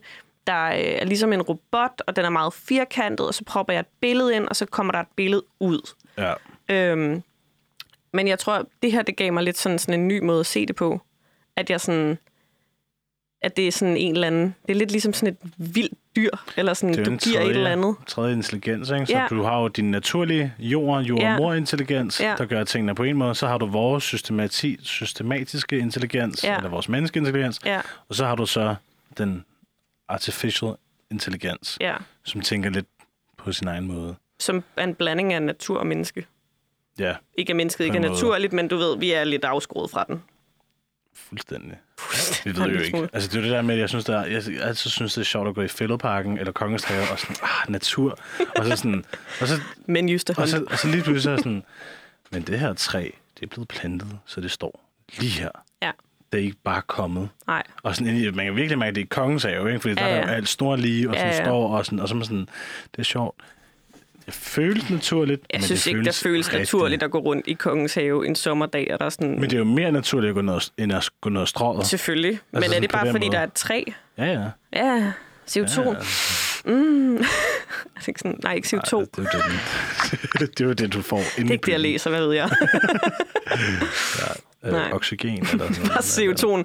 der øh, er ligesom en robot, og den er meget firkantet, og så propper jeg et billede ind, og så kommer der et billede ud. Ja. Øhm, men jeg tror, det her, det gav mig lidt sådan, sådan en ny måde at se det på. At jeg sådan, at det er sådan en eller anden, det er lidt ligesom sådan et vildt dyr, eller sådan, du giver et eller andet. tredje intelligens, ikke? Så Ja. du har jo din naturlige jord, jord Ja. der gør tingene på en måde. Så har du vores systemati, systematiske intelligens, Ja. eller vores menneskeintelligens. Ja, Og så har du så den artificial intelligens, ja. som tænker lidt på sin egen måde. Som er en blanding af natur og menneske. Ja, Ikke at mennesket ikke er naturligt, men du ved, vi er lidt afskåret fra den. fuldstændig. Vi Fuldstændig. ved jo ikke. Altså, det er det der med, at jeg synes, der, jeg altid synes, det er sjovt at gå i fældeparken eller Kongens Have, og sådan, ah, natur. Og så sådan, og så, Men just det og så, og så lige pludselig så er sådan, men det her træ, det er blevet plantet, så det står lige her. Ja, Det er ikke bare kommet. nej. Og sådan, man kan virkelig mærke, at det er kongens have, ikke? Fordi der Ja, er ja. der alt snorlige, og sådan Ja, ja. står, og, sådan, og så er man sådan, det er sjovt. Det føles naturligt, Jeg men synes det ikke, der føles rigtigt. naturligt at gå rundt i Kongens Have en sommerdag, og der er sådan... Men det er jo mere naturligt at gå ned, end at gå og strået. Selvfølgelig. Men Altså er det bare, fordi måde. der er et træ? Ja, ja. Ja, CO2. Ja, Ja. Mm. Jeg tænkte sådan, nej, ikke CO2. Ej, det, er det, det er jo det, du får det er ikke det, jeg læser, hvad ved jeg. Nej. Øh, oxygen eller sådan Bare CO2'en.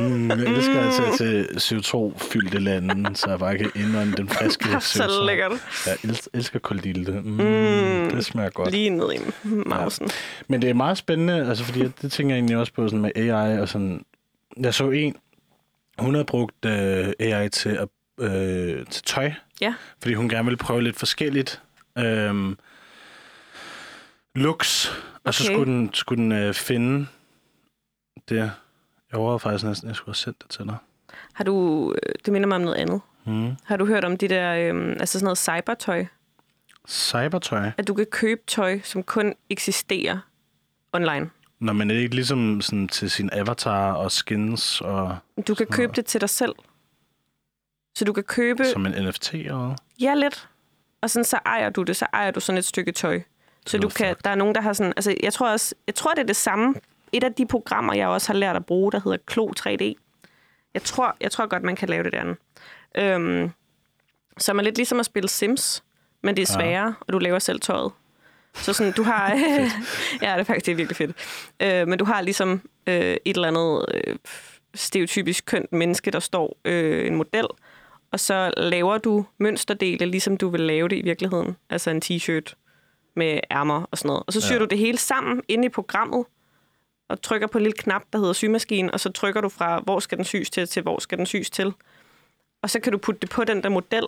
Mm, jeg elsker altså til CO2-fyldte lande, så jeg bare kan indånde den friske CO2. Så lækkert. Jeg els- elsker kuldilte. Mm, Mm. Det smager godt. Lige ned i mausen. Men det er meget spændende, altså fordi jeg- det tænker jeg egentlig også på sådan med AI og sådan. Jeg så en, hun havde brugt øh, AI til, at, øh, til tøj, Ja. fordi hun gerne ville prøve lidt forskelligt. Øhm, looks, og så skulle den, skulle den øh, finde det. Jeg overvejede faktisk næsten, jeg skulle have sendt det til dig. Har du, øh, det minder mig om noget andet. Mm. Har du hørt om de der, øhm, altså sådan noget cybertøj? Cybertøj. At du kan købe tøj, som kun eksisterer online. Når man er det ikke ligesom sådan til sin avatar og skins og Du kan købe noget. det til dig selv. Så du kan købe, som en NFT eller ja lidt, og sådan så ejer du det, så ejer du sådan et stykke tøj. Så du kan, der er nogen, der har sådan, altså jeg tror også, jeg tror det er det samme. Et af de programmer, jeg også har lært at bruge, der hedder Klo 3D. Jeg tror, jeg tror godt, man kan lave det derinde. Øhm, som er lidt ligesom at spille Sims, men det er Ja. sværere, og du laver selv tøjet. Så sådan, du har... ja, det er faktisk det er virkelig fedt. Øh, men du har ligesom øh, et eller andet øh, stereotypisk kønt menneske, der står øh, en model, og så laver du mønsterdele, ligesom du vil lave det i virkeligheden. Altså en t-shirt med ærmer og sådan noget. Og så syr Ja. du det hele sammen inde i programmet, og trykker på en lille knap, der hedder symaskine, og så trykker du fra, hvor skal den sys til, til hvor skal den sys til. Og så kan du putte det på den der model,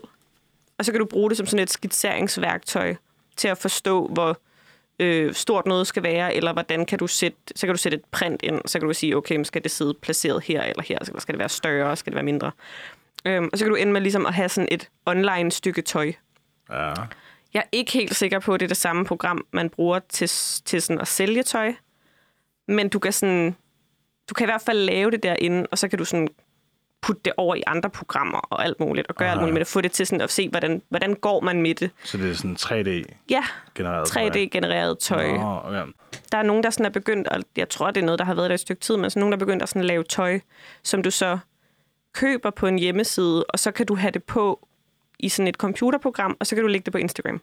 og så kan du bruge det som sådan et skitseringsværktøj til at forstå, hvor øh, stort noget skal være, eller hvordan kan du sætte, så kan du sætte et print ind, så kan du sige, okay, skal det sidde placeret her eller her, eller skal det være større, skal det være mindre. Øhm, og så kan du ende med ligesom at have sådan et online stykke tøj. Ja. Jeg er ikke helt sikker på, at det er det samme program, man bruger til, til sådan at sælge tøj. Men du kan, sådan, du kan i hvert fald lave det derinde, og så kan du sådan putte det over i andre programmer og alt muligt, og gøre alt Aha. muligt med det. Få det til sådan at se, hvordan, hvordan går man med det. Så det er sådan 3D Ja, genereret. 3D-genereret tøj. Nå, ja. Der er nogen, der sådan er begyndt, og jeg tror, det er noget, der har været der et stykke tid, men så nogen, der er begyndt at sådan lave tøj, som du så køber på en hjemmeside, og så kan du have det på i sådan et computerprogram, og så kan du lægge det på Instagram.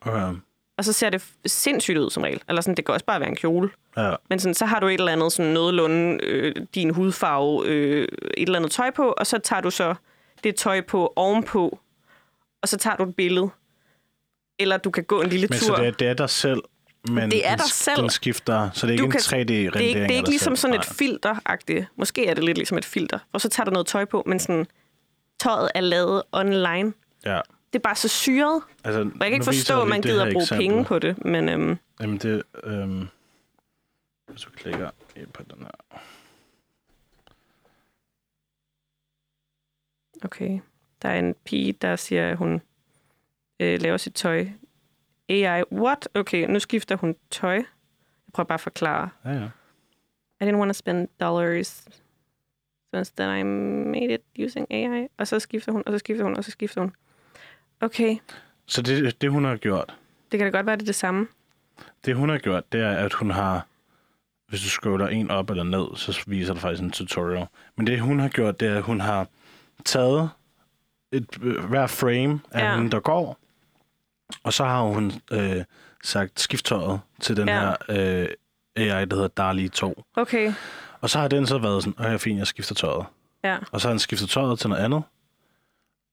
Okay. Og så ser det sindssygt ud som regel. Eller sådan, det kan også bare være en kjole. Ja. Men sådan, så har du et eller andet sådan nogenlunde øh, din hudfarve, øh, et eller andet tøj på, og så tager du så det tøj på ovenpå, og så tager du et billede. Eller du kan gå en lille Men tur. så det er, det er dig selv, men Det er den, dig selv. den skifter, så det er Du ikke kan- en 3D-rendering det er, ikke, det er ikke ligesom sådan et filter-agtigt. Måske er det lidt ligesom et filter. Og så tager du noget tøj på, men sådan, tøjet er lavet online. Ja. Det er bare så syret. Altså, Og jeg kan ikke forstå, at man gider at bruge penge på det. Men øhm, Jamen det, øhm, hvis du klikker på den her. okay, der er en pige, der siger, at hun øh, laver sit tøj. AI, what? Okay, nu skifter hun tøj. Jeg prøver bare at forklare. Ja, ja. I didn't want to spend dollars. So instead I made it using AI. Og så skifter hun, og så skifter hun, og så skifter hun. Okay, Så det, det, hun har gjort, det kan da godt være, det er det samme. det hun har gjort, det er, at hun har, hvis du scroller en op eller ned, så viser det faktisk en tutorial. Men det hun har gjort, det er, at hun har taget et, hver frame af Ja. hende, der går, og så har hun øh, sagt skifttøjet til den Ja. her øh, AI, der hedder DALI 2. Okay, Og så har den så været sådan, ja, fint, jeg skifter tøjet. ja. Og så har han skiftet tøjet til noget andet.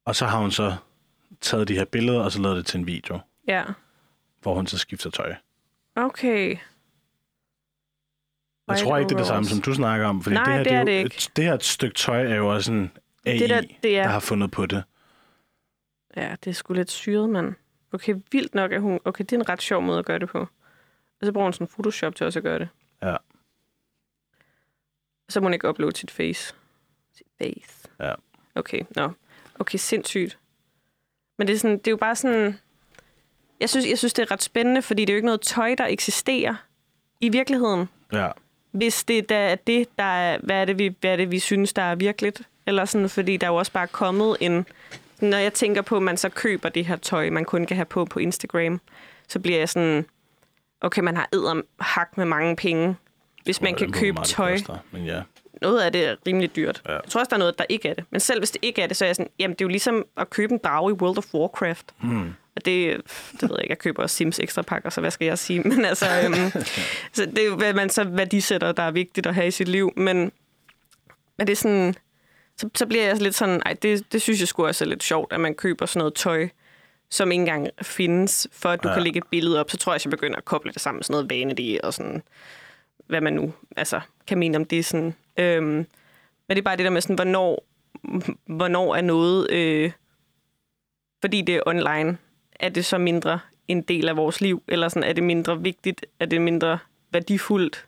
Og så har hun så taget de her billeder, og så lavet det til en video, Ja. hvor hun så skifter tøj. Okay. Jeg tror ikke, det er det samme, som du snakker om. Fordi Nej, det her, det er er det jo, ikke. Et, det her et stykke tøj er jo også en AI, Det der, det er, der har fundet på det. Ja, det er sgu lidt syret, mand. Okay, vildt nok at hun... Okay, det er en ret sjov måde at gøre det på. Og så bruger hun sådan Photoshop til også at gøre det. Ja. Så må hun ikke uploade sit face. Sit face. Ja. Okay, nå. Okay, sindssygt. Men det er, sådan, det er jo bare sådan... Jeg synes, jeg synes, det er ret spændende, fordi det er jo ikke noget tøj, der eksisterer i virkeligheden. Ja. Hvis det der er det, der er, hvad er det, vi, hvad er det, vi synes, der er virkeligt? Eller sådan, fordi der er jo også bare kommet en... Når jeg tænker på, at man så køber det her tøj, man kun kan have på på Instagram, så bliver jeg sådan... Okay, man har hak med mange penge, hvis man kan købe tøj. koster, Men ja. Noget af det er rimelig dyrt. Ja. Jeg tror også, der er noget, der ikke er det. Men selv hvis det ikke er det, så er jeg sådan, jamen det er jo ligesom at købe en drage i World of Warcraft. Mm. Og det, det ved jeg ikke, jeg køber også Sims ekstra pakker, så hvad skal jeg sige? Men altså, øhm, så det er jo, hvad man så værdisætter, der er vigtigt at have i sit liv. Men, men det er sådan, så, så bliver jeg lidt sådan, ej, det, det synes jeg sgu også er lidt sjovt, at man køber sådan noget tøj, som ikke engang findes, for at du ja. kan lægge et billede op. Så tror jeg, at jeg begynder at koble det sammen med sådan noget vanity og sådan, hvad man nu altså, kan mene om det. Sådan. Øhm, men det er bare det der med, sådan, hvornår, hvornår er noget, øh, fordi det er online, er det så mindre en del af vores liv? Eller sådan, er det mindre vigtigt? Er det mindre værdifuldt?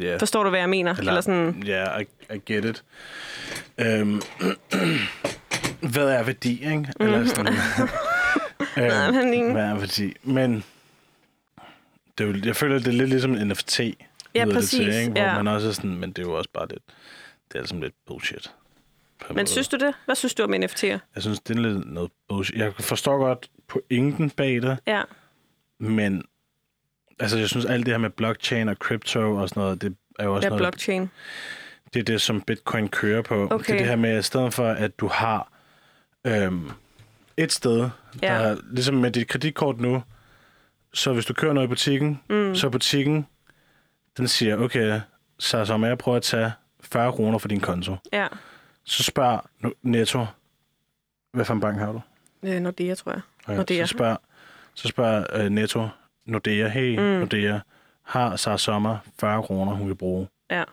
Yeah. Forstår du, hvad jeg mener? Eller, Eller sådan, Ja, yeah, I, I get it. Øhm, hvad er værdi, ikke? Eller sådan, Hvad er værdi? øhm, hvad er værdi? Men det er jo, jeg føler, det er lidt ligesom en NFT. Ja, lyder det præcis, Til, ikke? Hvor ja. man også er sådan, men det er jo også bare lidt, det er altså lidt bullshit. men måde. synes du det? Hvad synes du om NFT'er? Jeg synes, det er lidt noget bullshit. Jeg forstår godt pointen bag det, Ja, men altså, jeg synes, alt det her med blockchain og crypto og sådan noget, det er jo også det er noget, blockchain. det er det, som bitcoin kører på. Det Okay. er det her med, at i stedet for, at du har øhm, et sted, Ja. der ligesom med dit kreditkort nu, så hvis du kører noget i butikken, mm. så er butikken, den siger, okay, så som jeg prøver at tage 40 kroner for din konto. Ja, Så spørg Netto, hvad for en bank har du? øh, Nordea, tror jeg. Okay, Nordea. Så spørg, så spørg uh, Netto, Nordea, hey, mm. Nordea, har Sara Sommer 40 kroner, hun kan bruge? Ja.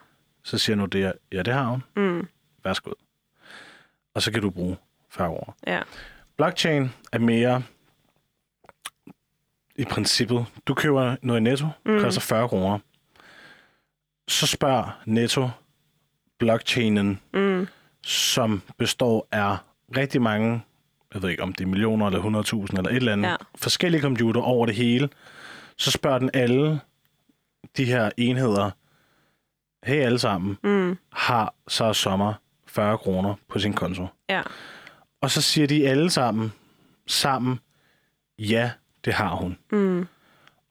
Så siger Nordea, ja, det har hun. Mm, Værsgo. Og så kan du bruge 40 kroner. ja, Blockchain er mere i princippet, du køber noget i Netto, mm. koster 40 kroner. Så spørg Netto blockchainen, mm, som består af rigtig mange, jeg ved ikke om det er millioner eller 100.000 eller et eller andet, Ja. forskellige computer over det hele. Så spørger den alle de her enheder, hey alle sammen, mm, har så sommer 40 kroner på sin konto. ja, Og så siger de alle sammen, sammen, ja, det har hun. mm,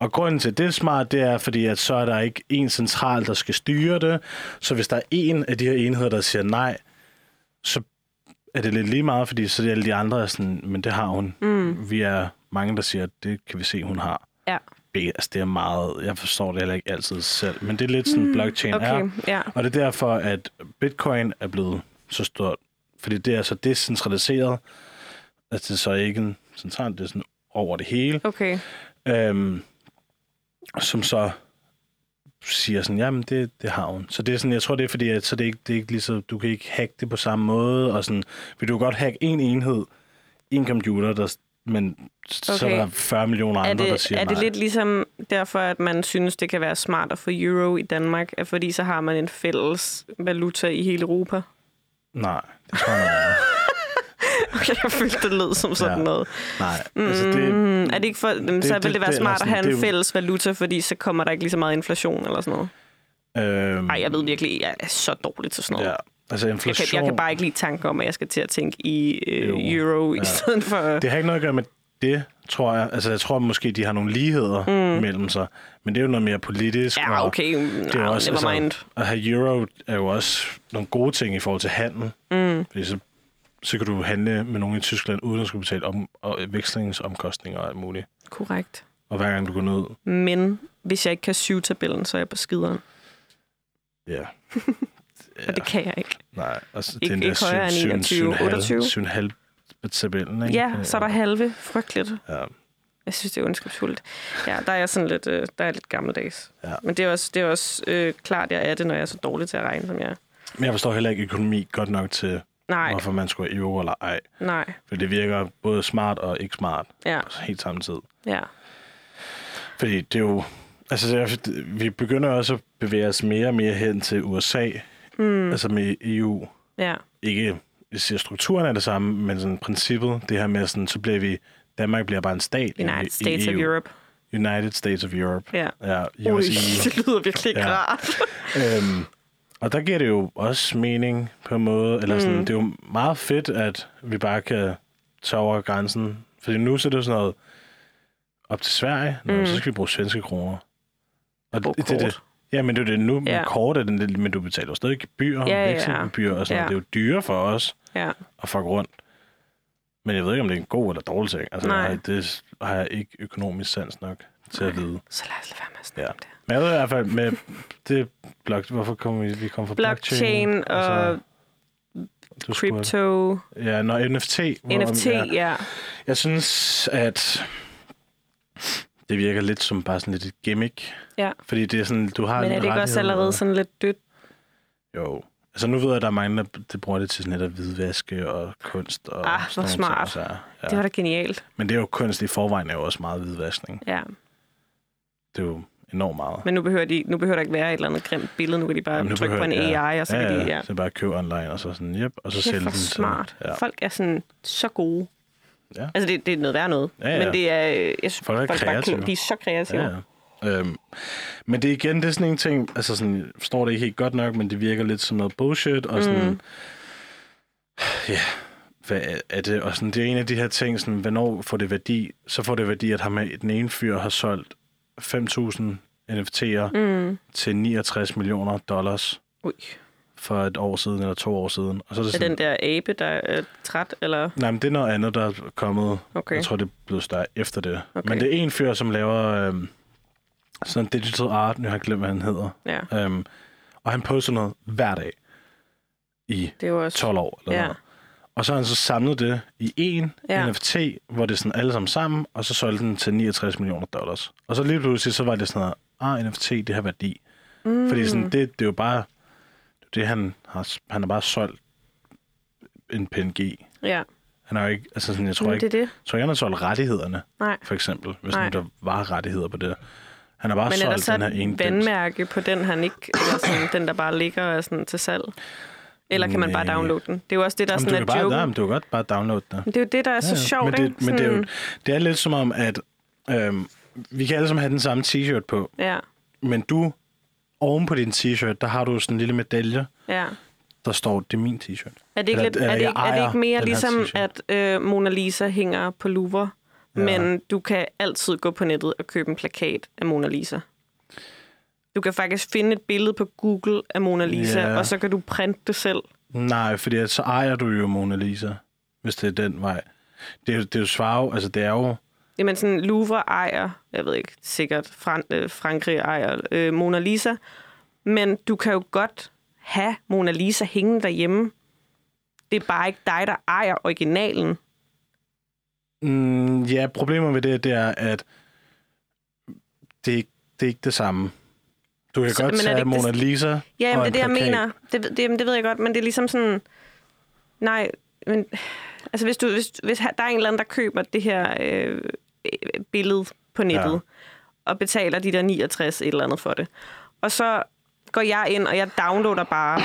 Og grunden til, at det er smart, det er, fordi at så er der ikke en central, der skal styre det. Så hvis der er en af de her enheder, der siger nej, så er det lidt lige meget, fordi så er alle de andre, er sådan, men det har hun. mm, Vi er mange, der siger, at det kan vi se, hun har. ja. Det, altså, det er meget, jeg forstår det heller ikke altid selv, men det er lidt sådan, blockchain er. Okay, ja, Og det er derfor, at bitcoin er blevet så stort. Fordi det er så decentraliseret, at det er så ikke en central, det er sådan over det hele. okay. Øhm, som så siger sådan, jamen det, det har hun. Så det er sådan, jeg tror det er fordi, at så det er ikke, det er ikke lige så, du kan ikke hacke det på samme måde, og sådan, vil du godt hacke en enhed, en computer, der, men okay. så er der 40 millioner Er andre, der det, siger er det nej. lidt ligesom derfor, at man synes, det kan være smart at få euro i Danmark? At fordi så har man en fælles valuta i hele Europa? Nej, det tror jeg ikke. Okay, jeg følte, det lød som sådan Ja. noget. Nej, altså det, Mm, er det ikke for, det, så det- vil det være det smart at sådan- have det en jo- fælles valuta, fordi så kommer der ikke lige så meget inflation eller sådan noget? øhm, Nej, jeg ved virkelig, jeg er så dårlig til sådan noget. Ja, altså Jeg inflation, kan, jeg kan bare ikke lide tanken om, at jeg skal til at tænke i øh, euro i Ja. stedet for... det har ikke noget at gøre med det, tror jeg. Altså jeg tror måske, de har nogle ligheder mm. mellem sig, men det er jo noget mere politisk. Ja, og okay. Det er No, også, never mind. altså, at have euro er jo også nogle gode ting i forhold til handel. Mm. Fordi så, så kan du handle med nogen i Tyskland, uden at skulle betale om, og vekslingsomkostninger og alt muligt. Korrekt. Og hver gang du går ned, Men hvis jeg ikke kan syge tabellen, så er jeg på skideren. ja. Og det kan jeg ikke. Nej, altså, Ikke- den ikke højere end 21, 28. 7,5 tabellen, ikke? Ja, så er der halve. Frygteligt. Ja. Jeg synes, det er ondskabsfuldt. Ja, der er jeg sådan lidt, øh, der er lidt gammeldags. Ja. Men det er også, det er også øh, klart, jeg er det, når jeg er så dårlig til at regne, som jeg er. Men jeg forstår heller ikke økonomi godt nok til, Nej, hvorfor man skulle have euro eller ej. nej. For det virker både smart og ikke smart Ja, helt samtidig. ja. Fordi det er jo... Altså, vi begynder også at bevæge os mere og mere hen til USA, Mm, altså med EU. ja, Ikke, jeg siger, strukturen er det samme, men sådan princippet, det her med sådan, så bliver vi... Danmark bliver bare en stat i- United i, States i of EU. Europe. United States of Europe. Ja. Ja, Ui, USE. det lyder virkelig ikke Ja. rart. Øhm, og der giver det jo også mening på en måde. Eller sådan, Mm. Det er jo meget fedt, at vi bare kan tage over grænsen. Fordi nu så er det jo sådan noget op til Sverige, Nå, Mm. så skal vi bruge svenske kroner. Og Brug det, det, det. Ja, men det er det nu med Ja. kort, er den lidt, men du betaler jo stadig gebyr, Ja, ja, vekselgebyr og sådan Ja. noget. Det er jo dyre for os Ja. at få rundt. Men jeg ved ikke, om det er en god eller dårlig ting. Altså, Nej. jeg, det har jeg ikke økonomisk sans nok til at vide. Så lad os lade være med at snakke Ja. om det. Men jeg ved i hvert fald med det blok, hvorfor kom vi, vi kom fra Blockchain og du spurgte- crypto, Ja, når NFT. hvor- NFT, ja. ja. Jeg synes, at det virker lidt som bare sådan lidt et gimmick. ja. Fordi det er sådan, du har Men er det ikke også allerede og- sådan lidt dødt? Jo. Altså nu ved jeg, at der er mange, der det bruger det til sådan lidt at hvidvaske og kunst. Og Ah, hvor smart. ting, så, ja. Det var da genialt. Men det er jo kunst i forvejen er jo også meget hvidvaskning. Ja. Det er jo enormt meget. Men nu behøver, de, nu behøver der ikke være et eller andet grimt billede. Nu kan de bare nu trykke på en behøver- AI, og så ja, kan ja, de... Ja. Så bare købe online, og så sådan, yep, og så Kæft, sælge den. smart. Ja. Folk er sådan så gode. Ja. Altså, det, det er noget værd noget. Ja, ja. Men det er... øh, Jeg synes, Folk er bare kreative. klo- de er så kreative. Ja, ja. Øhm, men det er igen, det er sådan en ting, altså sådan, forstår det ikke helt godt nok, men det virker lidt som noget bullshit, og sådan, Mm. ja, hvad er det? Og sådan, det er en af de her ting, sådan, hvornår får det værdi? Så får det værdi, at ham, den ene fyr har solgt 5.000 NFT'er Mm. til 69 millioner dollars Ui. for et år siden, eller to år siden. Og så er det Er sådan, den der abe, der er træt, eller... nej, men det er noget andet, der er kommet Okay. Jeg tror, det er blevet større efter det. Okay. Men det er en fyr, som laver øhm, sådan digital art. Nu har jeg glemt, hvad han hedder. Ja, Øhm, og han poster noget hver dag i det jo også... 12 år. Eller Ja. noget. Og så har han så samlet det i en Ja. NFT, hvor det er sådan alle sammen sammen, og så solgte den til 69 millioner dollars. Og så lige pludselig, så var det sådan noget, ah, NFT, det har værdi. Mm. Fordi sådan, det, det er jo bare, det han har, han har bare solgt en PNG. Ja, Han har jo ikke, altså sådan, jeg tror ikke, det er det. jeg tror ikke, han har solgt rettighederne Nej. for eksempel, hvis Nej. nu der var rettigheder på det. Han har bare Men solgt den her ene vandmærke på den, han ikke... Eller sådan, den, der bare ligger og er sådan til salg? Eller kan man bare downloade den? Det er jo også det, der er Jamen, du, sådan kan er bare, joke. nej, men du kan godt bare downloade det. Det er jo det, der er så sjovt, men det, ikke? men det, er jo, det er lidt som om, at øhm, vi kan alle sammen have den samme t-shirt på, Ja, men du, oven på din t-shirt, der har du sådan en lille medalje, ja. der står, det er min t-shirt. Er det ikke, Eller- lidt, er det ikke, er det ikke mere den ligesom, at øh, Mona Lisa hænger på Louvre, Ja. men du kan altid gå på nettet og købe en plakat af Mona Lisa? Du kan faktisk finde et billede på Google af Mona Lisa, Ja. og så kan du printe det selv. Nej, fordi så ejer du jo Mona Lisa, hvis det er den vej. Det er, det er jo svaret, altså det er jo... Jamen sådan, Louvre ejer, jeg ved ikke, sikkert Fran- øh, Frankrig ejer øh, Mona Lisa, men du kan jo godt have Mona Lisa hængende derhjemme. Det er bare ikke dig, der ejer originalen. Mm, ja, problemet ved det, det er, at det det er ikke det samme. Du kan Så- godt tage Mona Lisa Ja, og jamen, det er det, jeg mener. Det, det, jamen, det ved jeg godt, men det er ligesom sådan... Nej, men... Altså, hvis, du, hvis, hvis der er en eller anden, der køber det her øh, billede på nettet. Ja. og betaler de der 69 et eller andet for det, og så går jeg ind, og jeg downloader bare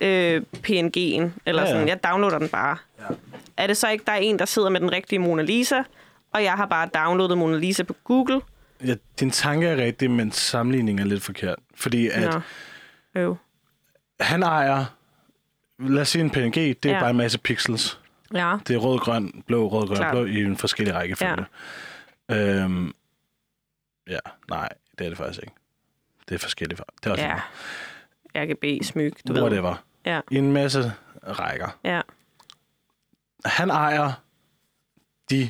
øh, PNG'en, eller Ja, ja. sådan, jeg downloader den bare. Ja. Er det så ikke, der er en, der sidder med den rigtige Mona Lisa, og jeg har bare downloadet Mona Lisa på Google? Ja, din tanke er rigtig, men sammenligningen er lidt forkert. Fordi at Nå. Jo. han ejer, lad os sige en PNG, det er Ja. bare en masse pixels. Ja. Det er rød, grøn, blå, rød, grøn, Klart. blå i en forskellig rækkefølge. Ja. Øhm, ja, nej, det er det faktisk ikke. Det er forskelligt. Det er også Ja. RGB, smyg, du du ved. whatever. Ja, I en masse rækker. ja, Han ejer de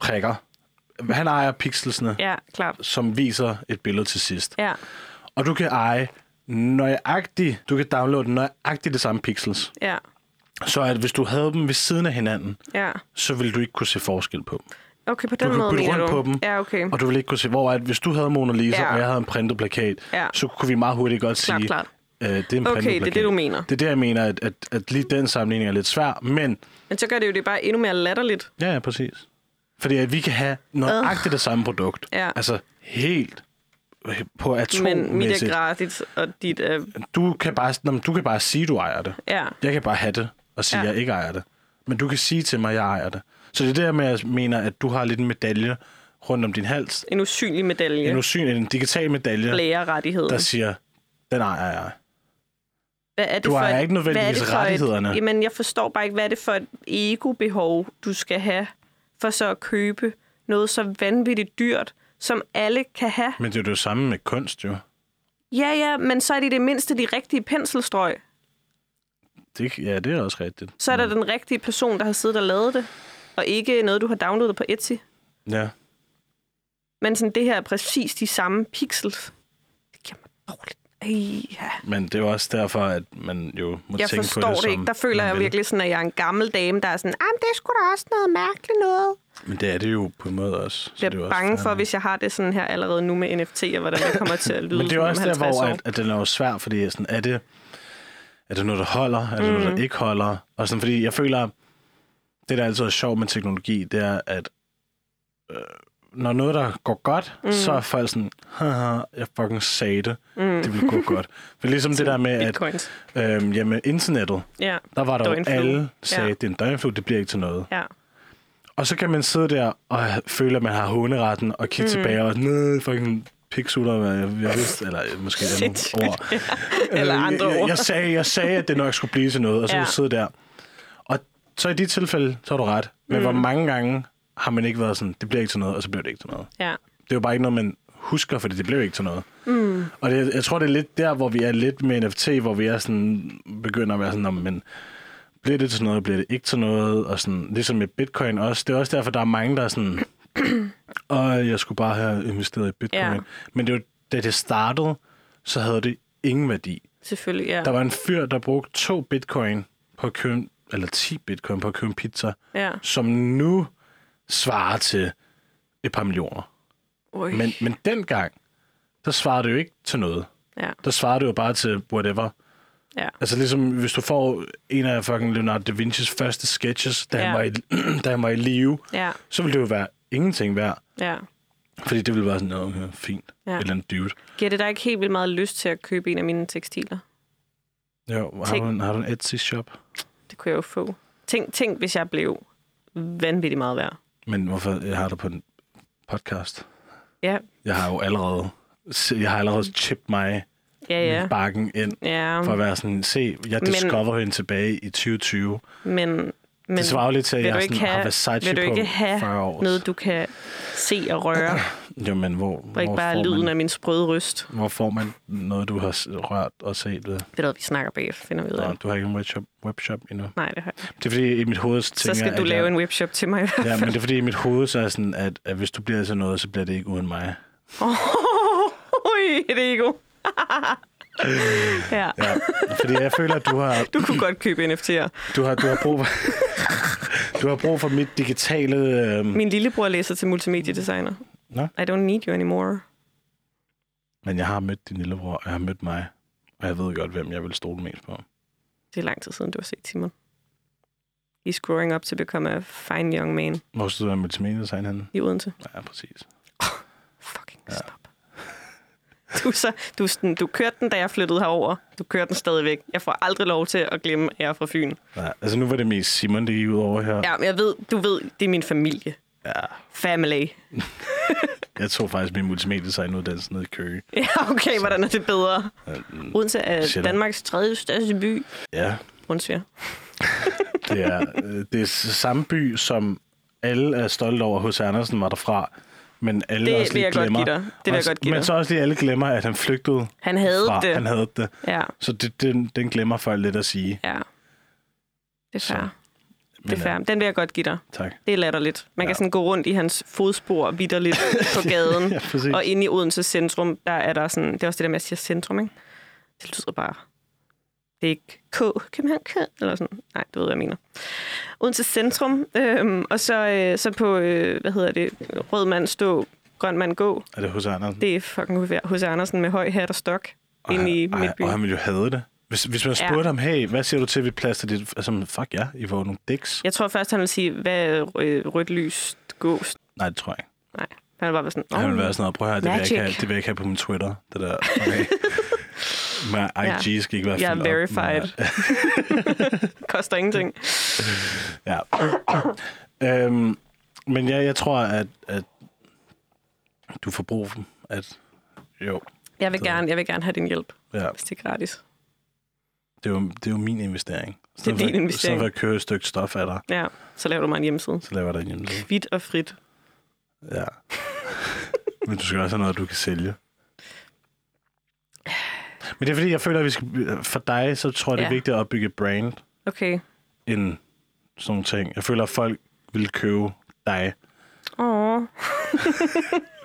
prikker. Han ejer pixelsene, ja. klart. som viser et billede til sidst. Ja, Og du kan eje nøjagtigt, du kan downloade nøjagtigt det samme pixels. ja, Så at hvis du havde dem ved siden af hinanden, ja. så ville du ikke kunne se forskel på dem. Okay, på den kan måde bytte rundt du. på dem. Ja, okay. Og du ville ikke kunne se, hvor at hvis du havde Mona Lisa, Ja. og jeg havde en printet plakat, Ja. så kunne vi meget hurtigt godt Klart, sige, klart. Øh, det er en Okay, det er det, du mener. Det er det, jeg mener, at, at, at lige den sammenligning er lidt svær, men Men så gør det jo det bare endnu mere latterligt. ja, ja, præcis. Fordi at vi kan have nøjagtigt det samme produkt. Ja. Altså helt på Men mit er atommæssigt. gratis, og dit er... Du kan, bare, nå, du kan bare sige, du ejer det. Ja, Jeg kan bare have det og sige, Ja. jeg ikke ejer det. Men du kan sige til mig, jeg ejer det. Så det er der med, at jeg mener, at du har lidt en medalje rundt om din hals. en usynlig medalje. En usynlig, en digital medalje, Blærerettighed. der siger, den ejer jeg. Hvad er det Du for ejer et- ikke nødvendigvis hvad er det for rettighederne. Et, jamen, jeg forstår bare ikke, hvad er det for et ego-behov, du skal have for så at købe noget så vanvittigt dyrt, som alle kan have. Men det er jo det samme med kunst, jo. Ja, ja, men så er det det mindste de rigtige penselstrøg. Det, ja, det er også rigtigt. Så er der den rigtige person, der har siddet og lavet det, og ikke noget, du har downloadet på Etsy. Ja. Men sådan, det her er præcis de samme pixels. Det giver mig dårligt. Ej, ja. Men det er også derfor, at man jo må Jeg tænke forstår på det, det, som ikke. Der føler jeg vil. virkelig sådan, at jeg er en gammel dame, der er sådan, ah, det er sgu da også noget mærkeligt noget. Men det er det jo på en måde også. Så Jeg det er jo er bange for, hvis jeg har det sådan her allerede nu med NFT, og hvordan det kommer til at lyde Men det er jo også der, 50 hvor at, at den er jo svær, fordi sådan, er det, er det noget, der holder? Er det noget, Mhm. der ikke holder? Og sådan, fordi jeg føler, det der altid er sjovt med teknologi, det er, at øh, når noget, der går godt, mm. så er folk sådan, haha, jeg fucking sagde det, mm. det ville gå godt. For ligesom det der med, at Bitcoins. øh, jamen, internettet, Ja, der var der jo Døgnflue. alle sagde, Ja. det er en døgnflue, det bliver ikke til noget. ja. Og så kan man sidde der og føle, at man har håneretten, og kigge mm. tilbage og nej, fucking piksutter, hvad jeg, jeg vidste, eller måske et andet Sindssygt. ord. Eller Øh, andre jeg, ord. Jeg sagde, jeg sagde, at det nok skulle blive til noget, og så ja. sidde der. Og så i de tilfælde, så har du ret. Men mm. hvor mange gange har man ikke været sådan, det bliver ikke til noget, og så bliver det ikke til noget. ja. Det er jo bare ikke noget, man husker, fordi det blev ikke til noget. Mm. Og det, jeg tror, det er lidt der, hvor vi er lidt med NFT, hvor vi er sådan, begynder at være sådan, "Nå, men bliver det til noget, bliver det ikke til noget, og sådan, ligesom med bitcoin også. Det er også derfor, der er mange, der er sådan, og jeg skulle bare have investeret i bitcoin. Ja. Men det var, da det startede, så havde det ingen værdi. Selvfølgelig, ja. Der var en fyr, der brugte to bitcoin på at købe, eller 10 bitcoin på at købe en pizza, ja. som nu svarer til et par millioner. Ui. Men, men dengang, der svarede det jo ikke til noget. Ja, Der svarede det jo bare til whatever. ja. Altså ligesom, hvis du får en af fucking Leonardo da Vinci's første sketches, da, Ja. han, var i, da han var i live, Ja, så ville det jo være ingenting værd. ja. Fordi det ville være sådan, okay, fint. Ja. Ja. Et eller andet dude. Giver det dig ikke helt vildt meget lyst til at købe en af mine tekstiler? Jo, har du, en, har du en Etsy-shop? Det kunne jeg jo få. Tænk, tænk hvis jeg blev vanvittigt meget værd. Men hvorfor jeg har du på en podcast? Ja, Jeg har jo allerede, jeg har allerede chippet mig ja, ja. bakken ind, Ja, for at være sådan, se, jeg Men- discover hende tilbage i 2020. men, men det svarer jo lidt til, at jeg sådan, ikke har have, Versace vil du på ikke have 40 år. noget, du kan se og røre, Jo, men hvor, og ikke hvor, bare lyden man, af min sprøde ryst? hvor får man noget, du har rørt og set ved? Det er noget, vi snakker bagefter, finder vi ud af. Nå, du har ikke en webshop, webshop endnu. Nej, det har jeg ikke. Det er fordi, i mit hoved Så skal jeg, du lave jeg, en webshop til mig. Ja, men det er fordi, i mit hoved så er sådan, at, at hvis du bliver til noget, så bliver det ikke uden mig. Ui, et ego. ja. Ja, fordi jeg føler, at du har, Du kunne godt købe NFT'er. du har, du har brug for... Du har brug for mit digitale... Øh... Min lillebror læser til multimediedesigner. Nå. I don't need you anymore. Men jeg har mødt din lillebror, og jeg har mødt mig. Og jeg ved godt, hvem jeg vil stole mest på. Det er lang tid siden, du har set Timon. He's growing up to become a fine young man Hvor studerer du multimedia henne? i Odense. Ja, præcis. Fucking stop. Du, så, du, sådan, du kørte den, da jeg flyttede herover. Du kører den stadigvæk. Jeg får aldrig lov til at glemme, at jeg er fra Fyn. Ja, altså nu var det mest Simon, det gik ud over her. Ja, men jeg ved, du ved, det er min familie. ja. Family. Jeg tog faktisk min multimedia uddannelse ned i Køge. Ja, okay, hvordan er det bedre? Odense er Sjælland. Danmarks tredje største by. Ja, Rundsviger. det er, øh, det er samme by, som alle er stolte over, hos Andersen var derfra. Men alle Det også lige jeg godt glemmer. give dig. Det vil jeg Også- godt give Men dig. så også lige alle glemmer, at han flygtede Han havde fra. det. Han havde det. Ja, Så det, den, den glemmer folk lidt at sige. ja. Det er Så, fair. Men, Det er fair. Den vil jeg godt give dig. Tak. Det er latterligt. Man Ja. kan sådan gå rundt i hans fodspor vidderligt på gaden. Ja, præcis. og inde i Odense centrum, der er der sådan... Det er også det der med, at jeg siger centrum, ikke? Det lyder bare... Det er ikke K. København K. Eller sådan. Nej, du ved, hvad jeg mener. Odense centrum. Øhm, og så, øh, så på, øh, hvad hedder det? Rød mand stå, grøn mand gå. Er det hos Andersen? Det er fucking H.C. Andersen med høj hat og stok Og inde i midtbyen. Og han ville jo have det. Hvis, hvis man Ja. spurgte ham, hey, hvad siger du til, at vi plaster dit... Altså, fuck ja, I var nogle dicks. Jeg tror først, han vil sige, hvad øh, rødt lys gås? Nej, det tror jeg ikke. Nej, han vil bare være sådan... Han ville være sådan noget, prøv at høre, det vil, ikke have, det vil jeg ikke have på min Twitter. Det der, okay. Men IG skal ikke være Jeg er verified. med- Koster ingenting. Ja. øhm, men ja, jeg tror, at, at du får brug for, at jo, Jeg vil, gerne, jeg vil gerne have din hjælp, ja, hvis det er gratis. Det er jo, det er jo min investering. I Det er din investering. stedet for at købe et stykke stof af dig, Ja, så laver du mig en hjemmeside. så laver jeg dig en hjemmeside. Hvidt og frit. Ja. Men du skal også have noget, du kan sælge. Men det er fordi, jeg føler, at vi skal, for dig, så tror jeg, det er Ja. vigtigt at opbygge et brand, Okay. end sådan nogle ting. Jeg føler, at folk vil købe dig Åh,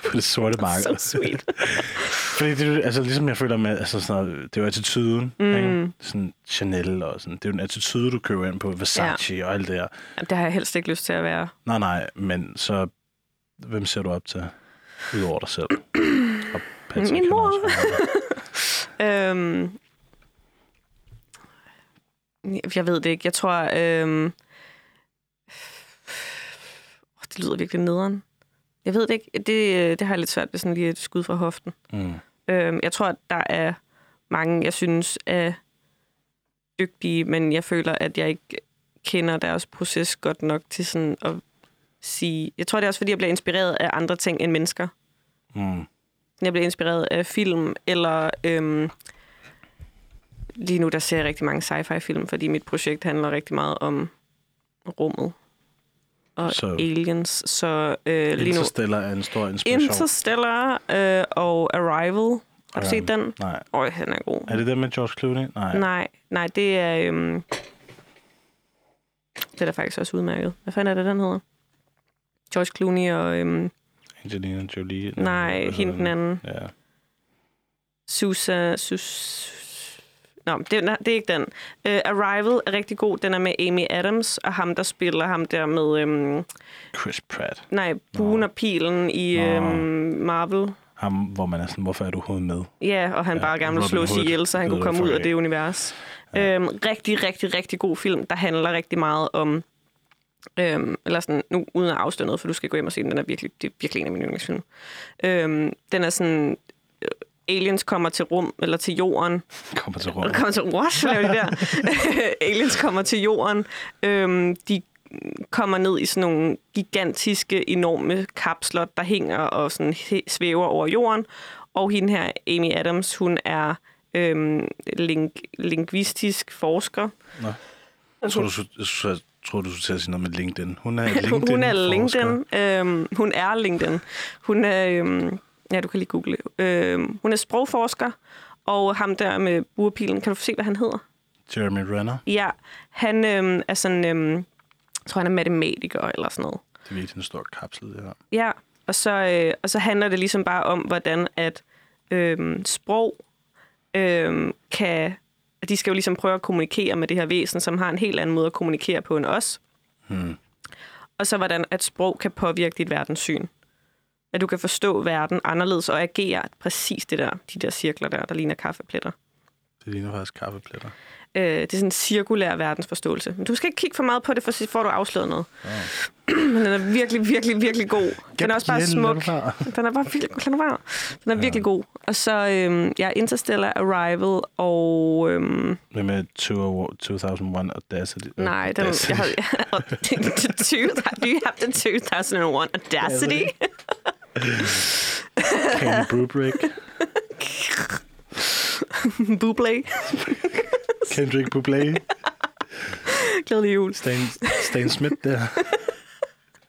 på det sorte marked. so sweet. Fordi det, er altså, ligesom jeg føler med, altså sådan noget, det er jo attituden, mm. ikke? Sådan Chanel og sådan. Det er jo en attitude, du køber ind på, Versace ja. og alt det. Jamen, Det har jeg helst ikke lyst til at være. Nej, nej, men så, hvem ser du op til? Udover dig selv. Og Patrick, Min mor. Øhm, jeg ved det ikke. Jeg tror... Øhm, det lyder virkelig nederen. Jeg ved det ikke. Det, det har jeg lidt svært ved sådan lige et skud fra hoften. Mm. Øhm, jeg tror, at der er mange, jeg synes er dygtige, men jeg føler, at jeg ikke kender deres proces godt nok til sådan at sige... Jeg tror, det er også, fordi jeg bliver inspireret af andre ting end mennesker. Mm. Jeg bliver inspireret af film, eller øhm, lige nu der ser jeg rigtig mange sci-fi-film, fordi mit projekt handler rigtig meget om rummet og Så- aliens. Så øh, lige nu... Interstellar er en stor inspiration. Interstellar øh, og Arrival. Har du set den? Nej. Øj, den er god. Er det den med George Clooney? Nej. Nej, nej, det er... Øhm, det er da faktisk også udmærket. Hvad fanden er det, den hedder? George Clooney og... Øhm, Angelina Jolie? nej, hende den anden. Ja. Susa... Sus... Nå, det, er- det er ikke den. Uh, Arrival er rigtig god. Den er med Amy Adams, og ham, der spiller ham der med... Øhm, Chris Pratt. nej, buen og pilen i Nå. øhm, Marvel. Ham, hvor man er sådan, hvorfor er du overhovedet med? Ja, og han Ja, bare gerne vil slås ihjel, så han kunne komme ud af det univers. Ja. Øhm, rigtig, rigtig, rigtig god film, der handler rigtig meget om... Øhm, eller sådan, nu uden at afsløre noget, for du skal gå hjem og se den, den er virkelig, det er virkelig en af mine yndlingsfilm. Øhm, den er sådan... Aliens kommer til rum, eller til jorden, Kommer til rum. kommer til what? Hvad laver de der? Aliens kommer til jorden. Øhm, de kommer ned i sådan nogle gigantiske, enorme kapsler, der hænger og sådan svæver over jorden. Og hende her, Amy Adams, hun er øhm, link- lingvistisk forsker. Nå. Jeg tror, du, jeg tror, du skulle sige noget med LinkedIn. Hun er LinkedIn. hun er LinkedIn. Øhm, hun er LinkedIn. Hun er, øhm, ja, du kan lige google. Øhm, hun er sprogforsker, og ham der med burpilen, kan du se, hvad han hedder? Jeremy Renner. Ja, han øhm, er sådan, øhm, jeg tror, han er matematiker eller sådan noget. Det er virkelig en stor kapsel, det her. Ja, og så, øh, og så handler det ligesom bare om, hvordan at øhm, sprog øhm, kan... De skal jo ligesom prøve at kommunikere med det her væsen, som har en helt anden måde at kommunikere på end os. Hmm. Og så hvordan at sprog kan påvirke dit verdenssyn. At du kan forstå verden anderledes og agere præcis det der, de der cirkler der, der ligner kaffepletter. Det ligner faktisk kaffepletter. Øh, det er sådan en cirkulær verdensforståelse. Men du skal ikke kigge for meget på det, for så får du afsløret noget. Men den er virkelig, virkelig, virkelig god. Den er også bare smuk. Den er bare virkelig, den er, den er virkelig god. Og så øhm, ja, Interstellar Arrival og... Øhm, Hvad med 2001 Audacity? nej, den, jeg havde, the two, do you have the 2001 Audacity? Kenny Brubrick. Bublé. Kendrick Bublé. Glædelig jul. Stan, Stan Smith der.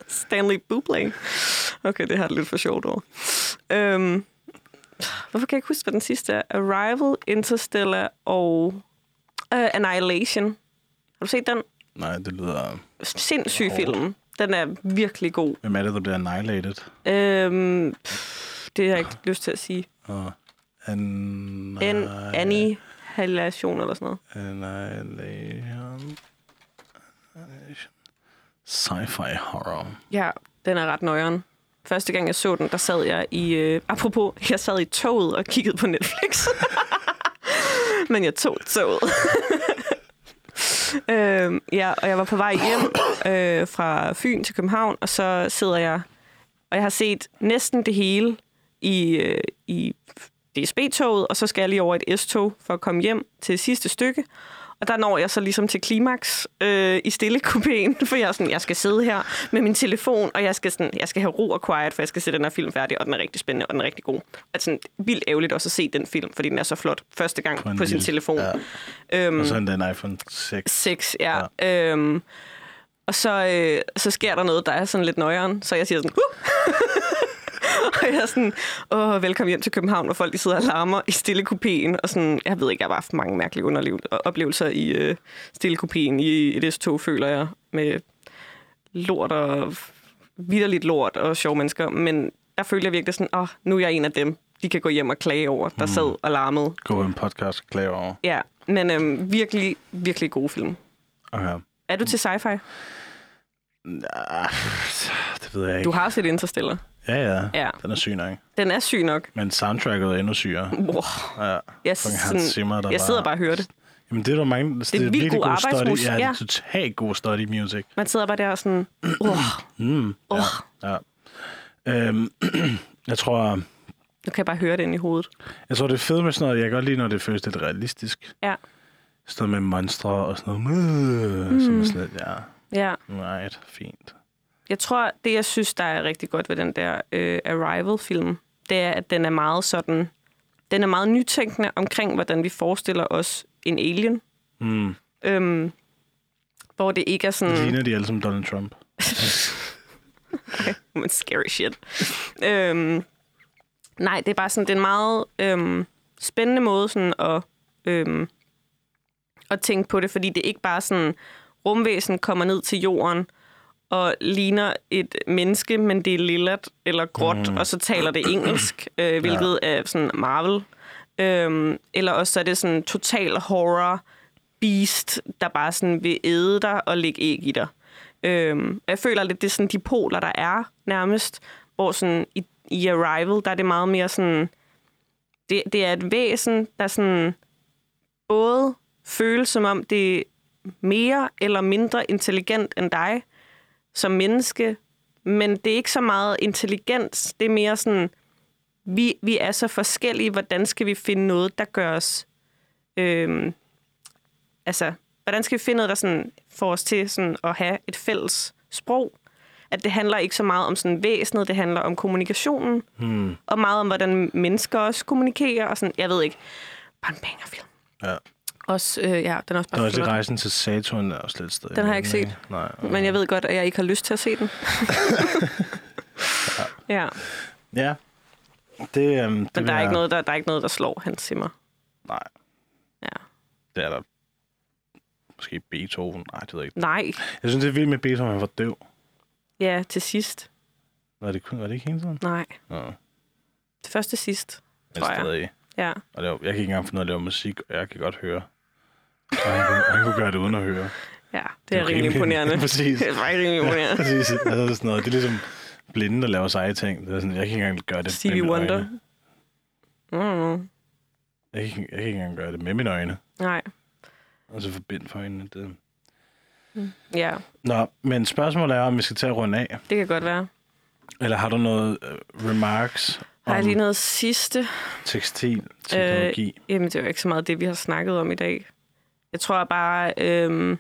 Stanley Bublé. Okay, det har det lidt for sjovt over. Øhm, hvorfor kan jeg ikke huske, hvad den sidste er? Arrival, Interstellar og uh, Annihilation. Har du set den? Nej, det lyder... Sindssyg film. Den er virkelig god. Hvem er det, der bliver annihilated? Øhm, pff, det har jeg ikke lyst til at sige. Og an... En annihilation eller sådan noget. Annihilation. Annihilation. Sci-fi horror. Ja, den er ret nøjeren. Første gang jeg så den, der sad jeg i... Øh, apropos, jeg sad i toget og kiggede på Netflix. Men jeg tog toget. øhm, ja, og jeg var på vej hjem øh, fra Fyn til København, og så sidder jeg... Og jeg har set næsten det hele i, øh, i DSB-toget, og så skal jeg lige over et S-tog for at komme hjem til sidste stykke. Og der når jeg så ligesom til klimaks øh, i stille kupéen, for jeg, er sådan, jeg skal sidde her med min telefon, og jeg skal, sådan, jeg skal have ro og quiet, for jeg skal se den her film færdig, og den er rigtig spændende, og den er rigtig god. Altså, sådan, vildt ærgerligt også at se den film, fordi den er så flot første gang på, på sin lille- telefon. Ja. Øhm, Og så en den iPhone 6. 6, ja. ja. Øhm, og så, øh, så sker der noget, der er sådan lidt nøjeren, så jeg siger sådan, huh! og jeg er sådan, åh, velkommen hjem til København, og folk de sidder og larmer i stillekopien, og sådan, jeg ved ikke, jeg har haft mange mærkelige oplevelser i øh, stillekopien i et S-tog, føler jeg, med lort og vidderligt lort og sjove mennesker, men der følte jeg virkelig sådan, åh, nu er jeg en af dem, de kan gå hjem og klage over, der sad og larmede. Gå en podcast og klage over. Ja, men øhm, virkelig, virkelig god film. Okay. Er du til sci-fi? Ah, det ved jeg ikke. Du har set Interstellar. Ja, ja. Ja. Den er syg nok. Den er syg nok. Men soundtracket er endnu sygere. Wow. Ja. Jeg, sådan, Zimmer, der jeg sidder bare og hører det. Jamen, det er der mange... Det, er vildt virkelig god study. arbejdsmusik, Ja, det ja. er totalt god study music. Man sidder bare der og sådan, uh, Mm, uh. ja, ja. Øhm, jeg tror... Nu kan bare høre det ind i hovedet. Jeg tror, det er fedt med sådan noget. Jeg kan godt lide, når det føles lidt realistisk. Ja. Sådan noget med monstre og sådan noget. Mm. Som er sådan lidt, ja, Ja. right, fint. Jeg tror, det jeg synes, der er rigtig godt ved den der øh, Arrival-film, det er, at den er meget sådan... Den er meget nytænkende omkring, hvordan vi forestiller os en alien. Mm. Øhm, hvor det ikke er sådan... Ligner de alle som Donald Trump? Men scary shit. øhm, nej, det er bare sådan, det er en meget øhm, spændende måde sådan at, øhm, at tænke på det, fordi det er ikke bare sådan, rumvæsen kommer ned til jorden og ligner et menneske, men det er lillet eller gråt, mm. og så taler det engelsk, øh, hvilket ja. er sådan Marvel. Øhm, eller også så er det sådan total horror beast, der bare sådan vil æde dig og lægge æg i dig. Øhm, jeg føler lidt, det er sådan de poler, der er nærmest, hvor sådan i, i Arrival, der er det meget mere sådan, det, det er et væsen, der sådan både føles som om det er mere eller mindre intelligent end dig som menneske, men det er ikke så meget intelligens, det er mere sådan, vi, vi er så forskellige, hvordan skal vi finde noget, der gør os, øhm, altså, hvordan skal vi finde noget, der sådan får os til sådan at have et fælles sprog? At det handler ikke så meget om sådan væsenet, det handler om kommunikationen, Hmm. og meget om, hvordan mennesker også kommunikerer, og sådan, jeg ved ikke, bare en bangerfilm. Ja. Også, øh, ja, den er også Der er bare også flot. rejsen til Saturn er også lidt sted. Den har jeg ikke set. Nej. Men jeg ved godt, at jeg ikke har lyst til at se den. ja, Ja. Det, øhm, det men der er, ikke noget, der, der er ikke noget, der slår Hans Zimmer. Nej, Ja. det er der. Måske Beethoven. Nej, det ved jeg ikke. Nej, Jeg synes, det er vildt med Beethoven, han var døv. ja, til sidst. Var det, kun- var det ikke hele tiden? Nej, Nå, det første sidst, men tror jeg. stadig. Ja, Og det var, jeg kan ikke engang finde ud af at lave musik, og jeg kan godt høre. Og han, kunne, han kunne gøre det uden at høre. ja det er rimelig imponerende. Præcis. Det er faktisk rimelig imponerende. Præcis. Altså, det er sådan noget. Det er ligesom blinde, der laver seje ting. Det er sådan, jeg kan ikke engang gøre det Stevie med Wonder. øjne. Mm, Jeg kan, jeg kan ikke engang gøre det med mine øjne. nej, Og så forbind for øjnene. Det. ja, Nå, men spørgsmålet er, om vi skal tage at runde af. det kan godt være. Eller har du noget uh, remarks Har jeg lige noget sidste? tekstil, teknologi? Øh, jamen, det er jo ikke så meget det, vi har snakket om i dag. Jeg tror bare, øhm,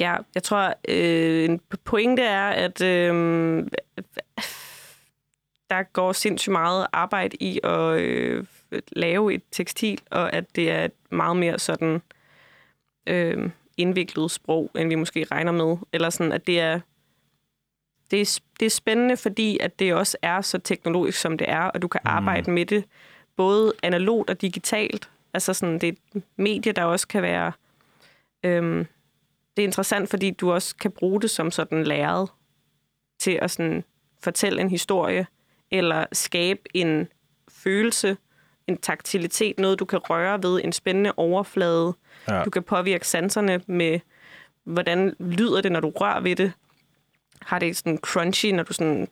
ja, jeg tror, øh, en pointe er, at øhm, der går sindssygt meget arbejde i at øh, lave et tekstil, og at det er et meget mere sådan øh, indviklet sprog, end vi måske regner med. Eller sådan, at det er, det er, det er spændende, fordi at det også er så teknologisk, som det er, og du kan arbejde med det både analogt og digitalt. Altså sådan, det er et medie, der også kan være... Øhm, det er interessant, fordi du også kan bruge det som sådan læret til at sådan fortælle en historie, eller skabe en følelse, en taktilitet, noget du kan røre ved, en spændende overflade. Ja. Du kan påvirke sanserne med, hvordan lyder det, når du rører ved det. Har det sådan crunchy, når du sådan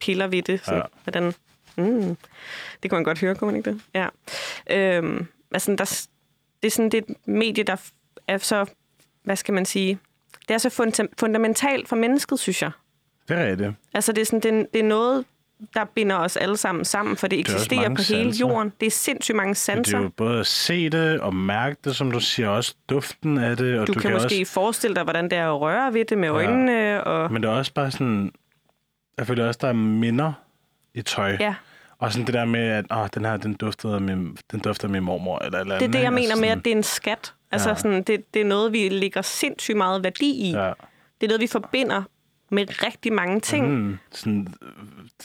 piller ved det? Sådan, Ja. Hvordan, mm, det kunne man godt høre, kunne man ikke det? Ja. Øhm, altså, der, det er sådan det et medie, der er så, hvad skal man sige, det er så funda- fundamentalt for mennesket, synes jeg. Det er rigtigt. Altså, det er, sådan, det, er, det er noget, der binder os alle sammen sammen, for det også eksisterer på hele sanser. jorden. Det er sindssygt mange Men det sanser. er jo både at se det og mærke det, som du siger, også duften af det. Og Du, du kan, måske også, forestille dig, hvordan det er at røre ved det med øjnene. Og, Men det er også bare sådan... Jeg føler også, der er minder i tøj. ja, Og sådan det der med, at åh, den her, den duftede af min, den dufter af min mormor. Eller, eller det er det, jeg mener altså med, sådan- at det er en skat. Altså, Ja. sådan, det, det er noget, vi lægger sindssygt meget værdi i. Ja, Det er noget, vi forbinder med rigtig mange ting. Mm. Sådan, øh,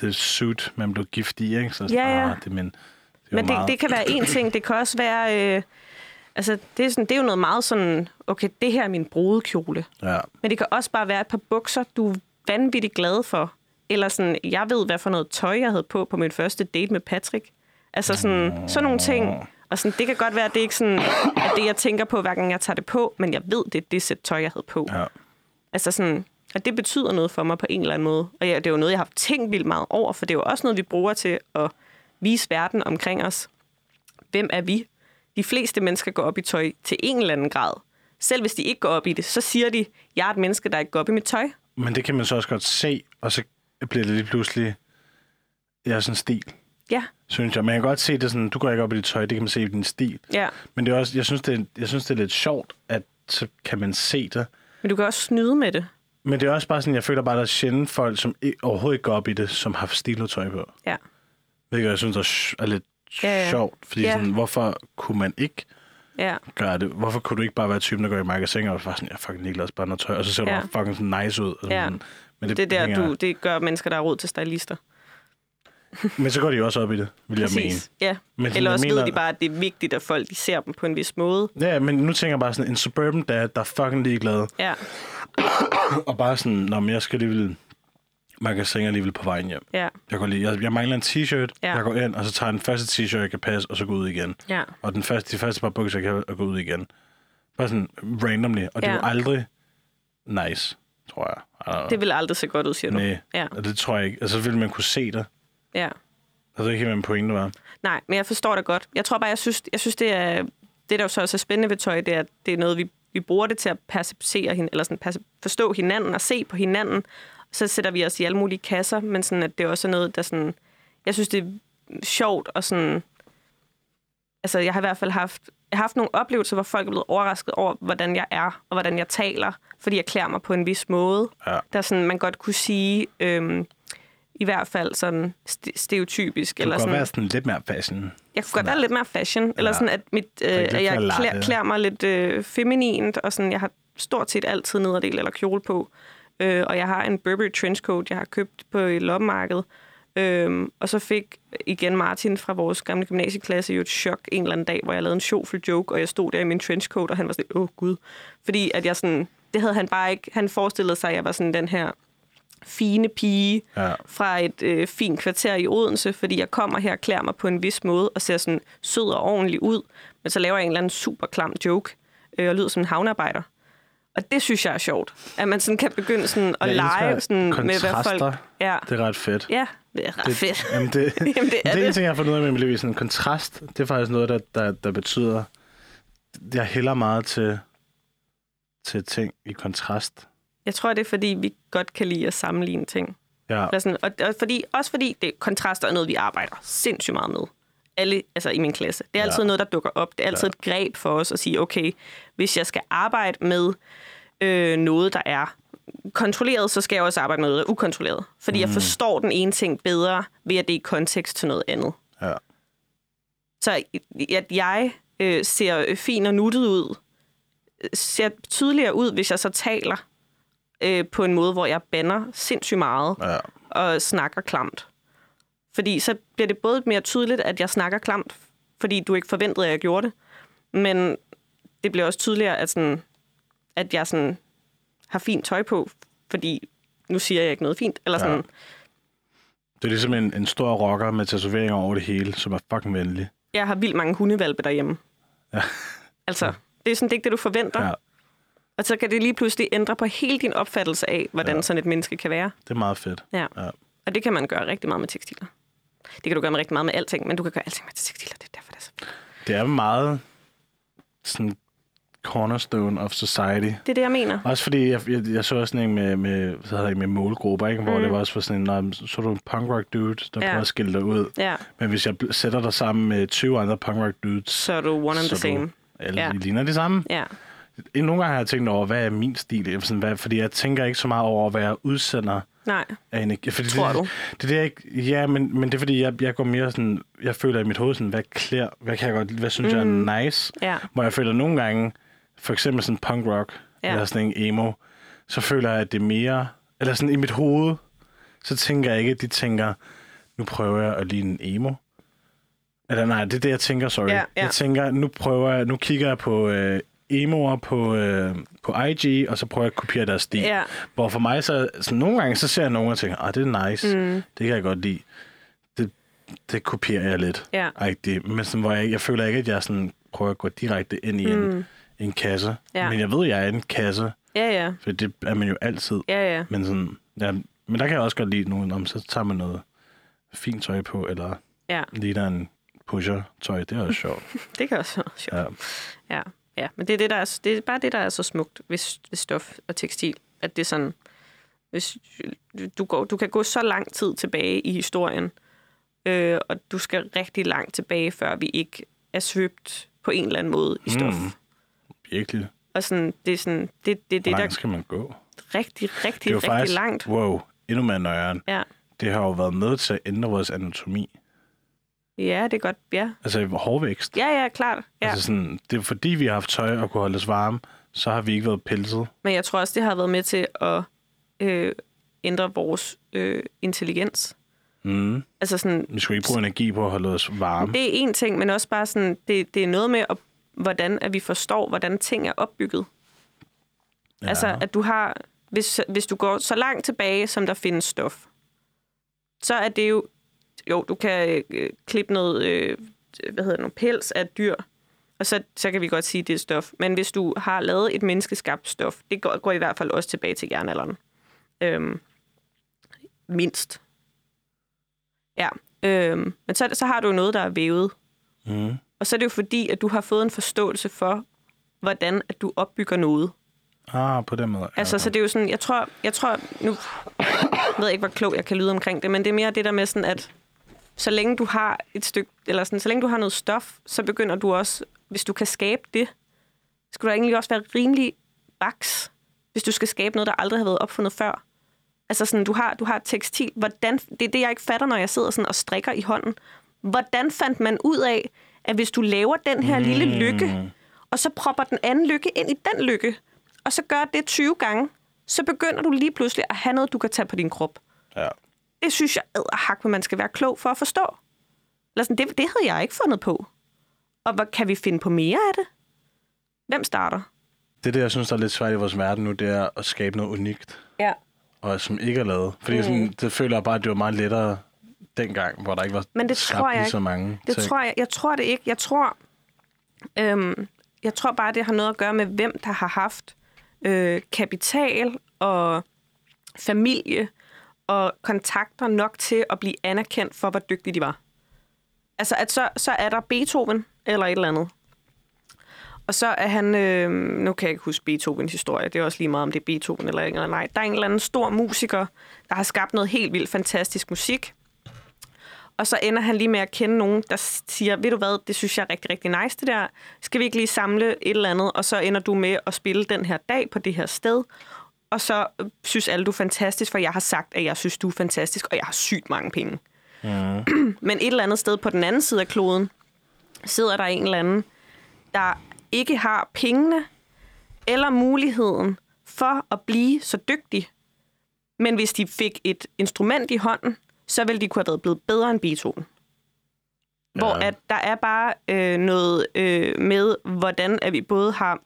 det suit, man blev gift i, ikke? Så, Ja, ja. Ah, det, men, det Men det, meget- det kan være en ting. Det kan også være... Øh, altså, det er, sådan, det er jo noget meget sådan... Okay, det her er min brudekjole. Ja. Men det kan også bare være et par bukser, du er vanvittigt glad for. Eller sådan, jeg ved, hvad for noget tøj, jeg havde på på min første date med Patrick. Altså sådan, sådan nogle ting. Og sådan, det kan godt være, at det ikke sådan, at det, jeg tænker på, hver gang jeg tager det på, men jeg ved, det er det sæt tøj, jeg havde på. ja. Altså sådan, og det betyder noget for mig på en eller anden måde. Og ja, det er jo noget, jeg har tænkt vildt meget over, for det er jo også noget, vi bruger til at vise verden omkring os. Hvem er vi? De fleste mennesker går op i tøj til en eller anden grad. Selv hvis de ikke går op i det, så siger de, jeg er et menneske, der ikke går op i mit tøj. Men det kan man så også godt se, og så bliver det lige pludselig ja, sådan stil, Ja, synes jeg. Man kan godt se det sådan, du går ikke op i dit tøj, det kan man se i din stil. ja. Men det er også, jeg synes, det er, jeg synes, det er lidt sjovt, at så kan man se det. Men du kan også snyde med det. Men det er også bare sådan, jeg føler bare, at der er sjældent folk, som overhovedet ikke går op i det, som har stilotøj på. Ja. Hvilket jeg synes er, er lidt Ja, ja. sjovt. Fordi Ja. sådan, hvorfor kunne man ikke Ja, gøre det? Hvorfor kunne du ikke bare være typen, der går i magasin og bare sådan, jeg fucking ligeglad, bare noget tøj, og så ser du Ja. bare fucking sådan nice ud. Og Ja. Men det, er der, hænger- du, det gør mennesker, der har råd til stylister. Men så går de også op i det, vil jeg mene. Ja. Men Eller også mener- ved de bare, at det er vigtigt, at folk de ser dem på en vis måde. Ja, men nu tænker jeg bare sådan, en suburban dad, der er fucking ligeglad. Ja, Og bare sådan, når jeg skal alligevel magasin alligevel på vejen hjem. ja, Jeg, går lige, jeg, jeg mangler en t-shirt, Ja. jeg går ind, og så tager jeg den første t-shirt, jeg kan passe, og så går ud igen. ja. Og den første, de første par bukser, jeg kan og gå ud igen. Bare sådan randomly. Og det er Ja. jo aldrig nice, tror jeg. Know. Det vil aldrig se godt ud, siger du. Nej, Ja, og det tror jeg ikke. Altså, så ville man kunne se det. ja. Jeg ved ikke hvad min pointe var. Nej, men jeg forstår det godt. Jeg tror bare, jeg synes, jeg synes det er... Det, der jo så også er spændende ved tøj, det er, at det er noget, vi, vi bruger det til at percepere hin, eller sådan, perce- forstå hinanden og se på hinanden. Så sætter vi os i alle mulige kasser, men sådan, at det også er noget, der sådan... Jeg synes, det er sjovt og sådan... Altså, jeg har i hvert fald haft, jeg har haft nogle oplevelser, hvor folk er blevet overrasket over, hvordan jeg er, og hvordan jeg taler, fordi jeg klæder mig på en vis måde. Ja. Der sådan, man godt kunne sige, øhm, i hvert fald sådan st- stereotypisk. Det eller kunne sådan, godt være sådan lidt mere fashion. jeg kunne godt være lidt mere fashion, eller Ja. sådan, at, mit, øh, at jeg klæder, klæder mig lidt øh, feminint, og sådan, jeg har stort set altid nederdel eller kjole på. Øh, og jeg har en Burberry trenchcoat, jeg har købt på et loppemarked. Øhm, og så fik igen Martin fra vores gamle gymnasieklasse jo et chok en eller anden dag, hvor jeg lavede en sjovfuld joke, og jeg stod der i min trenchcoat, og han var sådan, åh gud. Fordi at jeg sådan, det havde han bare ikke, han forestillede sig, at jeg var sådan den her fine pige Ja. fra et øh, fint kvarter i Odense, fordi jeg kommer her og klæder mig på en vis måde og ser sådan sød og ordentlig ud, men så laver jeg en eller anden super klam joke øh, og lyder som en havnearbejder. Og det synes jeg er sjovt, at man sådan kan begynde sådan at Jeg lege sådan med, hvad folk... Ja, Det er ret fedt. ja det er ret det, fedt. Jamen det, Jamen, det er det er en det. ting, jeg har fundet ud af med mit liv. Sådan en kontrast, det er faktisk noget, der, der, der betyder... Jeg hælder meget til, til ting i kontrast. Jeg tror, det er, fordi vi godt kan lide at sammenligne ting. Ja, Eller sådan, og, og fordi, også fordi det kontraster er noget, vi arbejder sindssygt meget med. Alle, altså i min klasse. Det er altid Ja. noget, der dukker op. Det er altid et greb for os at sige, okay, hvis jeg skal arbejde med øh, noget, der er kontrolleret, så skal jeg også arbejde med noget, der er ukontrolleret. Fordi mm. jeg forstår den ene ting bedre, ved at det er i kontekst til noget andet. ja. Så at jeg øh, ser fin og nuttet ud, øh, ser tydeligere ud, hvis jeg så taler øh, på en måde, hvor jeg banner sindssygt meget ja. og snakker klamt. Fordi så bliver det både mere tydeligt, at jeg snakker klamt, fordi du ikke forventede, at jeg gjorde det, men det bliver også tydeligere, at, sådan, at jeg sådan har fint tøj på, fordi nu siger jeg ikke noget fint. Eller sådan, Ja. Det er ligesom en, en stor rocker med tatoveringer over det hele, som er fucking venlig. jeg har vildt mange hundevalpe derhjemme. Ja. Altså, det er sådan det er ikke det, du forventer. Ja, Og så kan det lige pludselig ændre på hele din opfattelse af, hvordan Ja. sådan et menneske kan være. det er meget fedt. Ja. Ja. Og det kan man gøre rigtig meget med tekstiler. Det kan du gøre med rigtig meget med alting, men du kan gøre alting med tekstiler. Det er derfor, det er så fedt. Det er meget sådan cornerstone of society. Det er det, jeg mener. Også fordi, jeg, jeg, jeg så også sådan en med, med, så havde jeg med målgrupper, ikke? hvor Mm. det var også for sådan en, "Nå, så du en punk rock dude, der Ja. prøver at skille dig ud. Ja, Men hvis jeg sætter dig sammen med 20 andre punk rock dudes, så er du one and the same. alle ja. ligner de samme. Ja, Nogle gange har jeg tænkt over, hvad er min stil? Sådan, hvad, fordi jeg tænker ikke så meget over, hvad jeg udsender nej. af energi. Fordi Tror det, du? Det, det er ikke, ja, men, men det er fordi, jeg, jeg går mere sådan, jeg føler i mit hoved sådan, hvad klæder, hvad kan jeg godt, hvad synes mm. jeg er nice? Ja, Hvor jeg føler nogle gange, for eksempel sådan punk rock, ja. eller sådan en emo, så føler jeg, at det er mere Eller sådan i mit hoved, så tænker jeg ikke, at de tænker, nu prøver jeg at ligne en emo. Eller nej, det er det, jeg tænker, sorry. Ja, ja. Jeg tænker, nu prøver jeg, nu kigger jeg på øh, emoer på, øh, på IG, og så prøver jeg at kopiere deres stil. Ja. Hvor for mig, så, så nogle gange, så ser jeg nogen og tænker, ah, det er nice, mm. det kan jeg godt lide. Det, det kopierer jeg lidt. Ja. Rigtigt. Men sådan, hvor jeg, jeg føler ikke, at jeg sådan prøver at gå direkte ind i mm. en, en kasse. Ja. Men jeg ved, at jeg er en kasse, Ja, ja. for det er man jo altid. Ja, ja. Men, sådan, ja, men der kan jeg også godt lide nogen, om så tager man noget fint tøj på, eller Ja, lige der en pusher-tøj. Det er også sjovt. det kan også være sjovt. Ja. Ja, ja. men det er, det, der er, det er bare det, der er så smukt ved, ved stof og tekstil, at det er sådan, hvis du, går, du kan gå så lang tid tilbage i historien, øh, og du skal rigtig langt tilbage, før vi ikke er svøbt på en eller anden måde i stof. Mm. Virkelig. Og sådan, det er sådan, det, det, Hvor det der langt skal man gå? rigtig, rigtig, Det er rigtig faktisk, langt. wow, endnu mere nøjeren. Ja. Det har jo været med til at ændre vores anatomi. Ja, det er godt. Ja, Altså hårvækst. ja, ja klart. Ja. Altså sådan, det er fordi, vi har haft tøj og kunne holde os varme, så har vi ikke været pelset. Men jeg tror også, det har været med til at øh, ændre vores øh, intelligens. Mm. Altså sådan, Vi skulle ikke bruge energi på at holde os varme. Det er en ting, men også bare sådan, det, det er noget med, at, hvordan at vi forstår, hvordan ting er opbygget. Ja. Altså, at du har, hvis, hvis du går så langt tilbage, som der findes stof, så er det jo, jo, du kan øh, klippe noget, øh, hvad hedder det, noget pels af dyr, og så, så kan vi godt sige, at det er stof. Men hvis du har lavet et menneskeskabt stof, det går, går i hvert fald også tilbage til jernalderen. Øhm, mindst. Ja, øhm, men så, så har du noget, der er vævet. Mm. Og så er det jo fordi, at du har fået en forståelse for, hvordan at du opbygger noget. Ah, på den måde. Altså, så det er jo sådan, jeg tror, jeg tror, nu ved jeg ikke, hvor klog jeg kan lyde omkring det, men det er mere det der med sådan, at så længe du har et stykke, eller sådan, så længe du har noget stof, så begynder du også, hvis du kan skabe det, skal du egentlig også være rimelig baks, hvis du skal skabe noget, der aldrig har været opfundet før. Altså sådan, du har, du har et tekstil. Hvordan, det er det, jeg ikke fatter, når jeg sidder sådan og strikker i hånden. Hvordan fandt man ud af, at hvis du laver den her mm. lille lykke, og så propper den anden lykke ind i den lykke, og så gør det 20 gange, så begynder du lige pludselig at have noget, du kan tage på din krop. Ja. Det synes jeg er hak, man skal være klog for at forstå. Eller sådan, det, det havde jeg ikke fundet på. Og hvad, kan vi finde på mere af det? Hvem starter? Det det, jeg synes, der er lidt svært i vores verden nu, det er at skabe noget unikt, Ja. og som ikke er lavet. Fordi mm. sådan, det føler jeg bare, at det var meget lettere dengang, hvor der ikke var Men det skabt tror jeg ikke. så mange Det ting. tror jeg, jeg tror det ikke. Jeg tror, øhm, jeg tror bare, det har noget at gøre med, hvem der har haft øh, kapital og familie og kontakter nok til at blive anerkendt for, hvor dygtige de var. Altså, at så, så er der Beethoven eller et eller andet. Og så er han, øh, nu kan jeg ikke huske Beethovens historie, det er også lige meget, om det er Beethoven eller ikke. eller Nej, der er en eller anden stor musiker, der har skabt noget helt vildt fantastisk musik. Og så ender han lige med at kende nogen, der siger, ved du hvad, det synes jeg er rigtig, rigtig nice det der. Skal vi ikke lige samle et eller andet, og så ender du med at spille den her dag på det her sted. Og så øh, synes alle, du er fantastisk, for jeg har sagt, at jeg synes, du er fantastisk, og jeg har sygt mange penge. Mm. Men et eller andet sted på den anden side af kloden, sidder der en eller anden, der ikke har pengene eller muligheden for at blive så dygtig. Men hvis de fik et instrument i hånden, så ville de kunne have været blevet bedre end Beethoven. Ja. Hvor at der er bare øh, noget øh, med, hvordan at vi både har...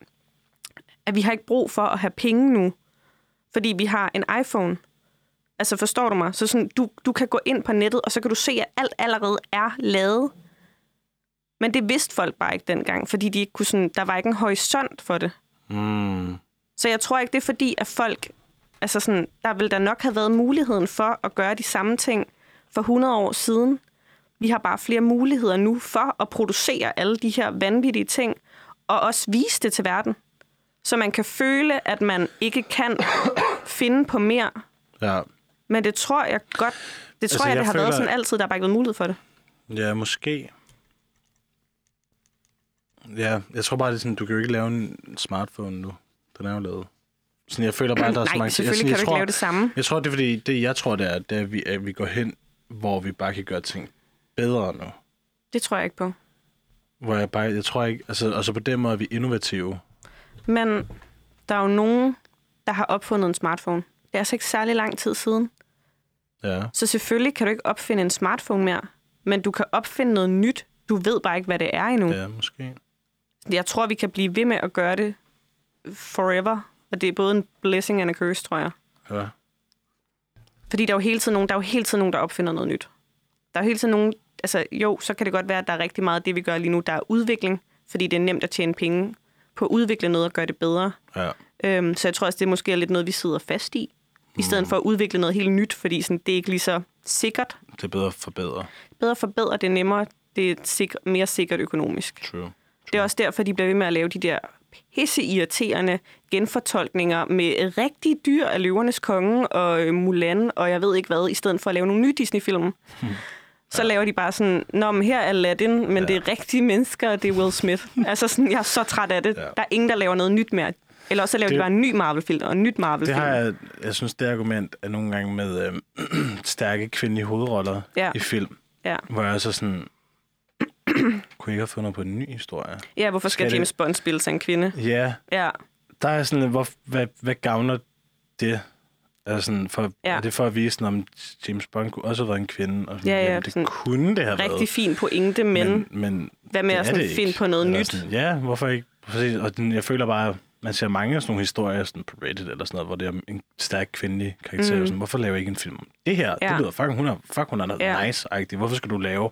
At vi har ikke brug for at have penge nu, fordi vi har en iPhone. Altså, forstår du mig? Så sådan, du, du kan gå ind på nettet, og så kan du se, at alt allerede er lavet. Men det vidste folk bare ikke dengang, fordi de ikke kunne sådan, der var ikke en horisont for det. Mm. Så jeg tror ikke, det er fordi, at folk... Altså sådan, der vil der nok have været muligheden for at gøre de samme ting for 100 år siden. Vi har bare flere muligheder nu for at producere alle de her vanvittige ting, og også vise det til verden. Så man kan føle, at man ikke kan finde på mere. Ja. Men det tror jeg godt... Det tror Altså, jeg, jeg det har føler- været sådan altid. Der har bare ikke været mulighed for det. ja, måske. Ja, jeg tror bare, det er sådan, du kan jo ikke lave en smartphone nu. Den er jo lavet. Sådan, jeg føler bare, at der er så mange selvfølgelig jeg, kan du jeg ikke lave det samme. Jeg tror, det er fordi, det jeg tror, det er, det er at, vi, at vi går hen, hvor vi bare kan gøre ting bedre nu. Det tror jeg ikke på. Hvor jeg bare, jeg tror ikke, altså, altså på den måde er vi innovative. Men der er jo nogen, der har opfundet en smartphone. Det er altså ikke særlig lang tid siden. Ja. Så selvfølgelig kan du ikke opfinde en smartphone mere, men du kan opfinde noget nyt. Du ved bare ikke, hvad det er endnu. Ja, måske. Jeg tror, vi kan blive ved med at gøre det forever. Og det er både en blessing and a curse, tror jeg. Ja. Fordi der er jo hele tiden nogen, der, er jo hele tiden nogen, der opfinder noget nyt. Der er jo hele tiden nogen... Altså jo, så kan det godt være, at der er rigtig meget af det, vi gør lige nu, der er udvikling. Fordi det er nemt at tjene penge på at udvikle noget og gøre det bedre. Ja. Øhm, så jeg tror også, det er måske lidt noget, vi sidder fast i. I stedet for at udvikle noget helt nyt, fordi sådan, det er ikke lige så sikkert. Det er bedre at forbedre. Bedre forbedre det er nemmere, det er sikker, mere sikkert økonomisk. True. Det er også derfor, de bliver ved med at lave de der pisseirriterende genfortolkninger med rigtig dyr af løvernes konge og øh, Mulan og jeg ved ikke hvad, i stedet for at lave nogle nye Disney-film. Så laver de bare sådan, Nå, men her er Aladdin, men Ja. ja. det er rigtige mennesker, og det er Will Smith. altså sådan, jeg er så træt af det. Ja. Ja. Der er ingen, der laver noget nyt mere. Eller også så laver Det- de bare en ny Marvel-film og en nyt Marvel-film. Det har jeg, jeg synes, det argument er nogle gange med øh, stærke kvindelige hovedroller Ja. i film, Ja. hvor jeg så sådan, kunne ikke have fundet på en ny historie? ja, hvorfor skal, Skal det- James Bond spille sig en kvinde? Ja, Ja, der er sådan, hvor, hvad, hvad gavner det? Er, sådan for, Ja. er det for at vise, om James Bond kunne også have været en kvinde? Og sådan, Ja, ja, jamen, det sådan kunne det have været. rigtig fin pointe, men, men men hvad med at sådan finde på noget Eller nyt? Sådan, ja, hvorfor ikke? Præcis. Og den, jeg føler bare, man ser mange af sådan nogle historier sådan på Reddit eller sådan noget, hvor det er en stærk kvindelig karakter. Mm. Sådan, hvorfor laver jeg ikke en film om det her? Ja. Det lyder fuck, hun er, fuck, hun er noget Ja. nice-agtigt. Hvorfor skal du lave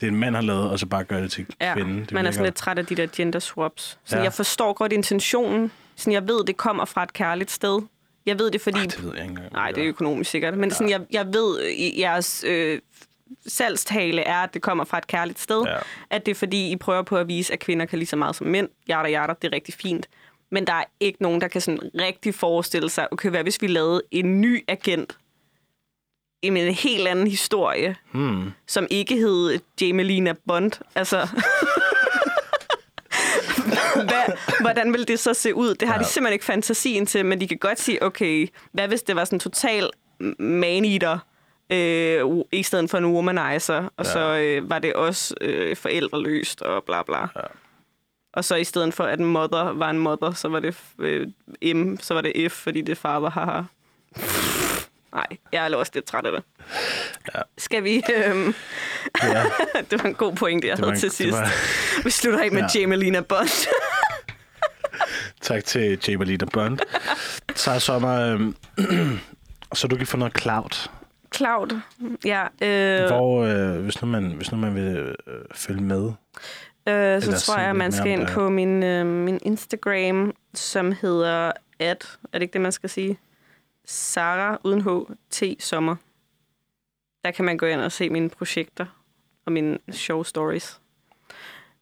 det, en mand har lavet, og så bare gøre det til Ja, kvinde? Det man er sådan lidt træt af de der gender swaps. Så ja. jeg forstår godt intentionen. Sådan, jeg ved, det kommer fra et kærligt sted. Jeg ved det, fordi... Ej, det ved jeg ikke engang. Nej, det er økonomisk sikkert. Men ja. sådan, jeg, jeg ved, i jeres øh, salgstale er, at det kommer fra et kærligt sted. Ja. At det er, fordi I prøver på at vise, at kvinder kan lige så meget som mænd. Jada, jada, det er rigtig fint. Men der er ikke nogen, der kan sådan rigtig forestille sig, okay, hvad hvis vi lavede en ny agent i en helt anden historie, Hmm. som ikke hed Jamelina Bond. Altså... hvad, hvordan vil det så se ud? Det har ja. de simpelthen ikke fantasien til, men de kan godt sige, okay, hvad hvis det var sådan total man-eater, øh, i stedet for en womanizer, og Ja. så øh, var det også øh, forældreløst og bla bla. Ja. Og så i stedet for, at en mother var en mother, så var det øh, M, så var det F, fordi det far var haha. Nej, jeg er også lidt træt af det. Ja. Skal vi... Øhm, Ja, det var en god pointe, jeg det havde en- til sidst. var- Vi slutter af med Ja. ja. Jamelina Bond. tak til Jabalita Bond. Så sommer, øhm, så du kan få noget cloud. Cloud. Ja, øh, Hvor, øh, hvis, nu man, hvis nu man vil øh, følge med. øh, så tror jeg, at man skal ind på min, øh, min Instagram, som hedder at, er det ikke det, man skal sige? Sara uden H, T sommer. Der kan man gå ind og se mine projekter og mine show stories.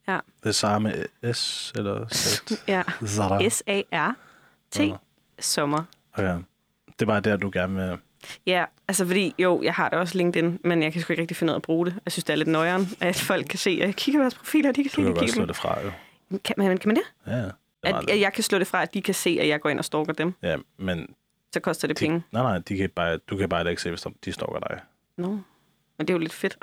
Det er Sara med S eller Z. Ja, Zara. S-A-R-T Ja. sommer. Okay. Det er bare der, du gerne vil... Ja, altså fordi, jo, jeg har det også LinkedIn, men jeg kan sgu ikke rigtig finde ud af at bruge det. Jeg synes, det er lidt nøjeren, at folk kan se, at jeg kigger på deres profiler, og de kan se, Du at kan jeg kigger slå det fra, jo. Kan man, kan man det? Ja, ja. Det At, at jeg kan slå det fra, at de kan se, at jeg går ind og stalker dem. Ja, men Så koster det de, penge. nej, nej, de kan bare, du kan bare ikke se, hvis de stalker dig. No. Men det er jo lidt fedt.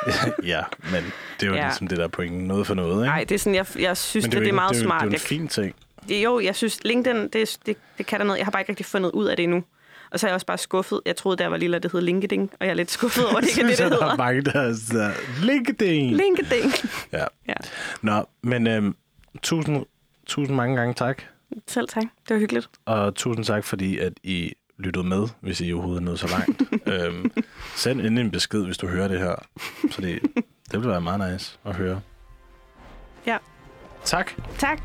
ja, men det er jo ja. Ligesom det der pointen. Noget for noget, ikke? Nej, det er sådan, jeg, jeg synes, men det, det, jo er meget ikke- smart. Det er jo en fin ting. det, jo, jeg synes, LinkedIn, det, det, det kan der noget. Jeg har bare ikke rigtig fundet ud af det endnu. Og så er jeg også bare skuffet. Jeg troede, jeg var lille, det hed LinkedIn, og jeg er lidt skuffet over, at det ikke er det, det der er hedder. mange, der er så, LinkedIn. LinkedIn. Ja. Ja. Nå, men øhm, tusind, tusind mange gange tak. Selv tak. Det var hyggeligt. Og tusind tak, fordi at I lyttede med, hvis I overhovedet nåede så langt. øhm, send endelig en besked, hvis du hører det her. Så det, det vil være meget nice at høre. Ja. Tak. Tak.